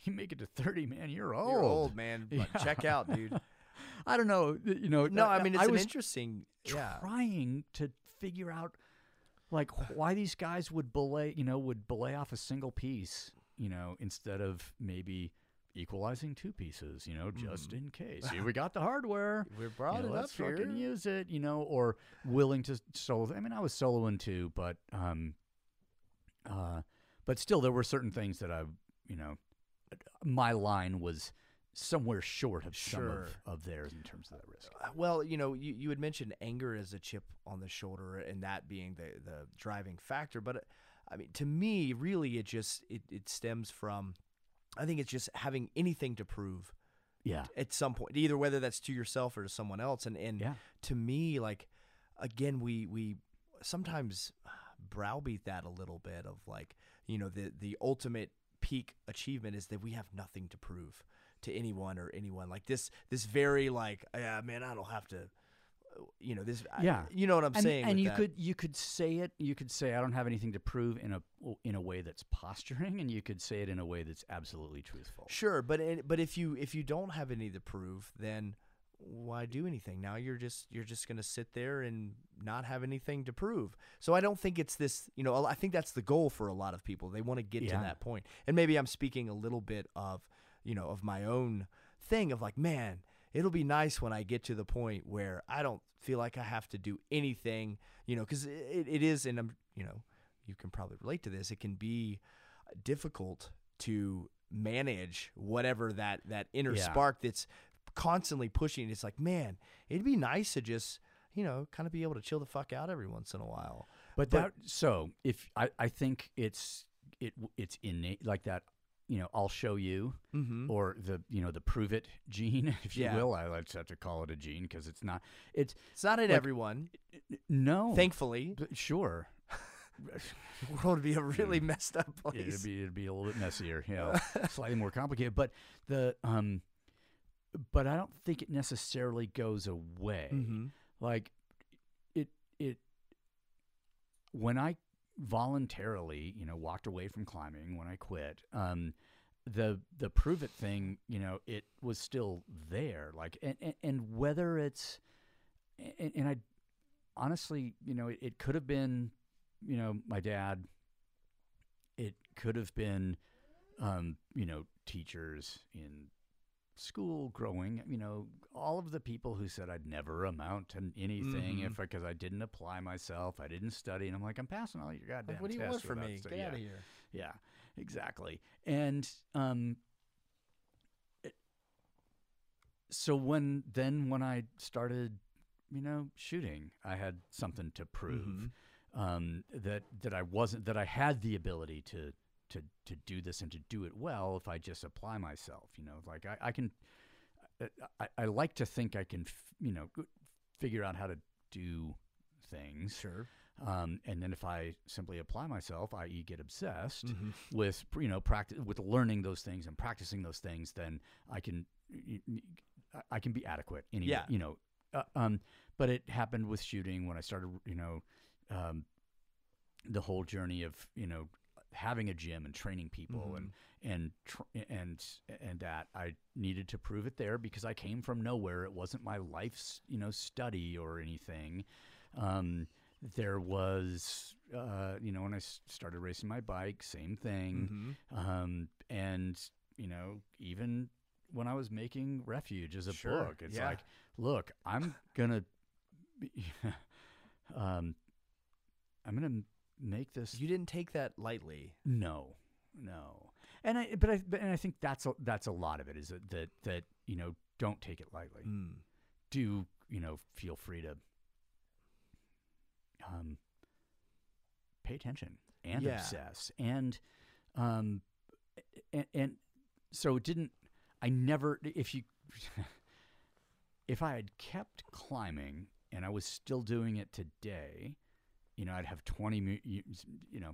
you make it to 30 man you're old, You're old, man. Yeah. Check out, dude. i don't know you know No, I mean it's I an was interesting. Yeah. trying to figure out like why these guys would belay you know would belay off a single piece you know instead of maybe equalizing two pieces you know just Mhm. in case Here we got the hardware We you brought know, it let's up here. fucking use it, you know, or willing to solo. I mean, I was soloing too, but um, uh, but still, there were certain things that I, you know, my line was somewhere short of some of, of theirs in terms of that risk. Uh, Well, you know, you, you had mentioned anger as a chip on the shoulder and that being the, the driving factor. But I mean, to me, really, it just it, it stems from, I think it's just having anything to prove Yeah. at some point, either whether that's to yourself or to someone else. And and Yeah. to me, like again, we we sometimes browbeat that a little bit of like you know the the ultimate peak achievement is that we have nothing to prove to anyone or anyone like this this very like yeah man I don't have to you know this I- Yeah. you know what I'm and, saying and you that. could you could say it you could say I don't have anything to prove in a in a way that's posturing and you could say it in a way that's absolutely truthful. Sure, but it, but if you if you don't have any to prove, then why do anything? Now you're just you're just going to sit there and not have anything to prove. So I don't think it's this, you know, I think that's the goal for a lot of people. They want to get Yeah. to that. And maybe I'm speaking a little bit of, you know, of my own thing of like, man, it'll be nice when I get to the point where I don't feel like I have to do anything, you know, cuz it, it is and I'm, you know, you can probably relate to this. It can be difficult to manage whatever that that inner Yeah. spark that's constantly pushing. It's like, man, it'd be nice to just, you know, kind of be able to chill the fuck out every once in a while. But, But- that so if I, I think it's it it's innate like that you know I'll show you Mm-hmm. or the you know the prove it gene if you will I like to have to call it a gene because it's not it's It's not in like- everyone, no thankfully. sure The world would be a really messed up place. it'd place. be it'd be a little bit messier you know slightly more complicated but the um but I don't think it necessarily goes away mm-hmm. like it it when i voluntarily you know walked away from climbing when i quit um the the prove it thing you know it was still there like and and, whether it's and, and i honestly you know it, it could have been you know my dad. It could have been um you know teachers in school growing you know all of the people who said i'd never amount to anything Mhm. if because I didn't apply myself i didn't study and i'm like i'm passing all your goddamn what do you tests want from me? stu- Get yeah. out of here. Yeah, exactly. And um, it- so when then when I started, you know, shooting, I had something to prove Mhm. um, that that I wasn't that I had the ability to to to do this and to do it well if I just apply myself. You know, like I, I can. I, I, like to think I can, f- you know, figure out how to do things. Sure. Um, and then if I simply apply myself, i.e., get obsessed Mhm. with you know practice with learning those things and practicing those things, then I can I- I can be adequate. Any, Yeah. you know. Uh, um, but it happened with shooting when I started. You know, um, the whole journey of you know having a gym and training people and and tr- and and that I needed to prove it there because I came from nowhere. It wasn't my life's you know study or anything. Um, there was uh, you know when I started racing my bike, same thing. Mhm. Um, and you know even when I was making Refuge as a Sure, book, it's yeah. like, look, I'm gonna. Be, um, I'm gonna make this You didn't take that lightly. no, no, and I but I but, and I think that's a, that's a lot of it is that, that that you know don't take it lightly. Mm. Do you know feel free to um pay attention and Yeah. obsess and um and, and so it didn't I never if you if I had kept climbing and I was still doing it today, you know, I'd have 20 you, know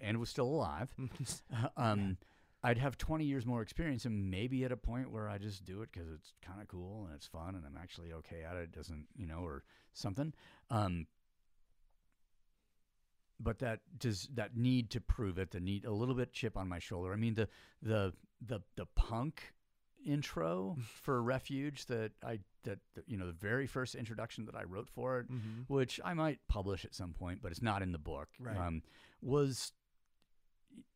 and was still alive. um, I'd have 20 years more experience and maybe at a point where I just do it because it's kind of cool and it's fun and I'm actually okay at it. It doesn't, you know, or something. Um, but that does that need to prove it, the need a little bit chip on my shoulder. I mean, the, the, the, the punk intro for refuge that I, that, you know, the very first introduction that I wrote for it, Mm-hmm. which I might publish at some point, but it's not in the book. Right. Um, was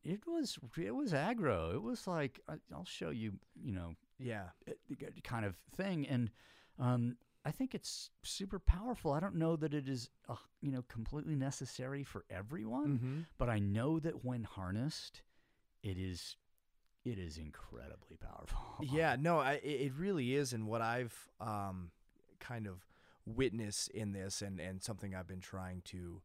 it was it was aggro. It was like I'll show you, you know, Yeah. kind of thing, and um, I think it's super powerful. I don't know that it is, uh, you know, completely necessary for everyone, Mm-hmm. but I know that when harnessed, it is it is incredibly powerful. Yeah, no, I, it really is, and what I've um, kind of witnessed in this, and and something I've been trying to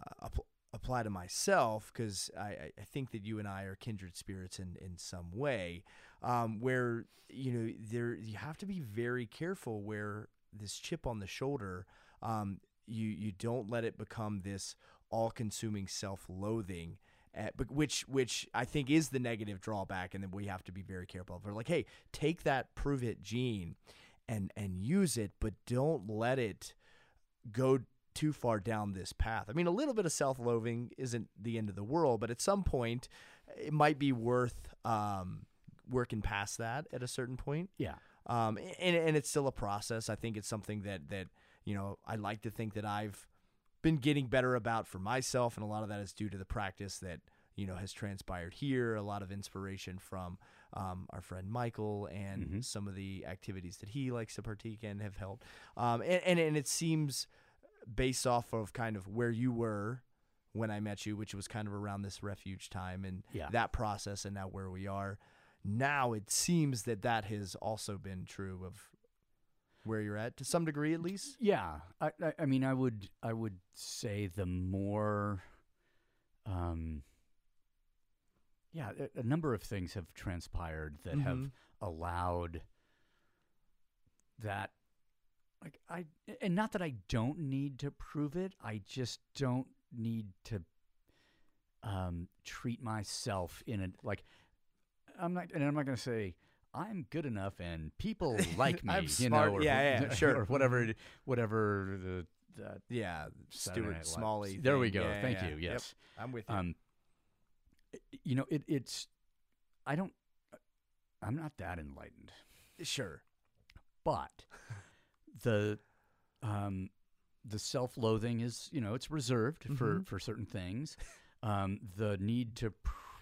uh, app- apply to myself, because I, I I think that you and I are kindred spirits in in some way, um, where you know there you have to be very careful where this chip on the shoulder, um, you you don't let it become this all-consuming self-loathing uh, but which which I think is the negative drawback, and then we have to be very careful. We're like, hey, take that prove it gene, and and use it, but don't let it go too far down this path. I mean, a little bit of self-loathing isn't the end of the world, but at some point, it might be worth um, working past that at a certain point. Yeah. Um, and and it's still a process. I think it's something that that you know I like to think that I've been getting better about for myself, and a lot of that is due to the practice that you know has transpired here. A lot of inspiration from um, our friend Michael and Mhm. some of the activities that he likes to partake in have helped. Um, and, and and it seems based off of kind of where you were when I met you, which was kind of around this refuge time and Yeah. that process, and now where we are. Now it seems that that has also been true of where you're at to some degree, at least. Yeah, I, I, I mean, I would, I would say the more, um, yeah, a, a number of things have transpired that have Mhm. allowed that, like, I, and not that I don't need to prove it, I just don't need to, um, treat myself in a like, I'm not, and I'm not going to say. I'm good enough, and people like me. You smart. know, or, Yeah, yeah, sure. or whatever, whatever the, the Yeah, Stuart Smalley. There we go. Yeah, Thank yeah, you. Yep, Yes. I'm with you. Um, you know, it, it's. I don't. I'm not that enlightened, sure. but the, um, the self-loathing is you know it's reserved for Mhm. for certain things. Um, the need to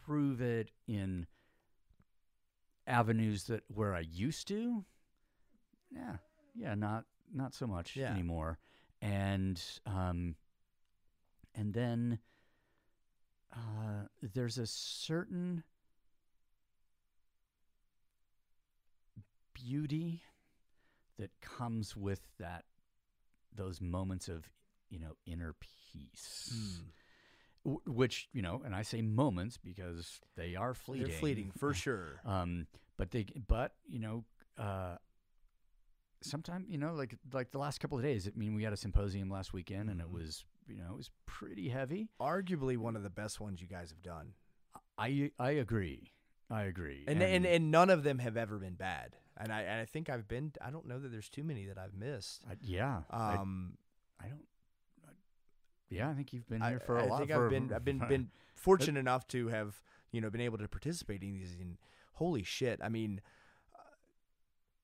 prove it in avenues that where I used to, yeah, yeah, not not so much Yeah. anymore, and um, and then uh, there's a certain beauty that comes with that those moments of you know inner peace Hmm. Which you know, and I say moments because they are fleeting. They're fleeting for sure. Um, but they, but you know, uh, sometimes you know, like like the last couple of days. I mean, we had a symposium last weekend, and it Mhm. was you know it was pretty heavy. Arguably one of the best ones you guys have done, I I agree. I agree. and and, and none of them have ever been bad. And I and I think I've been. I don't know that there's too many that I've missed. I- yeah, I, Um, I don't. I, yeah, I think you've been here for a I lot. I think I've been I've been been fortunate enough to have you know been able to participate in these. And holy shit! I mean, uh,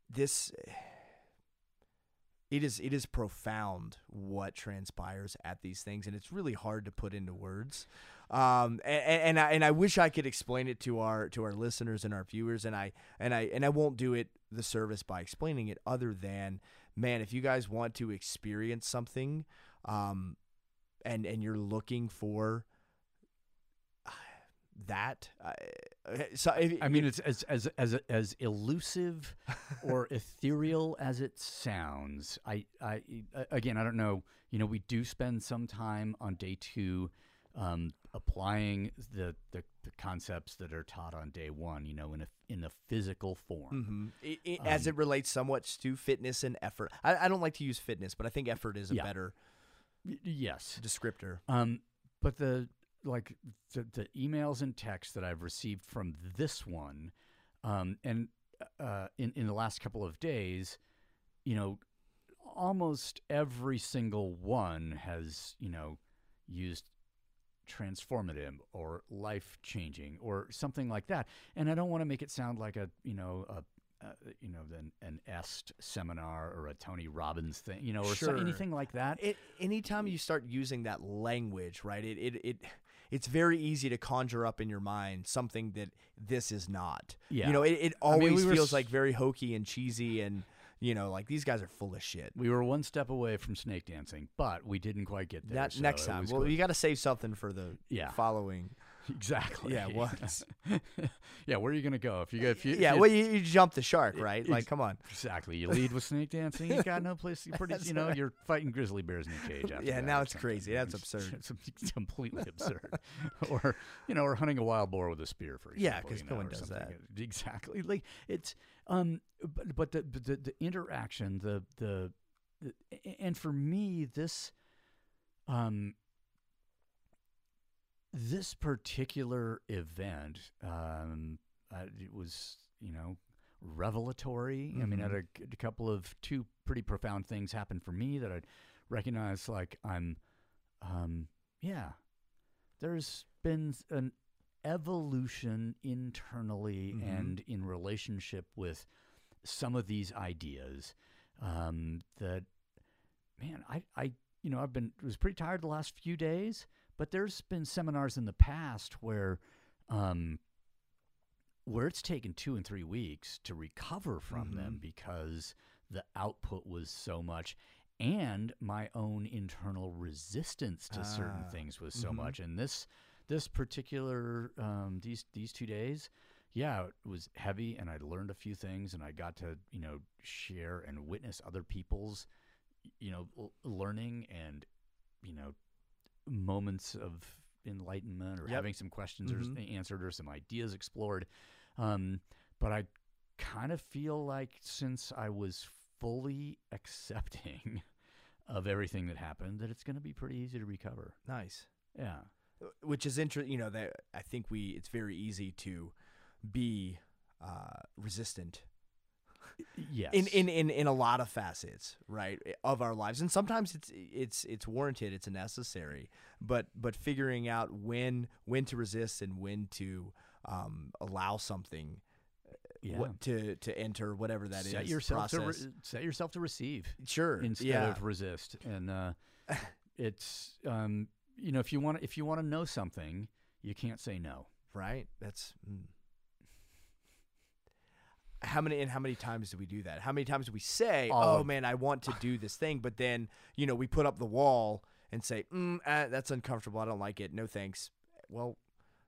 this it is it is profound what transpires at these things, and it's really hard to put into words. Um, and, and I and I wish I could explain it to our to our listeners and our viewers, and I and I and I won't do it the service by explaining it, other than man, if you guys want to experience something, um, and and you're looking for that, uh, so if, I mean, it's as as as as elusive or ethereal as it sounds. I, I again, I don't know. You know, we do spend some time on day two um, applying the, the the concepts that are taught on day one. You know, in a in a physical form. Mhm. I- I- as Um, it relates somewhat to fitness and effort. I, I don't like to use fitness, but I think effort is a Yeah. better yes. descriptor. Um, but the like the, the emails and texts that I've received from this one, um, and uh, in in the last couple of days, you know, almost every single one has you know used transformative or life changing or something like that. And I don't want to make it sound like a you know a uh, you know an, an Est seminar or a Tony Robbins thing, you know, or so- anything like that. It, anytime you start using that language, right? It, it it it's very easy to conjure up in your mind something that this is not. Yeah. You know, it, it I mean, always we feels s- like very hokey and cheesy, and you know, like these guys are full of shit. We were one step away from snake dancing, but we didn't quite get there. That so next time. Well, you got to save something for the Yeah. following exactly. Yeah, was. yeah, where are you gonna go if you go? If you, if yeah, you- well, you, you jump the shark, right? Like, come on. exactly. You lead with snake dancing. You got no place. You pretty. you know, right. you're fighting grizzly bears in a cage. After Yeah, now it's crazy. That's absurd. It's completely absurd. or you know, or hunting a wild boar with a spear, for example. Yeah, 'cause you no one does something. that. Exactly. Like it's um, but but the the, the interaction, the, the the and for me this um this particular event um uh, it was you know revelatory i mean had a, a couple of two pretty profound things happen for me that i recognize like i'm um yeah there's been an evolution internally Mhm. and in relationship with some of these ideas um, that man I, I you know i've been was pretty tired the last few days but there's been seminars in the past where um, where it's taken two and three weeks to recover from them Mhm. because the output was so much and my own internal resistance to certain Ah, things was so mhm. much and this this particular um, these these two days yeah it was heavy and i learned a few things and i got to you know share and witness other people's you know l- learning and you know moments of enlightenment or Yep. having some questions or Mhm. answered or some ideas explored um, but i kind of feel like since i was fully accepting of everything that happened that it's going to be pretty easy to recover Nice. yeah Which is interesting. You know, that I think we, it's very easy to be uh, resistant yes in, in, in, in a lot of facets, right, of our lives. And sometimes it's, it's, it's warranted, it's necessary, but, but figuring out when, when to resist and when to um, allow something yeah. what to, to enter, whatever that is. set yourself to process. re- set yourself to receive sure. instead yeah. of resist and uh, it's um, you know if you want if you want to know something you can't say no Right. That's. Mm. How many and how many times do we do that? How many times do we say, All "Oh man, I want to do this thing," but then you know we put up the wall and say, mm, uh, "That's uncomfortable. I don't like it. No thanks." Well,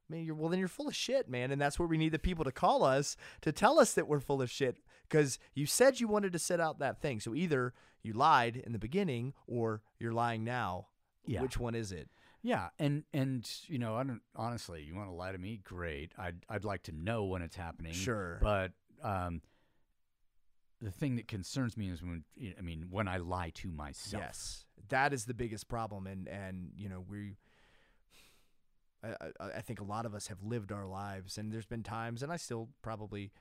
man, you're well. Then you're full of shit, man, and that's where we need the people to call us to tell us that we're full of shit because you said you wanted to set out that thing. So either you lied in the beginning or you're lying now. Yeah. Which one is it? yeah and and you know I don't honestly you want to lie to me great I'd I'd like to know when it's happening Sure. but um, the thing that concerns me is when I mean when I lie to myself Yes, that is the biggest problem, and and you know we. I, I, I think a lot of us have lived our lives, and there's been times, and I still probably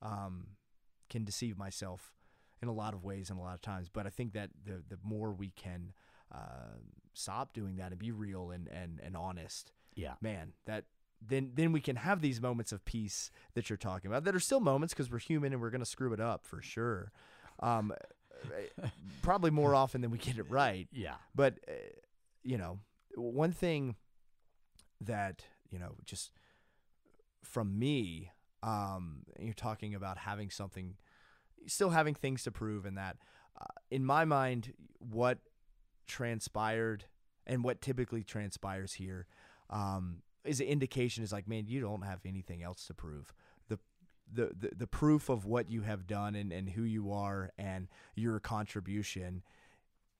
um, can deceive myself in a lot of ways and a lot of times. But I think that the the more we can uh, stop doing that and be real and and and honest, yeah man, that then then we can have these moments of peace that you're talking about that are still moments because we're human and we're gonna screw it up for sure. Um, probably more often than we get it right. yeah But uh, you know, one thing that you know just from me, um, you're talking about having something, still having things to prove, and that uh, in my mind, what transpired and what typically transpires here um, is an indication is like, man, you don't have anything else to prove. The, the, the, the proof of what you have done and, and who you are and your contribution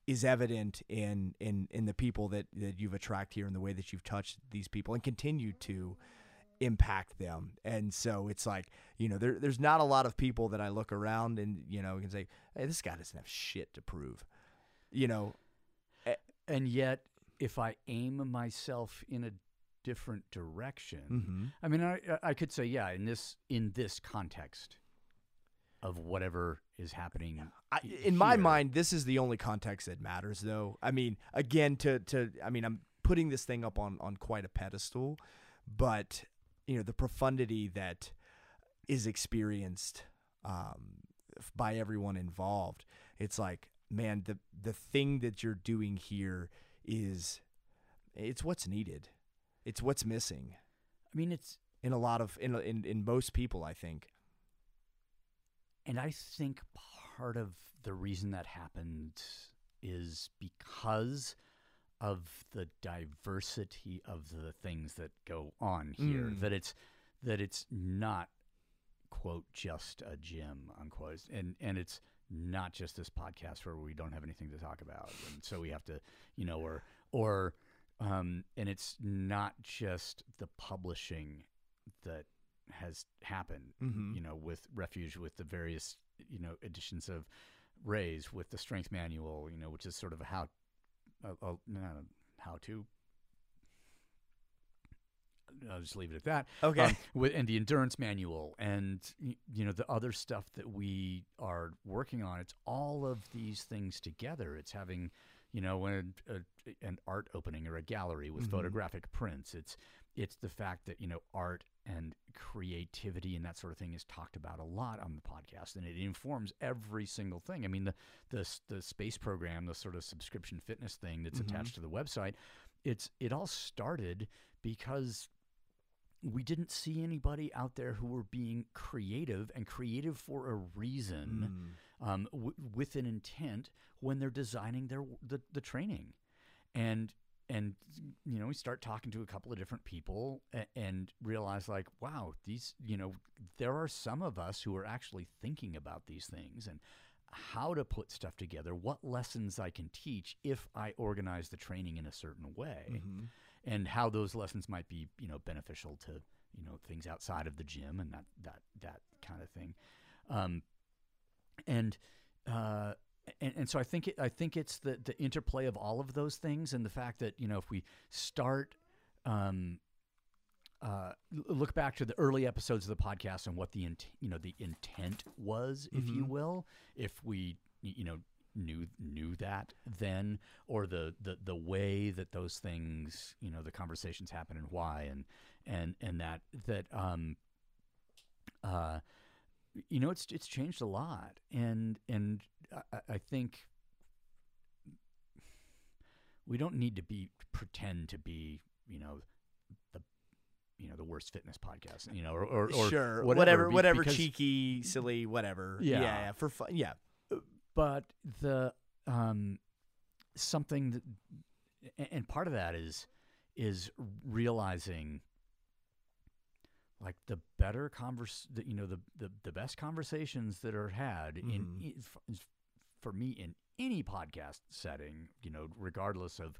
is evident in, in, in the people that, that you've attracted here and the way that you've touched these people and continue to impact them. And so it's like, you know, there, there's not a lot of people that I look around and, you know, can say, hey, this guy doesn't have shit to prove. You know, eh and yet if I aim myself in a different direction mm-hmm. I mean, I I could say yeah in this in this context of whatever is happening. I, in my mind, this is the only context that matters, though. I mean, again, to to I mean, I'm putting this thing up on on quite a pedestal, but you know, the profundity that is experienced um, by everyone involved. It's like, man, the the thing that you're doing here is, it's what's needed. It's what's missing I mean, it's in a lot of in in in most people. I think. and I think part of the reason that happened is because of the diversity of the things that go on here. Mm. That it's that it's not quote just a gym unquote, and and it's not just this podcast where we don't have anything to talk about, and so we have to, you know, or or um, and it's not just the publishing that has happened, Mhm. you know, with Refuge, with the various, you know, editions of Rays, with the Strength Manual, you know, which is sort of a how, a, a, a how to. I'll just leave it at that. Okay. Um, with, and the endurance manual and you know the other stuff that we are working on it's all of these things together it's having you know an, a, an art opening or a gallery with Mhm. photographic prints it's it's the fact that you know art and creativity and that sort of thing is talked about a lot on the podcast and it informs every single thing i mean the the, the space program the sort of subscription fitness thing that's Mhm. attached to the website it's it all started because we didn't see anybody out there who were being creative and creative for a reason Mm. um, w- with an intent when they're designing their the, the training and and you know we start talking to a couple of different people and, and realize like wow these you know there are some of us who are actually thinking about these things and how to put stuff together what lessons i can teach if i organize the training in a certain way Mhm. And how those lessons might be you know beneficial to you know things outside of the gym and that that that kind of thing um and uh and, and so I think it, I think it's the the interplay of all of those things and the fact that you know if we start um uh, look back to the early episodes of the podcast and what the int- you know the intent was, if you Mhm. will. If we you know knew knew that then, or the, the the way that those things you know the conversations happen and why, and and and that that um uh you know it's it's changed a lot, and and I- I, think we don't need to be pretend to be you know the you know the worst fitness podcast you know or or, or sure, whatever whatever, whatever, because- cheeky, silly, whatever. Yeah. yeah, yeah, for fun. Yeah, but the um something that and part of that is is realizing like the better converse the, you know the, the the best conversations that are had in Mhm. i- f- for me in any podcast setting you know regardless of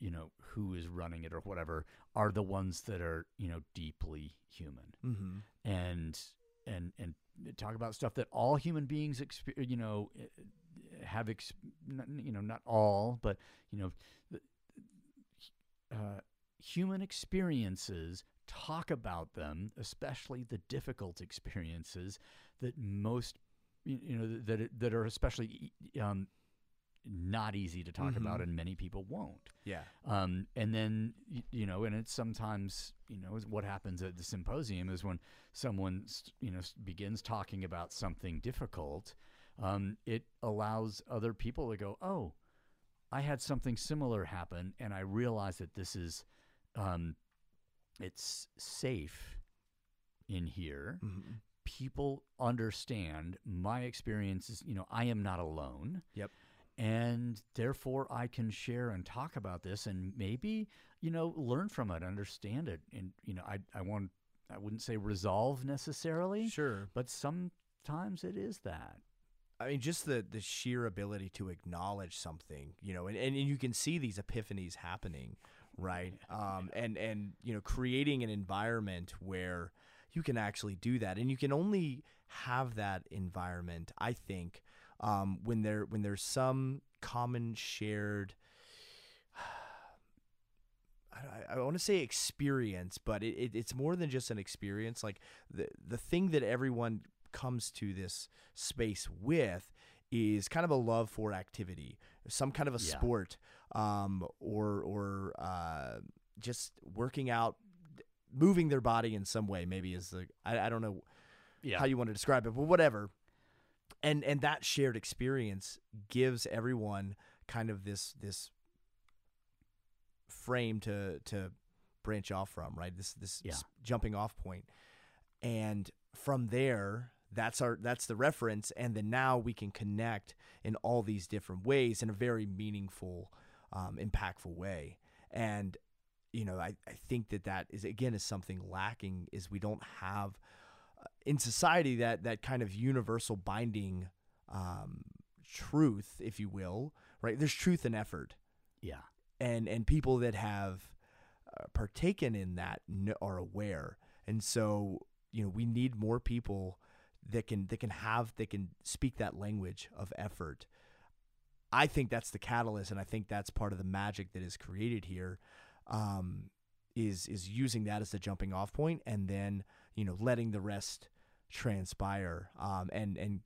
you know who is running it or whatever are the ones that are you know deeply human mm-hmm. and and and talk about stuff that all human beings exper- you know eh, have ex- you know not all but you know uh, human experiences talk about them especially the difficult experiences that most you know that that are especially um, not easy to talk about Mhm. and many people won't yeah, um, and then y- you know, and it's sometimes you know what happens at the symposium is when someone you know begins talking about something difficult, um, it allows other people to go, oh, I had something similar happen, and I realize that this is, um, it's safe in here. Mhm. People understand my experiences. You know, I am not alone yep, and therefore I can share and talk about this and maybe you know learn from it, understand it, and you know I I want I wouldn't say resolve necessarily, sure. but sometimes it is that. I mean, just the the sheer ability to acknowledge something, you know, and, and you can see these epiphanies happening, right? Um, and and you know, creating an environment where you can actually do that, and you can only have that environment, I think, um, when there when there's some common shared. I, I want to say experience, but it, it, it's more than just an experience. Like the the thing that everyone comes to this space with is kind of a love for activity, some kind of a Yeah. sport, um, or or uh, just working out, moving their body in some way. Maybe is the I, I don't know Yeah. how you want to describe it, but whatever. And and that shared experience gives everyone kind of this this frame to to branch off from, right? This this Yeah. jumping off point. And from there, that's our that's the reference and then now we can connect in all these different ways in a very meaningful um, impactful way. And you know, I, I think that that is again is something lacking is we don't have in society that that kind of universal binding um, truth, if you will, right? There's truth and effort, Yeah. and and people that have uh, partaken in that are aware, and so you know we need more people that can that can have that can speak that language of effort. I think that's the catalyst, and I think that's part of the magic that is created here. Um, is is using that as the jumping off point, and then you know letting the rest transpire. Um, and and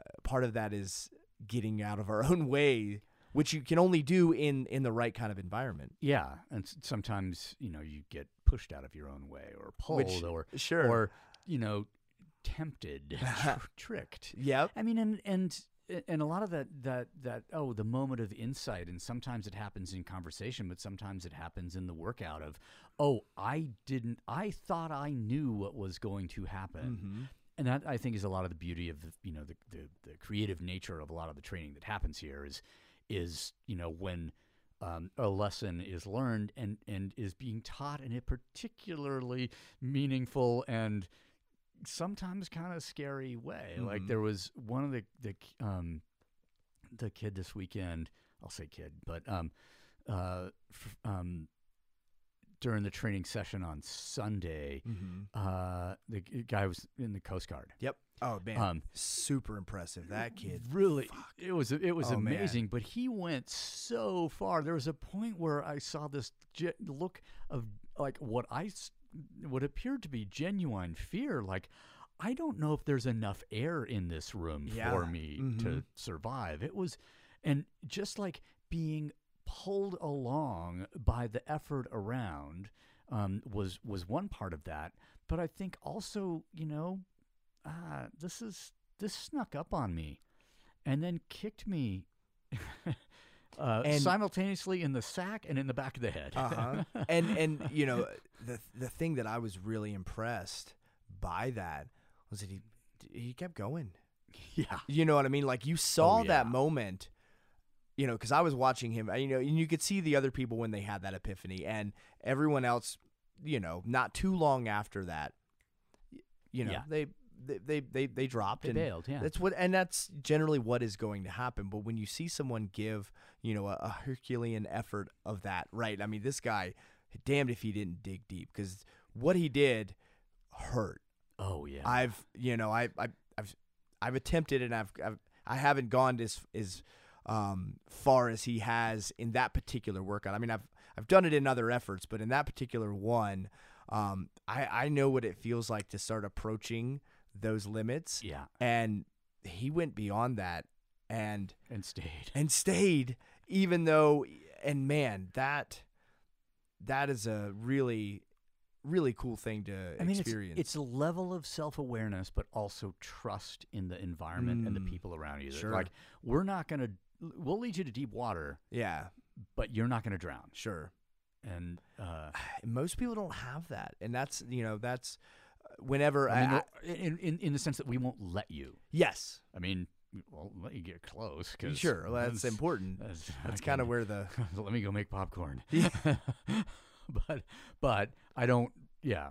uh, part of that is getting out of our own way, which you can only do in in the right kind of environment. Yeah. And sometimes, you know, you get pushed out of your own way or pulled Which- or, Sure. or, you know, tempted, tr- tricked. yep. I mean, and and and a lot of that that that oh, the moment of insight, and sometimes it happens in conversation, but sometimes it happens in the workout of, oh, I didn't, I thought I knew what was going to happen, Mhm. and that I think is a lot of the beauty of the you know the, the the creative nature of a lot of the training that happens here is is you know when um, a lesson is learned and and is being taught in a particularly meaningful and sometimes kind of scary way. Like Mhm. there was one of the the um the kid this weekend. I'll say kid, but um uh f- um during the training session on Sunday, Mhm. uh the guy was in the Coast Guard. Yep. Oh man, Um, super impressive. That kid. really it was it was Oh, man. amazing but he went so far there was a point where i saw this look of like what i what appeared to be genuine fear like i don't know if there's enough air in this room Yeah. for me to Mhm. survive it was and just like being pulled along by the effort around um, was was one part of that but i think also you know ah, this is this snuck up on me and then kicked me uh, And- simultaneously in the sack and in the back of the head. Uh-huh. and and you know the the thing that I was really impressed by that was that he he kept going. yeah, You know what I mean? Like you saw Oh, that moment. You know, because I was watching him. You know, and you could see the other people when they had that epiphany, and everyone else. You know, not too long after that, you know, Yeah. they, they they they they dropped they and bailed. Yeah, That's what, and that's generally what is going to happen. But when you see someone give, you know, a, a Herculean effort of that, right? I mean, this guy, damned if he didn't dig deep because what he did hurt. oh yeah. I've, you know, I, I, I've, I've attempted, and I've, I've, I haven't gone as as um, far as he has in that particular workout. I mean, I've, I've done it in other efforts, but in that particular one, um, I, I know what it feels like to start approaching those limits yeah, and he went beyond that and and stayed. and stayed even though and man that that is a really really cool thing to I mean, experience it's a level of self awareness, but also trust in the environment and the Mm. people around you. Sure. Like, we're not going to, we'll lead you to deep water, yeah but you're not going to drown. sure And, uh, most people don't have that and that's you know that's whenever I mean, I- in, in, in the sense that we won't let you. yes I mean, we'll let you get close. Cause sure well, that's important That's, that's kind of where the let me go make popcorn. Yeah. but but I don't. Yeah.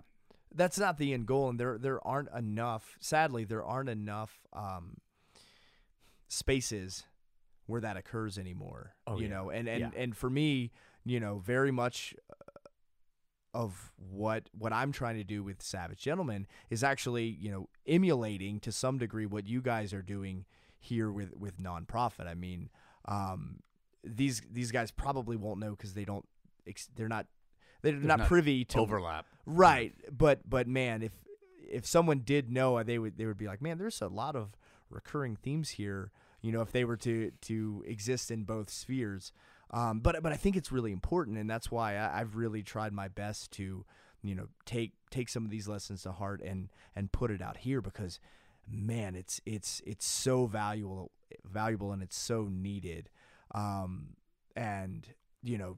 that's not the end goal, and there there aren't enough. Sadly, there aren't enough um, spaces where that occurs anymore. Oh, you yeah. know, and and Yeah. and for me, you know, very much uh, of what what I'm trying to do with Savage Gentlemen is actually you know emulating to some degree what you guys are doing here with with nonprofit. I mean, um, these these guys probably won't know because they don't they're not they're not, not privy to Overlap. Right, but but man, if if someone did know, they would they would be like, man, there's a lot of recurring themes here. You know, if they were to to exist in both spheres, um, but but I think it's really important, and that's why I, I've really tried my best to you know take take some of these lessons to heart and and put it out here because man, it's it's it's so valuable valuable and it's so needed, um, and you know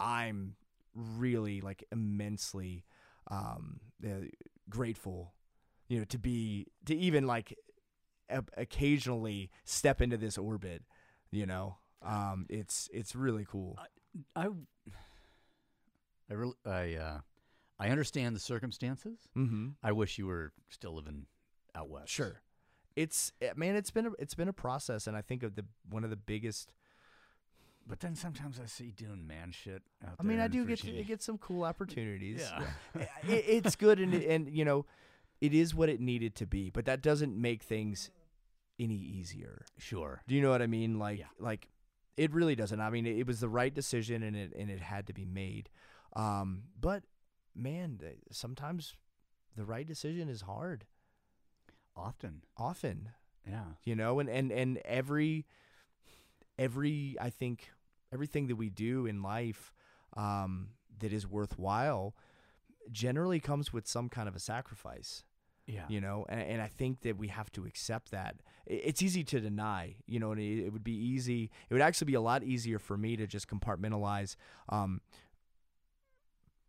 I'm really like immensely um, uh, grateful, you know, to be to even like occasionally step into this orbit, you know. Um, it's it's really cool. I, I really, I, uh, I understand the circumstances. Mm-hmm. I wish you were still living out west. Sure. It's eh, man, it's been a, it's been a process, and I think of the one of the biggest. But then sometimes I see you doing man shit out I mean, I in do get to get some cool opportunities. Yeah. it, it's good, and and you know, it is what it needed to be, but that doesn't make things any easier. Sure. Do you know what I mean? Like Yeah. like it really doesn't. I mean, it, it was the right decision, and it and it had to be made. Um, but man, sometimes the right decision is hard. Often. Often, Yeah. you know and and and every every i think everything that we do in life um that is worthwhile generally comes with some kind of a sacrifice Yeah. you know and, and i think that we have to accept that it's easy to deny you know and it, it would be easy it would actually be a lot easier for me to just compartmentalize um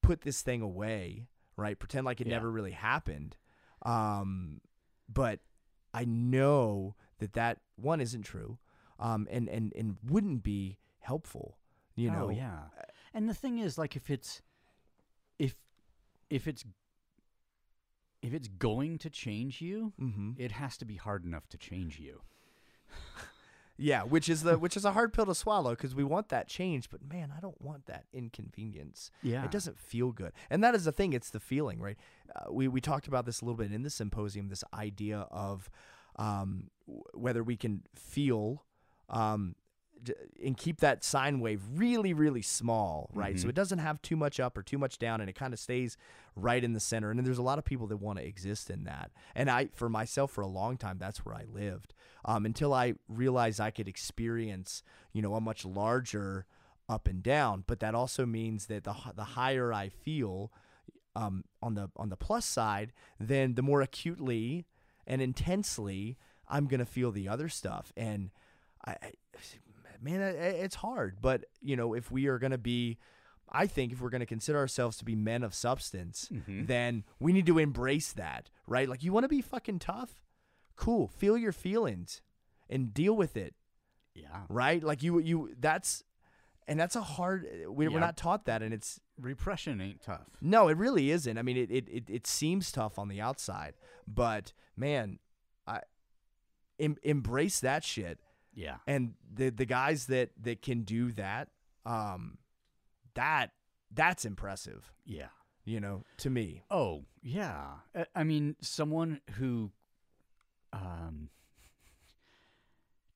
put this thing away right pretend like it Yeah. never really happened um but i know that that one isn't true um and and and wouldn't be helpful you know Oh, yeah. And the thing is, like, if it's, if, if it's, if it's going to change you, mm-hmm. it has to be hard enough to change you. Yeah, which is the which is a hard pill to swallow because we want that change, but man, I don't want that inconvenience. Yeah. It doesn't feel good, and that is the thing. It's the feeling, right? Uh, we we talked about this a little bit in the symposium. This idea of um, w- whether we can feel um, and keep that sine wave really, really small, right? So Mhm. it doesn't have too much up or too much down, and it kind of stays right in the center. And then there's a lot of people that want to exist in that. And I, for myself, for a long time, that's where I lived um, until I realized I could experience, you know, a much larger up and down. But that also means that the the higher I feel um, on the on the plus side, then the more acutely and intensely I'm gonna feel the other stuff. And I, I man, it, it's hard. But you know, if we are gonna be I think if we're going to consider ourselves to be men of substance, Mhm. then we need to embrace that, right? Like, you want to be fucking tough? Cool. Feel your feelings and deal with it, Yeah. right? Like, you, you, that's, and that's a hard, we, we're not taught that. And it's, Repression ain't tough. no, it really isn't. I mean, it, it, it, it seems tough on the outside, but man, I, em, embrace that shit. Yeah. And the, the guys that, that can do that, um, that, that's impressive, Yeah. you know, to me. Oh, yeah. I- mean, someone who um,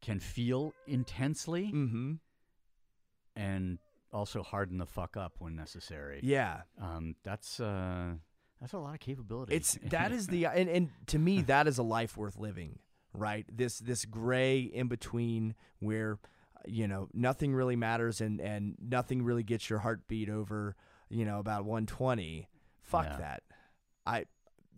can feel intensely Mm-hmm. and also harden the fuck up when necessary. Yeah. Um, that's uh, that's a lot of capability. It's that is the and, and to me that is a life worth living, right? This this gray in between where you know nothing really matters and and nothing really gets your heartbeat over you know about 120. Fuck Yeah. that. I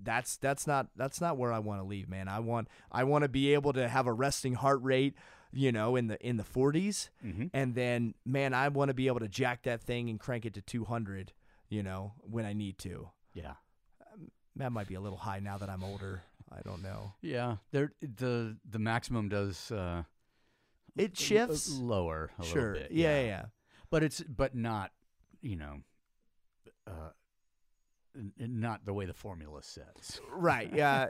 that's that's not that's not where I want to leave, man. I want I want to be able to have a resting heart rate, you know, in the in the 40s Mhm. and then man, I want to be able to jack that thing and crank it to 200, you know, when I need to. Yeah. That might be a little high now that I'm older. I don't know. Yeah. There the the maximum does uh, It l- shifts. lower a sure. little bit. yeah, yeah, yeah. But it's but not you know. Uh, n- not the way the formula says. Right. Yeah.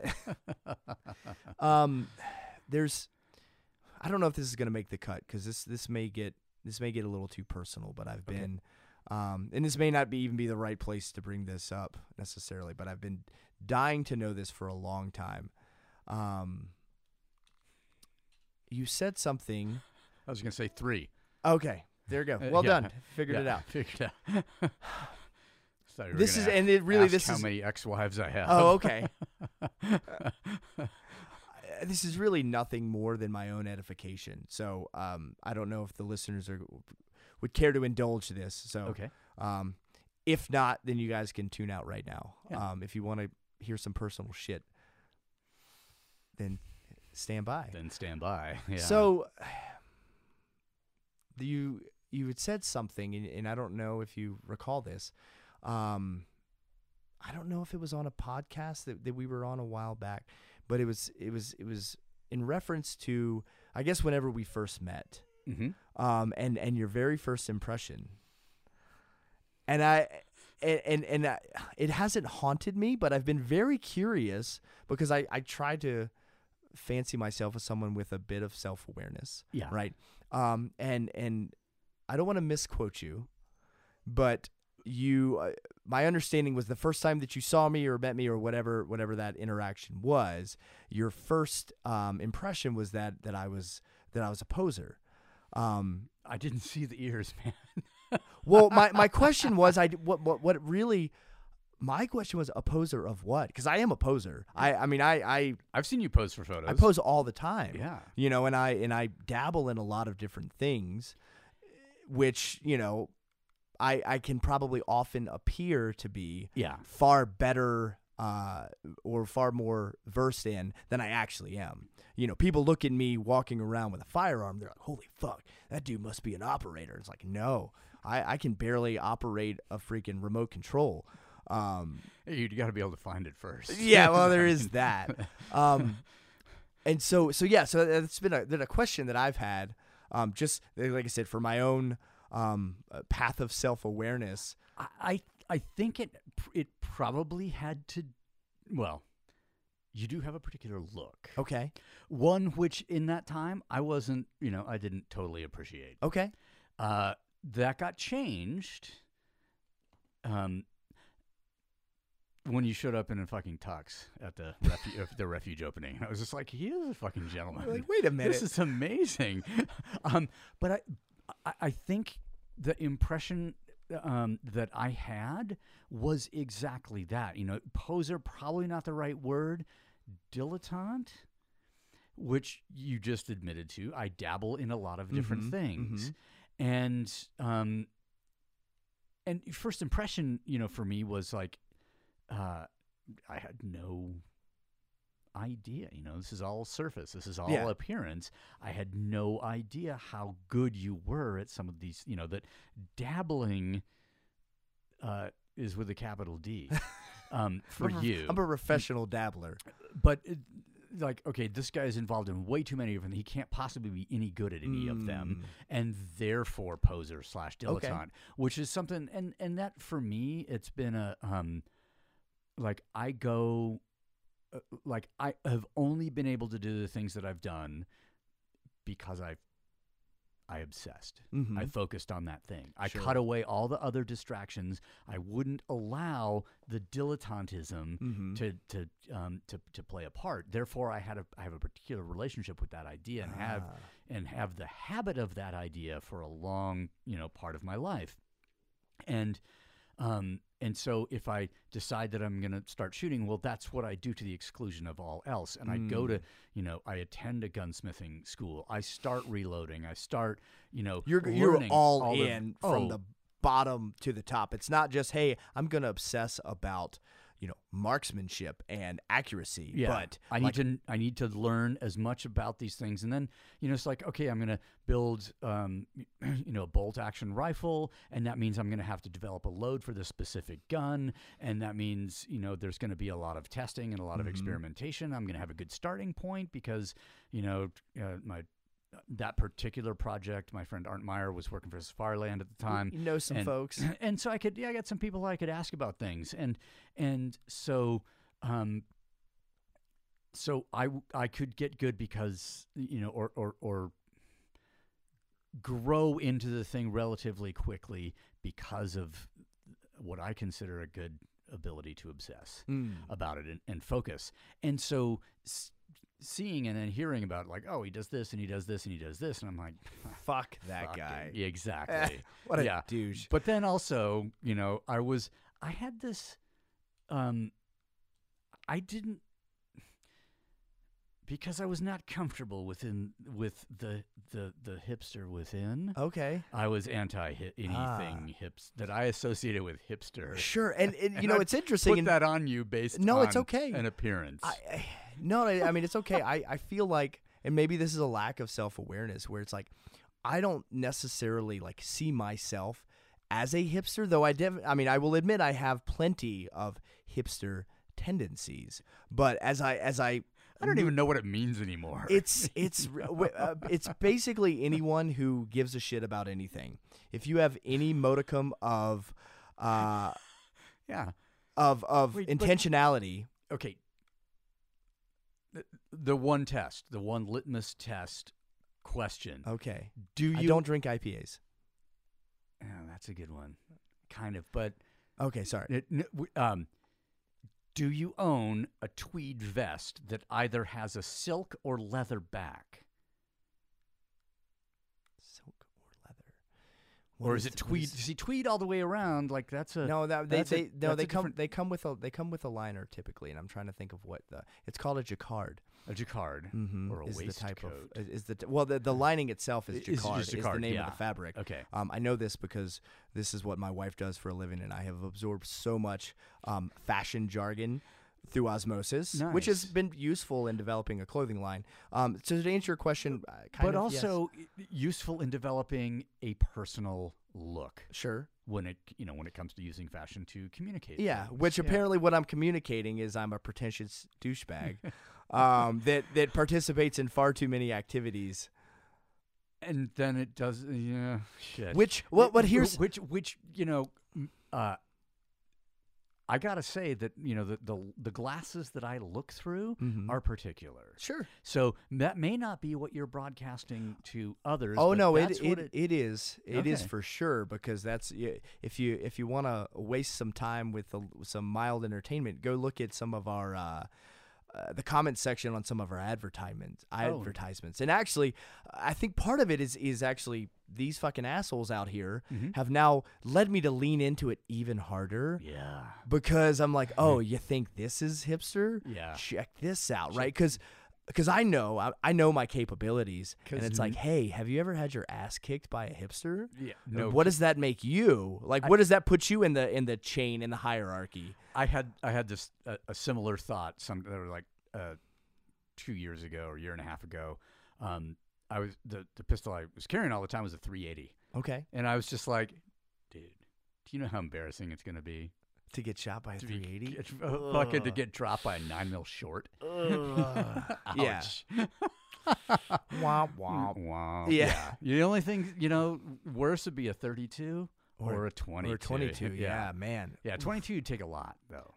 um, there's, I don't know if this is gonna make the cut because this this may get this may get a little too personal. But I've Okay. been, um, and this may not be even be the right place to bring this up necessarily. But I've been dying to know this for a long time. Um, you said something. I was gonna say three. Okay, there you go. Uh, Well yeah. done. Figured it out. Figured it out. Thought you were This is and it really this how is how many ex-wives I have. Oh, okay. Uh, this is really nothing more than my own edification. So um, I don't know if the listeners are would care to indulge this. So okay. um, if not, then you guys can tune out right now. Yeah. Um, if you want to hear some personal shit, then stand by. Then stand by. Yeah. So you you had said something, and, and I don't know if you recall this. Um, I don't know if it was on a podcast that, that we were on a while back, but it was it was it was in reference to I guess whenever we first met. Mhm. um, and and your very first impression. And I, and and, and I, it hasn't haunted me, but I've been very curious because I I try to fancy myself as someone with a bit of self awareness, Yeah. right? Um, and and I don't want to misquote you, but you, uh, my understanding was the first time that you saw me or met me or whatever whatever that interaction was, your first um, impression was that that I was that I was a poser. Um, I didn't see the ears, man. Well, my, my question was, I what what what really, my question was a poser of what? Because I am a poser. I I mean I I I've seen you pose for photos. I pose all the time. Yeah. You know, and I and I dabble in a lot of different things, which you know, I I can probably often appear to be Yeah. far better uh, or far more versed in than I actually am. You know, people look at me walking around with a firearm. They're like, "Holy fuck, that dude must be an operator." It's like, no, I, I can barely operate a freaking remote control. Um, You got to be able to find it first. yeah, well, there is that. Um, and so, so yeah, so it's been a, been a question that I've had. Um, just like I said, for my own um, uh, path of self awareness. I, I I think it it probably had to. Well, you do have a particular look. Okay, One which in that time I wasn't, you know, I didn't totally appreciate. okay, Uh, that got changed. Um, when you showed up in a fucking tux at the refu- the refuge opening, I was just like, he is a fucking gentleman. like wait a minute. This is amazing. um, but I, I, I think the impression um, that I had was exactly that. You know, poser probably not the right word. Dilettante, which you just admitted to. I dabble in a lot of different Mhm, things, and um, and first impression, you know, for me was like, uh, I had no idea. You know, this is all surface. This is all Yeah. appearance. I had no idea how good you were at some of these. You know, that dabbling uh, is with a capital D um, for I'm a, you. I'm a professional dabbler. but it, like, okay, this guy is involved in way too many of them. He can't possibly be any good at any of them, Mm. and therefore poser slash Okay. dilettante, which is something. And and that for me, it's been a um, like I go, uh, like I have only been able to do the things that I've done because I've I obsessed. Mhm. I focused on that thing. I Sure. cut away all the other distractions. I wouldn't allow the dilettantism Mhm. to to um, to to play a part. Therefore, I had a I have a particular relationship with that idea and have Ah. and have the habit of that idea for a long you know part of my life, and um and so if I decide that I'm going to start shooting, well, that's what I do to the exclusion of all else. And I go to Mm. you know I attend a gunsmithing school. I start reloading. I start you know You're you're all, the- in from oh, the bottom to the top. It's not just hey, I'm gonna obsess about you know marksmanship and accuracy. Yeah, but I need like, to I need to learn as much about these things, and then you know it's like okay, I'm gonna build um, you know a bolt action rifle, and that means I'm gonna have to develop a load for this specific gun, and that means you know there's gonna be a lot of testing and a lot of Mhm. experimentation. I'm gonna have a good starting point because you know uh, my that particular project, my friend Arndt Meyer was working for Safariland at the time, you know some and- folks. and so I could yeah I got some people I could ask about things and and so um so I I could get good because you know or or or grow into the thing relatively quickly because of what I consider a good ability to obsess Mm. about it and, and focus. And so seeing and then hearing about like, oh, he does this and he does this and he does this, and I'm like, Fuck that "Fuck guy. it." Yeah, exactly. What a yeah. douche. But then also, you know, I was I had this um I didn't because I was not comfortable within with the the the hipster within. Okay. I was anti hi- anything hips that I associated with hipster. Sure. And, and you And know I it's interesting. Put and that on you based No, on it's okay. an appearance. I, I no, I, I mean it's okay. I, I feel like, and maybe this is a lack of self awareness, where it's like I don't necessarily like see myself as a hipster, though I def- I mean I will admit I have plenty of hipster tendencies, but as I as I I don't even know what it means anymore. It's it's uh, it's basically anyone who gives a shit about anything. If you have any modicum of uh, yeah. of of Wait, but- intentionality, Okay. The, one test, the one litmus test question. okay. Do you I don't drink IPAs. Yeah, that's a good one. Kind of, but Okay, sorry. it, n- w- um, do you own a tweed vest that either has a silk or leather back, Silk or leather, or is it what tweed? he tweed all the way around, like that's a No, that they, that's a- they no they come different- they come with a they come with a liner typically, and I'm trying to think of what the it's called a jacquard. a jacquard Mm-hmm. or a is the type waistcoat. of is the well the, the lining itself is I- is jacquard is the name yeah. of the fabric. Okay. Um, I know this because this is what my wife does for a living, and I have absorbed so much um, fashion jargon through osmosis, which has been useful in developing a clothing line. Um, so to answer your question, uh, kind but of, also i- useful in developing a personal look sure, when it you know when it comes to using fashion to communicate. yeah. things. Which Yeah. apparently what I'm communicating is I'm a pretentious douchebag um, that that participates in far too many activities. and then it does yeah shit. Which what what here's which which you know uh I gotta say that you know the the, the glasses that I look through Mhm. are particular. sure. So that may not be what you're broadcasting to others. Oh no, it it, it is it is Okay. for sure because that's if you if you want to waste some time with a, some mild entertainment, go look at some of our uh, uh, the comment section on some of our advertisements Oh. advertisements. And actually, I think part of it is is actually these fucking assholes out here Mhm. have now led me to lean into it even harder Yeah. because I'm like, oh, you think this is hipster? Yeah. Check this out, right? Because because I know I, I know my capabilities, and it's like, hey, have you ever had your ass kicked by a hipster? Yeah. No. What does that make you? Like, what does that put you in the in the chain in the hierarchy? I had I had this uh, a similar thought. Some that were like uh, two years ago or a year and a half ago. Um, I was the the pistol I was carrying all the time was a 380, Okay, and I was just like, dude, do you know how embarrassing it's gonna be to get shot by a to 380. get- uh, fucking to get dropped by a nine mil short? yeah. Ouch. Womp womp. Wow. Yeah. The only thing you know worse would be a 32 or, Or- a 22. Or 22. Yeah, man. Yeah, 22 would take a lot though.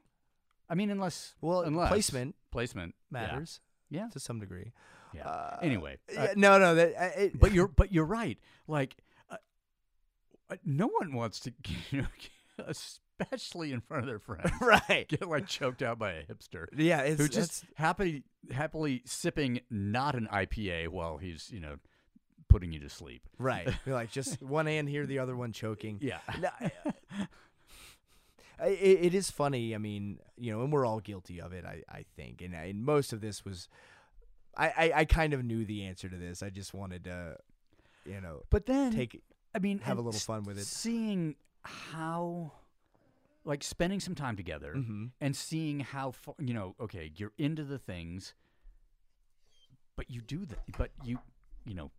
I mean, unless Well, unless placement placement matters Yeah. to some degree. Yeah. Uh, anyway, uh, no, no. That, uh, it, but you're but you're right. Like, uh, uh, no one wants to, you know, especially in front of their friends, right. get like choked out by a hipster Yeah, it's who just happily happily sipping not an IPA while he's you know putting you to sleep. right. You're like just one hand here, the other one choking. Yeah. No, uh, I- it, it is funny. I mean, you know, and we're all guilty of it. I, I think, and, and most of this was, I, I, I kind of knew the answer to this. I just wanted to, you know, But then take I mean, have a little fun with it. Seeing how, like, spending some time together hmm and seeing how far, you know, okay, you're into the things, but you do them, but you, you know,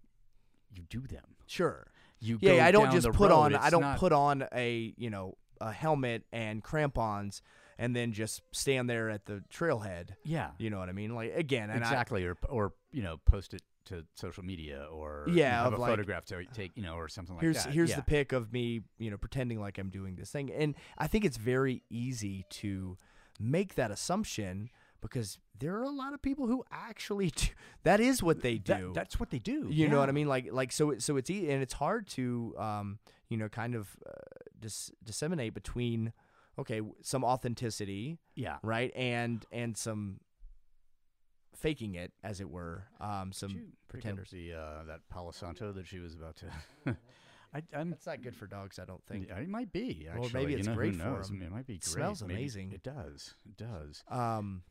you do them. Sure. You Yeah, I don't just put road. on. I don't not- put on a you know a helmet and crampons and then just stand there at the trailhead. Yeah, You know what I mean? Like again, and I- exactly. or or you know, post it to social media or Yeah, have a like- photograph to take, you know, or something like here's that. here's yeah. the pic of me, you know, pretending like I'm doing this thing, and I think it's very easy to make that assumption because there are a lot of people who actually do. That is what they That- do. that's what they do. you know what I mean? Like like so it- so it's e- and it's hard to um you know kind of uh, dis- disseminate between okay some authenticity Yeah. right and and some faking it as it were um some Did you pick up pretenders. The uh, that Palo Santo that she was about to. I, I'm. That's not good for dogs, I don't think. It might be. Well, Actually. maybe You it's know, great for knows? 'em. It might be It great. smells Maybe- amazing. It does. It does. Um,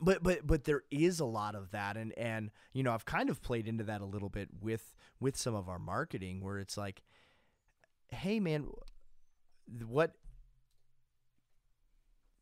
but but but there is a lot of that, and and you know I've kind of played into that a little bit with with some of our marketing, where it's like, hey man, what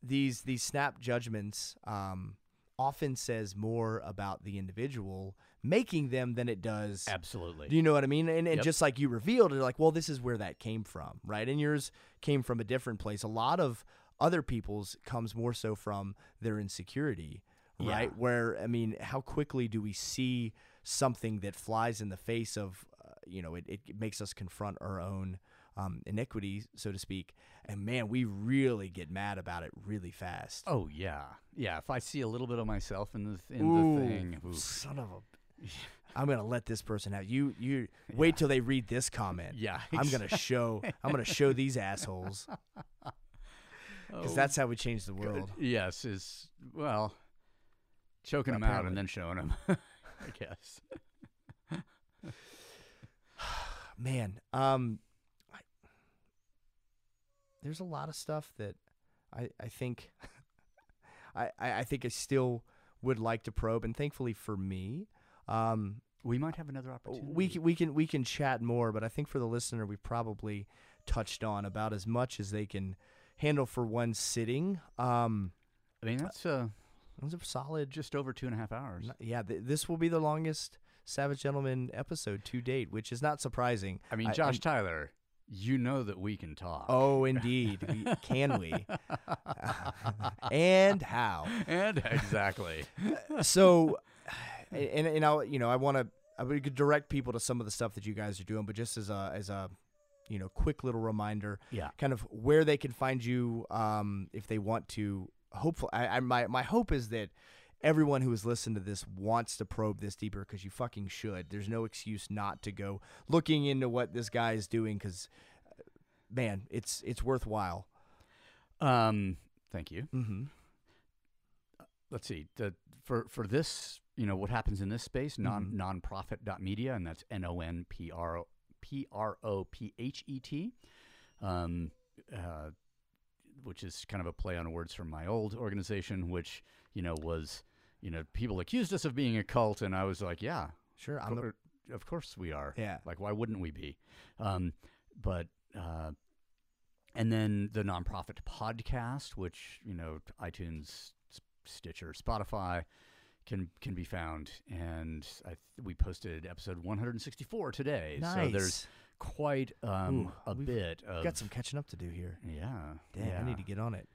these these snap judgments um, often says more about the individual making them than it does Absolutely. do you know what I mean? And, and Yep. just like you revealed, you're like, well, this is where that came from, right? And yours came from a different place. A lot of other people's comes more so from their insecurity, right? Yeah. Where I mean, how quickly do we see something that flies in the face of, uh, you know, it, it makes us confront our own um, iniquity, so to speak, and man, we really get mad about it really fast. Oh yeah, yeah. If I see a little bit of myself in the in Ooh, the thing, oof. son of a. I'm gonna let this person out. You you wait till they read this comment. yeah, I'm gonna show. I'm gonna show these assholes because Oh, that's how we change the good. world. Yes, is well, choking them out and then showing them. I guess. Man, um, there's a lot of stuff that I I think I, I I think I still would like to probe, and thankfully for me, um, We might have another opportunity. we can, we can we can chat more. But I think for the listener, we've probably touched on about as much as they can handle for one sitting. Um, I mean, that's uh, was a solid. just over two and a half hours. Yeah, th- this will be the longest Savage Gentleman episode to date, which is not surprising. I mean, Josh I'm- Tyler, you know that we can talk. Oh, indeed. We- Can we? and how? and exactly. So, and and I you know I want to I would direct people to some of the stuff that you guys are doing, but just as a as a you know quick little reminder, yeah. kind of where they can find you um, if they want to. Hopefully, I, I my my hope is that everyone who has listened to this wants to probe this deeper because you fucking should. There's no excuse not to go looking into what this guy is doing because, man, it's it's worthwhile. Um. Thank you. Mm-hmm. let's see the for for this you know what happens in this space non Mhm. nonprophet.media and that's n o n p r o p r o p h e t um uh which is kind of a play on words from my old organization which you know was you know people accused us of being a cult and I was like yeah Sure, of I'm the, of course we are yeah. like, why wouldn't we be? Um, but uh, and then the nonprophet podcast, which you know, iTunes, Stitcher, Spotify can can be found, and I th- we posted episode 164 today. Nice. So there's quite um, Ooh, a bit of got some catching up to do here. yeah. Damn, yeah. I need to get on it.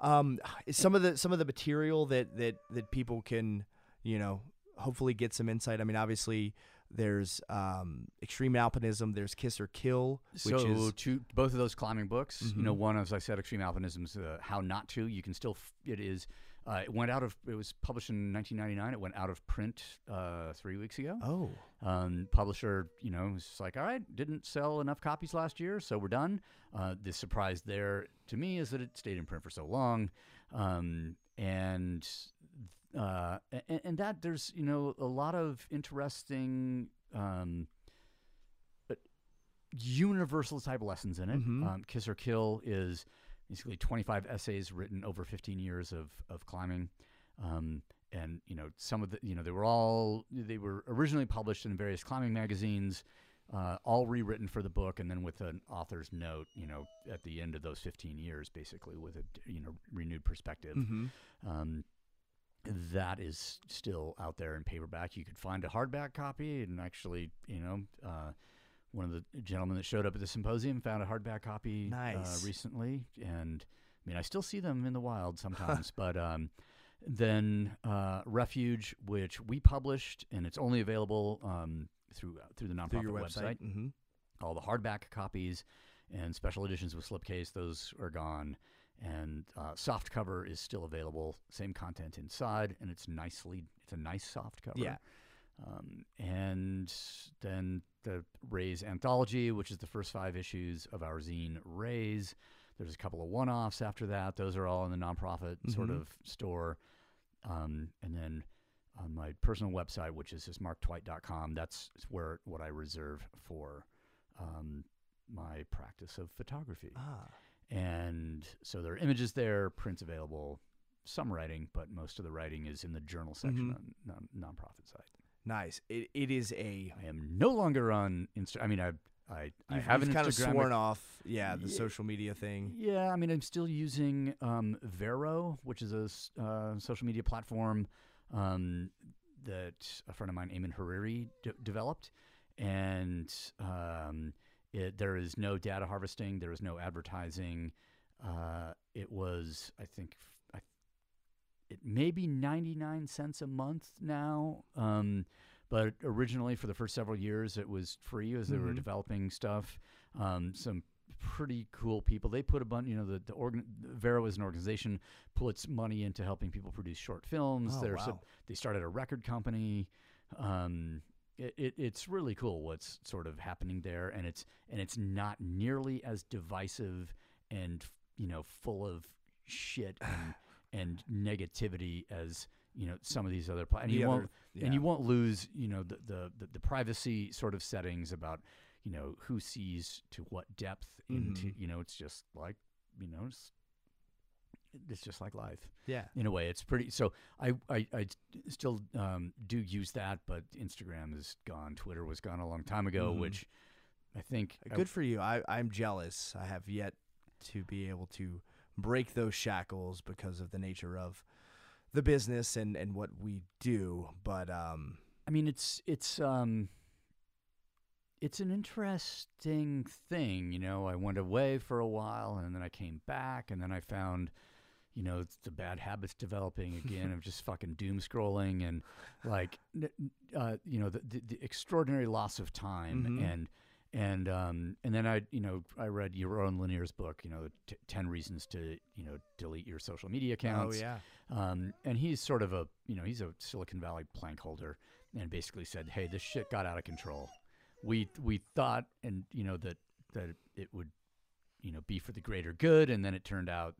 Um, some of the some of the material that that that people can you know hopefully get some insight. I mean, obviously there's um, extreme alpinism. There's Kiss or Kill, which so is two both of those climbing books. You know, Mhm. one as I said, Extreme Alpinism's uh, How Not to. You can still. F- it is. Uh, it went out of. It was published in 1999. It went out of print uh, three weeks ago. oh Um, publisher, you know, was like, all right, didn't sell enough copies last year, so we're done. Uh, the surprise there to me is that it stayed in print for so long, um, and uh, and, and that there's you know a lot of interesting. Um, but universal type lessons in it. Mhm. Um, Kiss or Kill is basically 25 essays written over 15 years of of climbing. Um, and you know some of the you know they were all they were originally published in various climbing magazines uh, all rewritten for the book and then with an author's note you know at the end of those 15 years basically with a, you know renewed perspective mm-hmm. um, that is still out there in paperback you could find a hardback copy and actually you know uh, one of the gentlemen that showed up at the symposium found a hardback copy Nice. uh, recently and i mean i still see them in the wild sometimes but um, then uh, Refuge, which we published, and it's only available um, through through the nonprophet through website. website. Mm-hmm. All the hardback copies and special editions with slipcase, those are gone. And uh, soft cover is still available. Same content inside, and it's nicely. It's a nice soft cover. Yeah. Um, and then the Rays anthology, which is the first five issues of our zine Rays. There's a couple of one-offs after that. Those are all in the nonprophet sort Mhm. of store. Um, and then on my personal website, which is just marktwight.com, that's where what I reserve for um, my practice of photography. Ah, And so there are images there, prints available, some writing, but most of the writing is in the journal section Mhm. on non- nonprophet site. Nice. It it is a. I am no longer on Insta. I mean, I I, I You've, have you've an kind of Instagram. sworn off. Yeah, the Ye- social media thing. Yeah, I mean, I'm still using um, Vero, which is a uh, social media platform um, that a friend of mine, Ayman Hariri, d- developed. And um, it, there is no data harvesting, there is no advertising. Uh, it was, I think, it may be 99 cents a month now. Um, but originally, for the first several years, it was free as they were Mhm. developing stuff. Um, some pretty cool people. They put a bunch, you know, the, the organ, Vero is an organization, puts money into helping people produce short films. Oh, wow. so- they started a record company. Um, it, it, it's really cool what's sort of happening there, and it's and it's not nearly as divisive and you know full of shit and and negativity as you know some of these other pla- and The you other- won't yeah. and you won't lose you know the, the the the privacy sort of settings about you know who sees to what depth into Mhm. you know it's just like you know it's, it's just like life yeah. in a way it's pretty so i i, I still um, do use that but instagram is gone twitter was gone a long time ago Mhm. which i think I- Good for you. I, I'm jealous. I have yet to be able to break those shackles because of the nature of the business and, and what we do. But um, I mean, it's it's um, it's an interesting thing. You know, I went away for a while, and then I came back, and then I found, you know, the bad habits developing again of just fucking doom scrolling and like, uh, you know, the, the, the extraordinary loss of time Mhm. and. And um, and then I you know I read Jaron Lanier's book you know t- ten reasons to you know delete your social media accounts oh yeah, um, and he's sort of a, you know, he's a Silicon Valley plank holder, and basically said, "Hey, this shit got out of control. We we thought, and you know that that it would, you know, be for the greater good, and then it turned out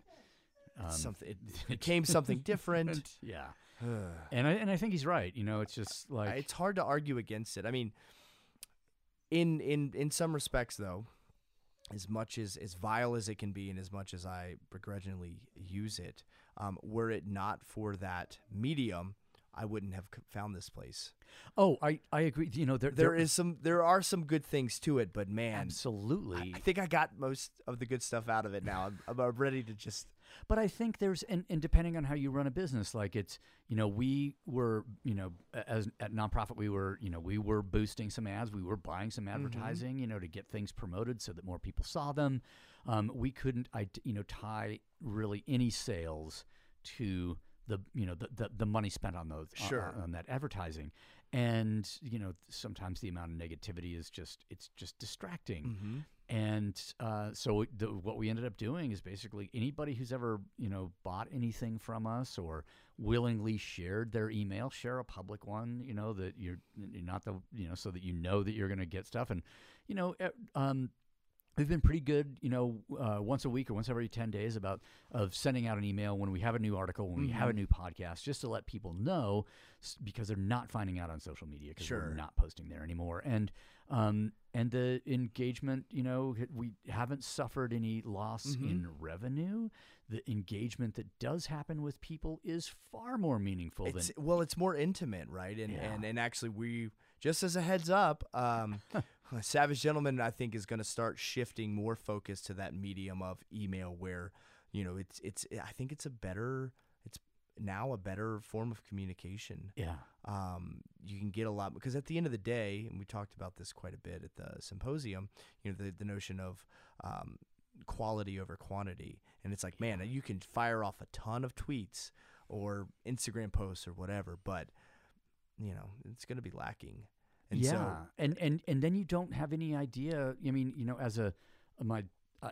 um, something it became something different. yeah, and I and I think he's right. You know, it's just like it's hard to argue against it. I mean, in in in some respects, though, as much as as vile as it can be, and as much as I begrudgingly use it, um, were it not for that medium, I wouldn't have found this place. oh, I I agree. You know, there There is some, there are some good things to it, but man, I, absolutely. I think I got most of the good stuff out of it now. I'm, I'm ready to just But I think there's and, and depending on how you run a business, like it's you know we were you know as at nonprophet we were you know we were boosting some ads, we were buying some advertising, you know, to get things promoted so that more people saw them. Um, we couldn't I you know tie really any sales to the you know the the, the money spent on those on- on, that advertising. And you know sometimes the amount of negativity is just it's just distracting. mm-hmm. And uh, so the, what we ended up doing is basically anybody who's ever you know bought anything from us or willingly shared their email, share a public one. You know that you're, you're not the you know so that you know that you're going to get stuff. And you know um, we've been pretty good. You know uh, once a week or once every ten days about of sending out an email when we have a new article, when we have a Mhm. new podcast, just to let people know because they're not finding out on social media because Sure. we're not posting there anymore. And um, and the engagement, you know, we haven't suffered any loss Mhm. in revenue. The engagement that does happen with people is far more meaningful It's than well, it's more intimate, right? And Yeah. and and actually, we just as a heads up, um, Savage Gentleman, I think, is going to start shifting more focus to that medium of email, where you know it's it's. I think it's a better. It's now a better form of communication. yeah, Um, you can get a lot because at the end of the day, and we talked about this quite a bit at the symposium. You know, the the notion of um, quality over quantity, and it's like, man, you can fire off a ton of tweets or Instagram posts or whatever, but you know, it's going to be lacking. And yeah, so, and and and then you don't have any idea. I mean, you know, as a my.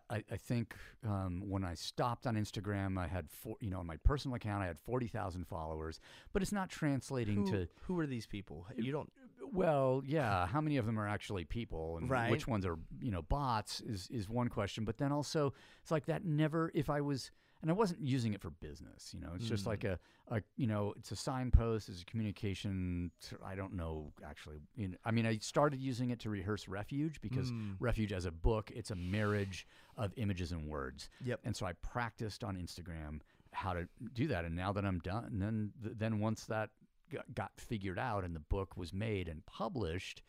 I, I- think um, when I stopped on Instagram, I had four, you know, on my personal account, I had forty thousand followers, but it's not translating who, to who are these people? You don't. Well, yeah. How many of them are actually people, and Right. which ones are you know bots is is one question. But then also, it's like that never. If I was, and I wasn't using it for business, you know, it's just Mm. like a, a you know, it's a signpost, it's a communication. I don't know actually. You know, I mean, I started using it to rehearse Refuge because Mm. Refuge as a book, it's a marriage of images and words. Yep. And so I practiced on Instagram how to do that. And now that I'm done, and then then once that got, got figured out and the book was made and published,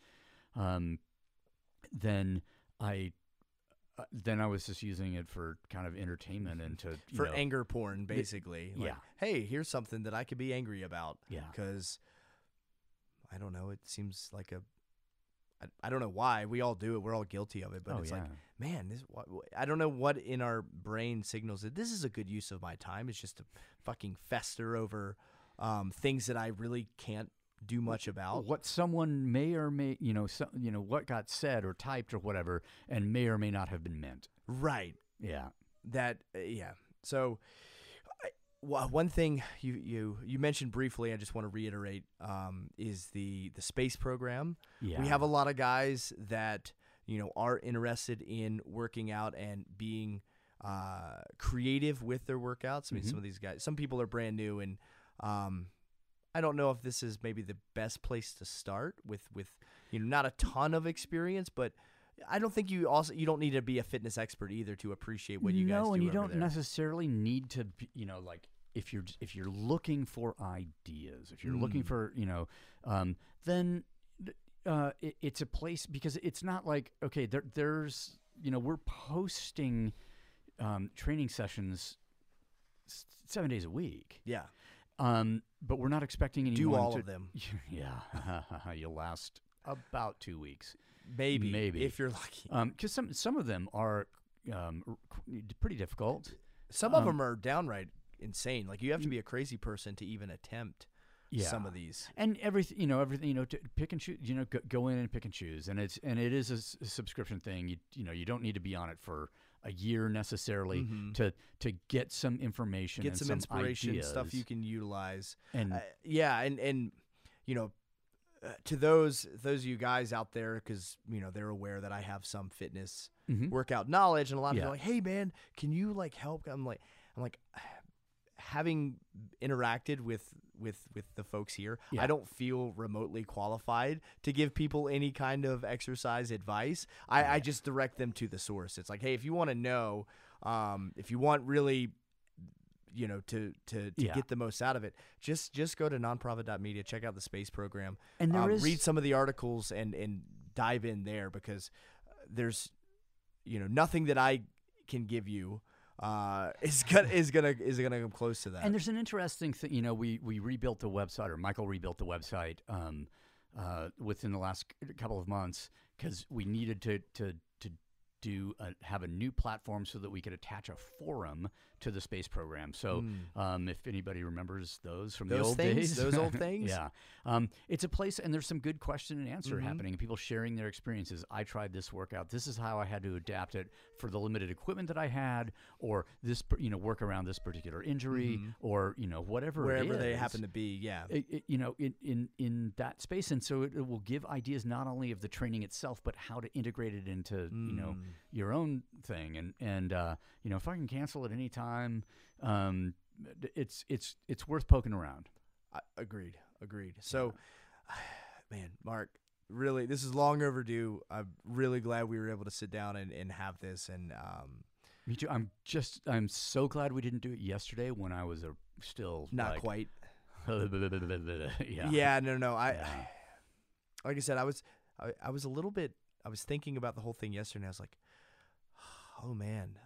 um, then I uh, then I was just using it for kind of entertainment and to For know, anger porn, basically. Like, yeah. Hey, here's something that I could be angry about. yeah because I don't know. It seems like a I, I don't know why we all do it. We're all guilty of it, but oh it's yeah. like, man, this I don't know what in our brain signals that this is a good use of my time. It's just to fucking fester over um, things that I really can't do much about. what someone may or may you know so, you know what got said or typed or whatever and may or may not have been meant Right. yeah that uh, yeah so I, wha- one thing you you you mentioned briefly i just want to reiterate um, is the the space program yeah we have a lot of guys that you know are interested in working out and being uh, creative with their workouts i mean Mhm. some of these guys some people are brand new and um, i don't know if this is maybe the best place to start with with you know not a ton of experience but I don't think you also you don't need to be a fitness expert either to appreciate what you guys no and you don't there. necessarily need to be, you know like if you're if you're looking for ideas if you're looking Mm. for you know um, then uh, it, it's a place because it's not like okay there, there's you know we're posting um, training sessions seven days a week Yeah, um, but we're not expecting anyone do all to of them. yeah you'll last about two weeks Maybe, Maybe. if you're lucky. because some some of them are um, pretty difficult Some of um, them are downright insane. Like you have to be a crazy person to even attempt yeah some of these. and everything you know everything you know to pick and choose you know go, go in and pick and choose and it's and it is a, s- a subscription thing you you know you don't need to be on it for a year necessarily Mhm. to to get some information Get and some, inspiration, stuff you can utilize. and Uh, yeah, and and you know, uh, to those those of you guys out there, because you know they're aware that I have some fitness Mhm. workout knowledge, and a lot of Yeah. people are like, "Hey, man, can you like help?" I'm like, I'm like, having interacted with with with the folks here, Yeah. I don't feel remotely qualified to give people any kind of exercise advice. I, I just direct them to the source. It's like, hey, if you want to know, um, if you want really you know to to, to Yeah. get the most out of it just just go to nonprophet.media check out the space program and there um, is read some of the articles and and dive in there because there's you know nothing that I can give you uh, is gonna is gonna is gonna come close to that. And there's an interesting thing, you know, we we rebuilt the website, or Michael rebuilt the website um, uh, within the last couple of months because we needed to to to do a, have a new platform so that we could attach a forum to the space program. So, Mm. um, if anybody remembers those from Those the old things? days, Those old things? yeah, um, it's a place, and there's some good question and answer Mhm. happening, and people sharing their experiences. I tried this workout. This is how I had to adapt it for the limited equipment that I had, or this, you know, work around this particular injury, Mhm. or you know, whatever it wherever they happen to be, yeah. It, it- you know, in, in in that space, and so it, it will give ideas not only of the training itself, but how to integrate it into you know Mm. your own thing. And and uh, you know, if I can cancel at any time, um, it's it's it's worth poking around. I, agreed, agreed. So, man, Mark, really, this is long overdue. I'm really glad we were able to sit down and, and have this. And um, Me too. I'm just I'm so glad we didn't do it yesterday when I was a still not like, quite. yeah. Yeah, no, no. I, Yeah. like I said, I was, I, I was a little bit. I was thinking about the whole thing yesterday. and I was like, oh man,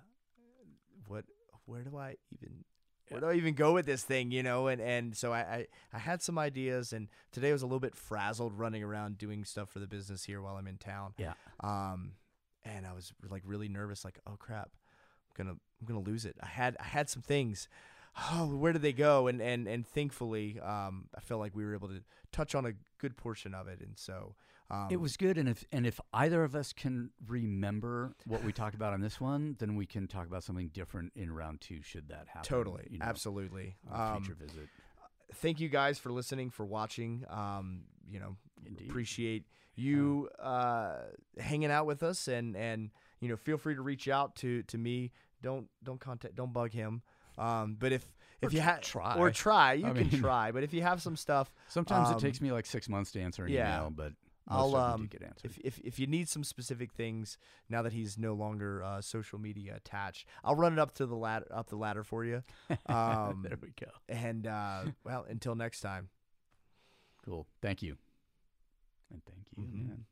what? Where do I even? Where do I even go with this thing? You know, and and so I, I I had some ideas, and today I was a little bit frazzled running around doing stuff for the business here while I'm in town. Yeah. Um, and I was like really nervous, like, oh crap, I'm gonna I'm gonna lose it. I had I had some things. Oh, where did they go? And and and thankfully, um, I felt like we were able to touch on a good portion of it, and so um, It was good, and if and if either of us can remember what we talked about on this one, then we can talk about something different in round two. Should that happen? totally you know, absolutely. on a Um, future visit. thank you guys for listening, for watching. Um, you know, Indeed. appreciate you uh, hanging out with us, and and you know, feel free to reach out to to me. Don't don't contact, don't bug him. Um, but if if Or you have try. or try, you I can mean- try. But if you have some stuff, Sometimes um, it takes me like six months to answer an yeah. email, but I'll, um, if, if if you need some specific things now that he's no longer uh, social media attached, I'll run it up to the ladder up the ladder for you. Um, there we go. and uh, well, until next time. Cool. Thank you. And thank you, Mhm. man.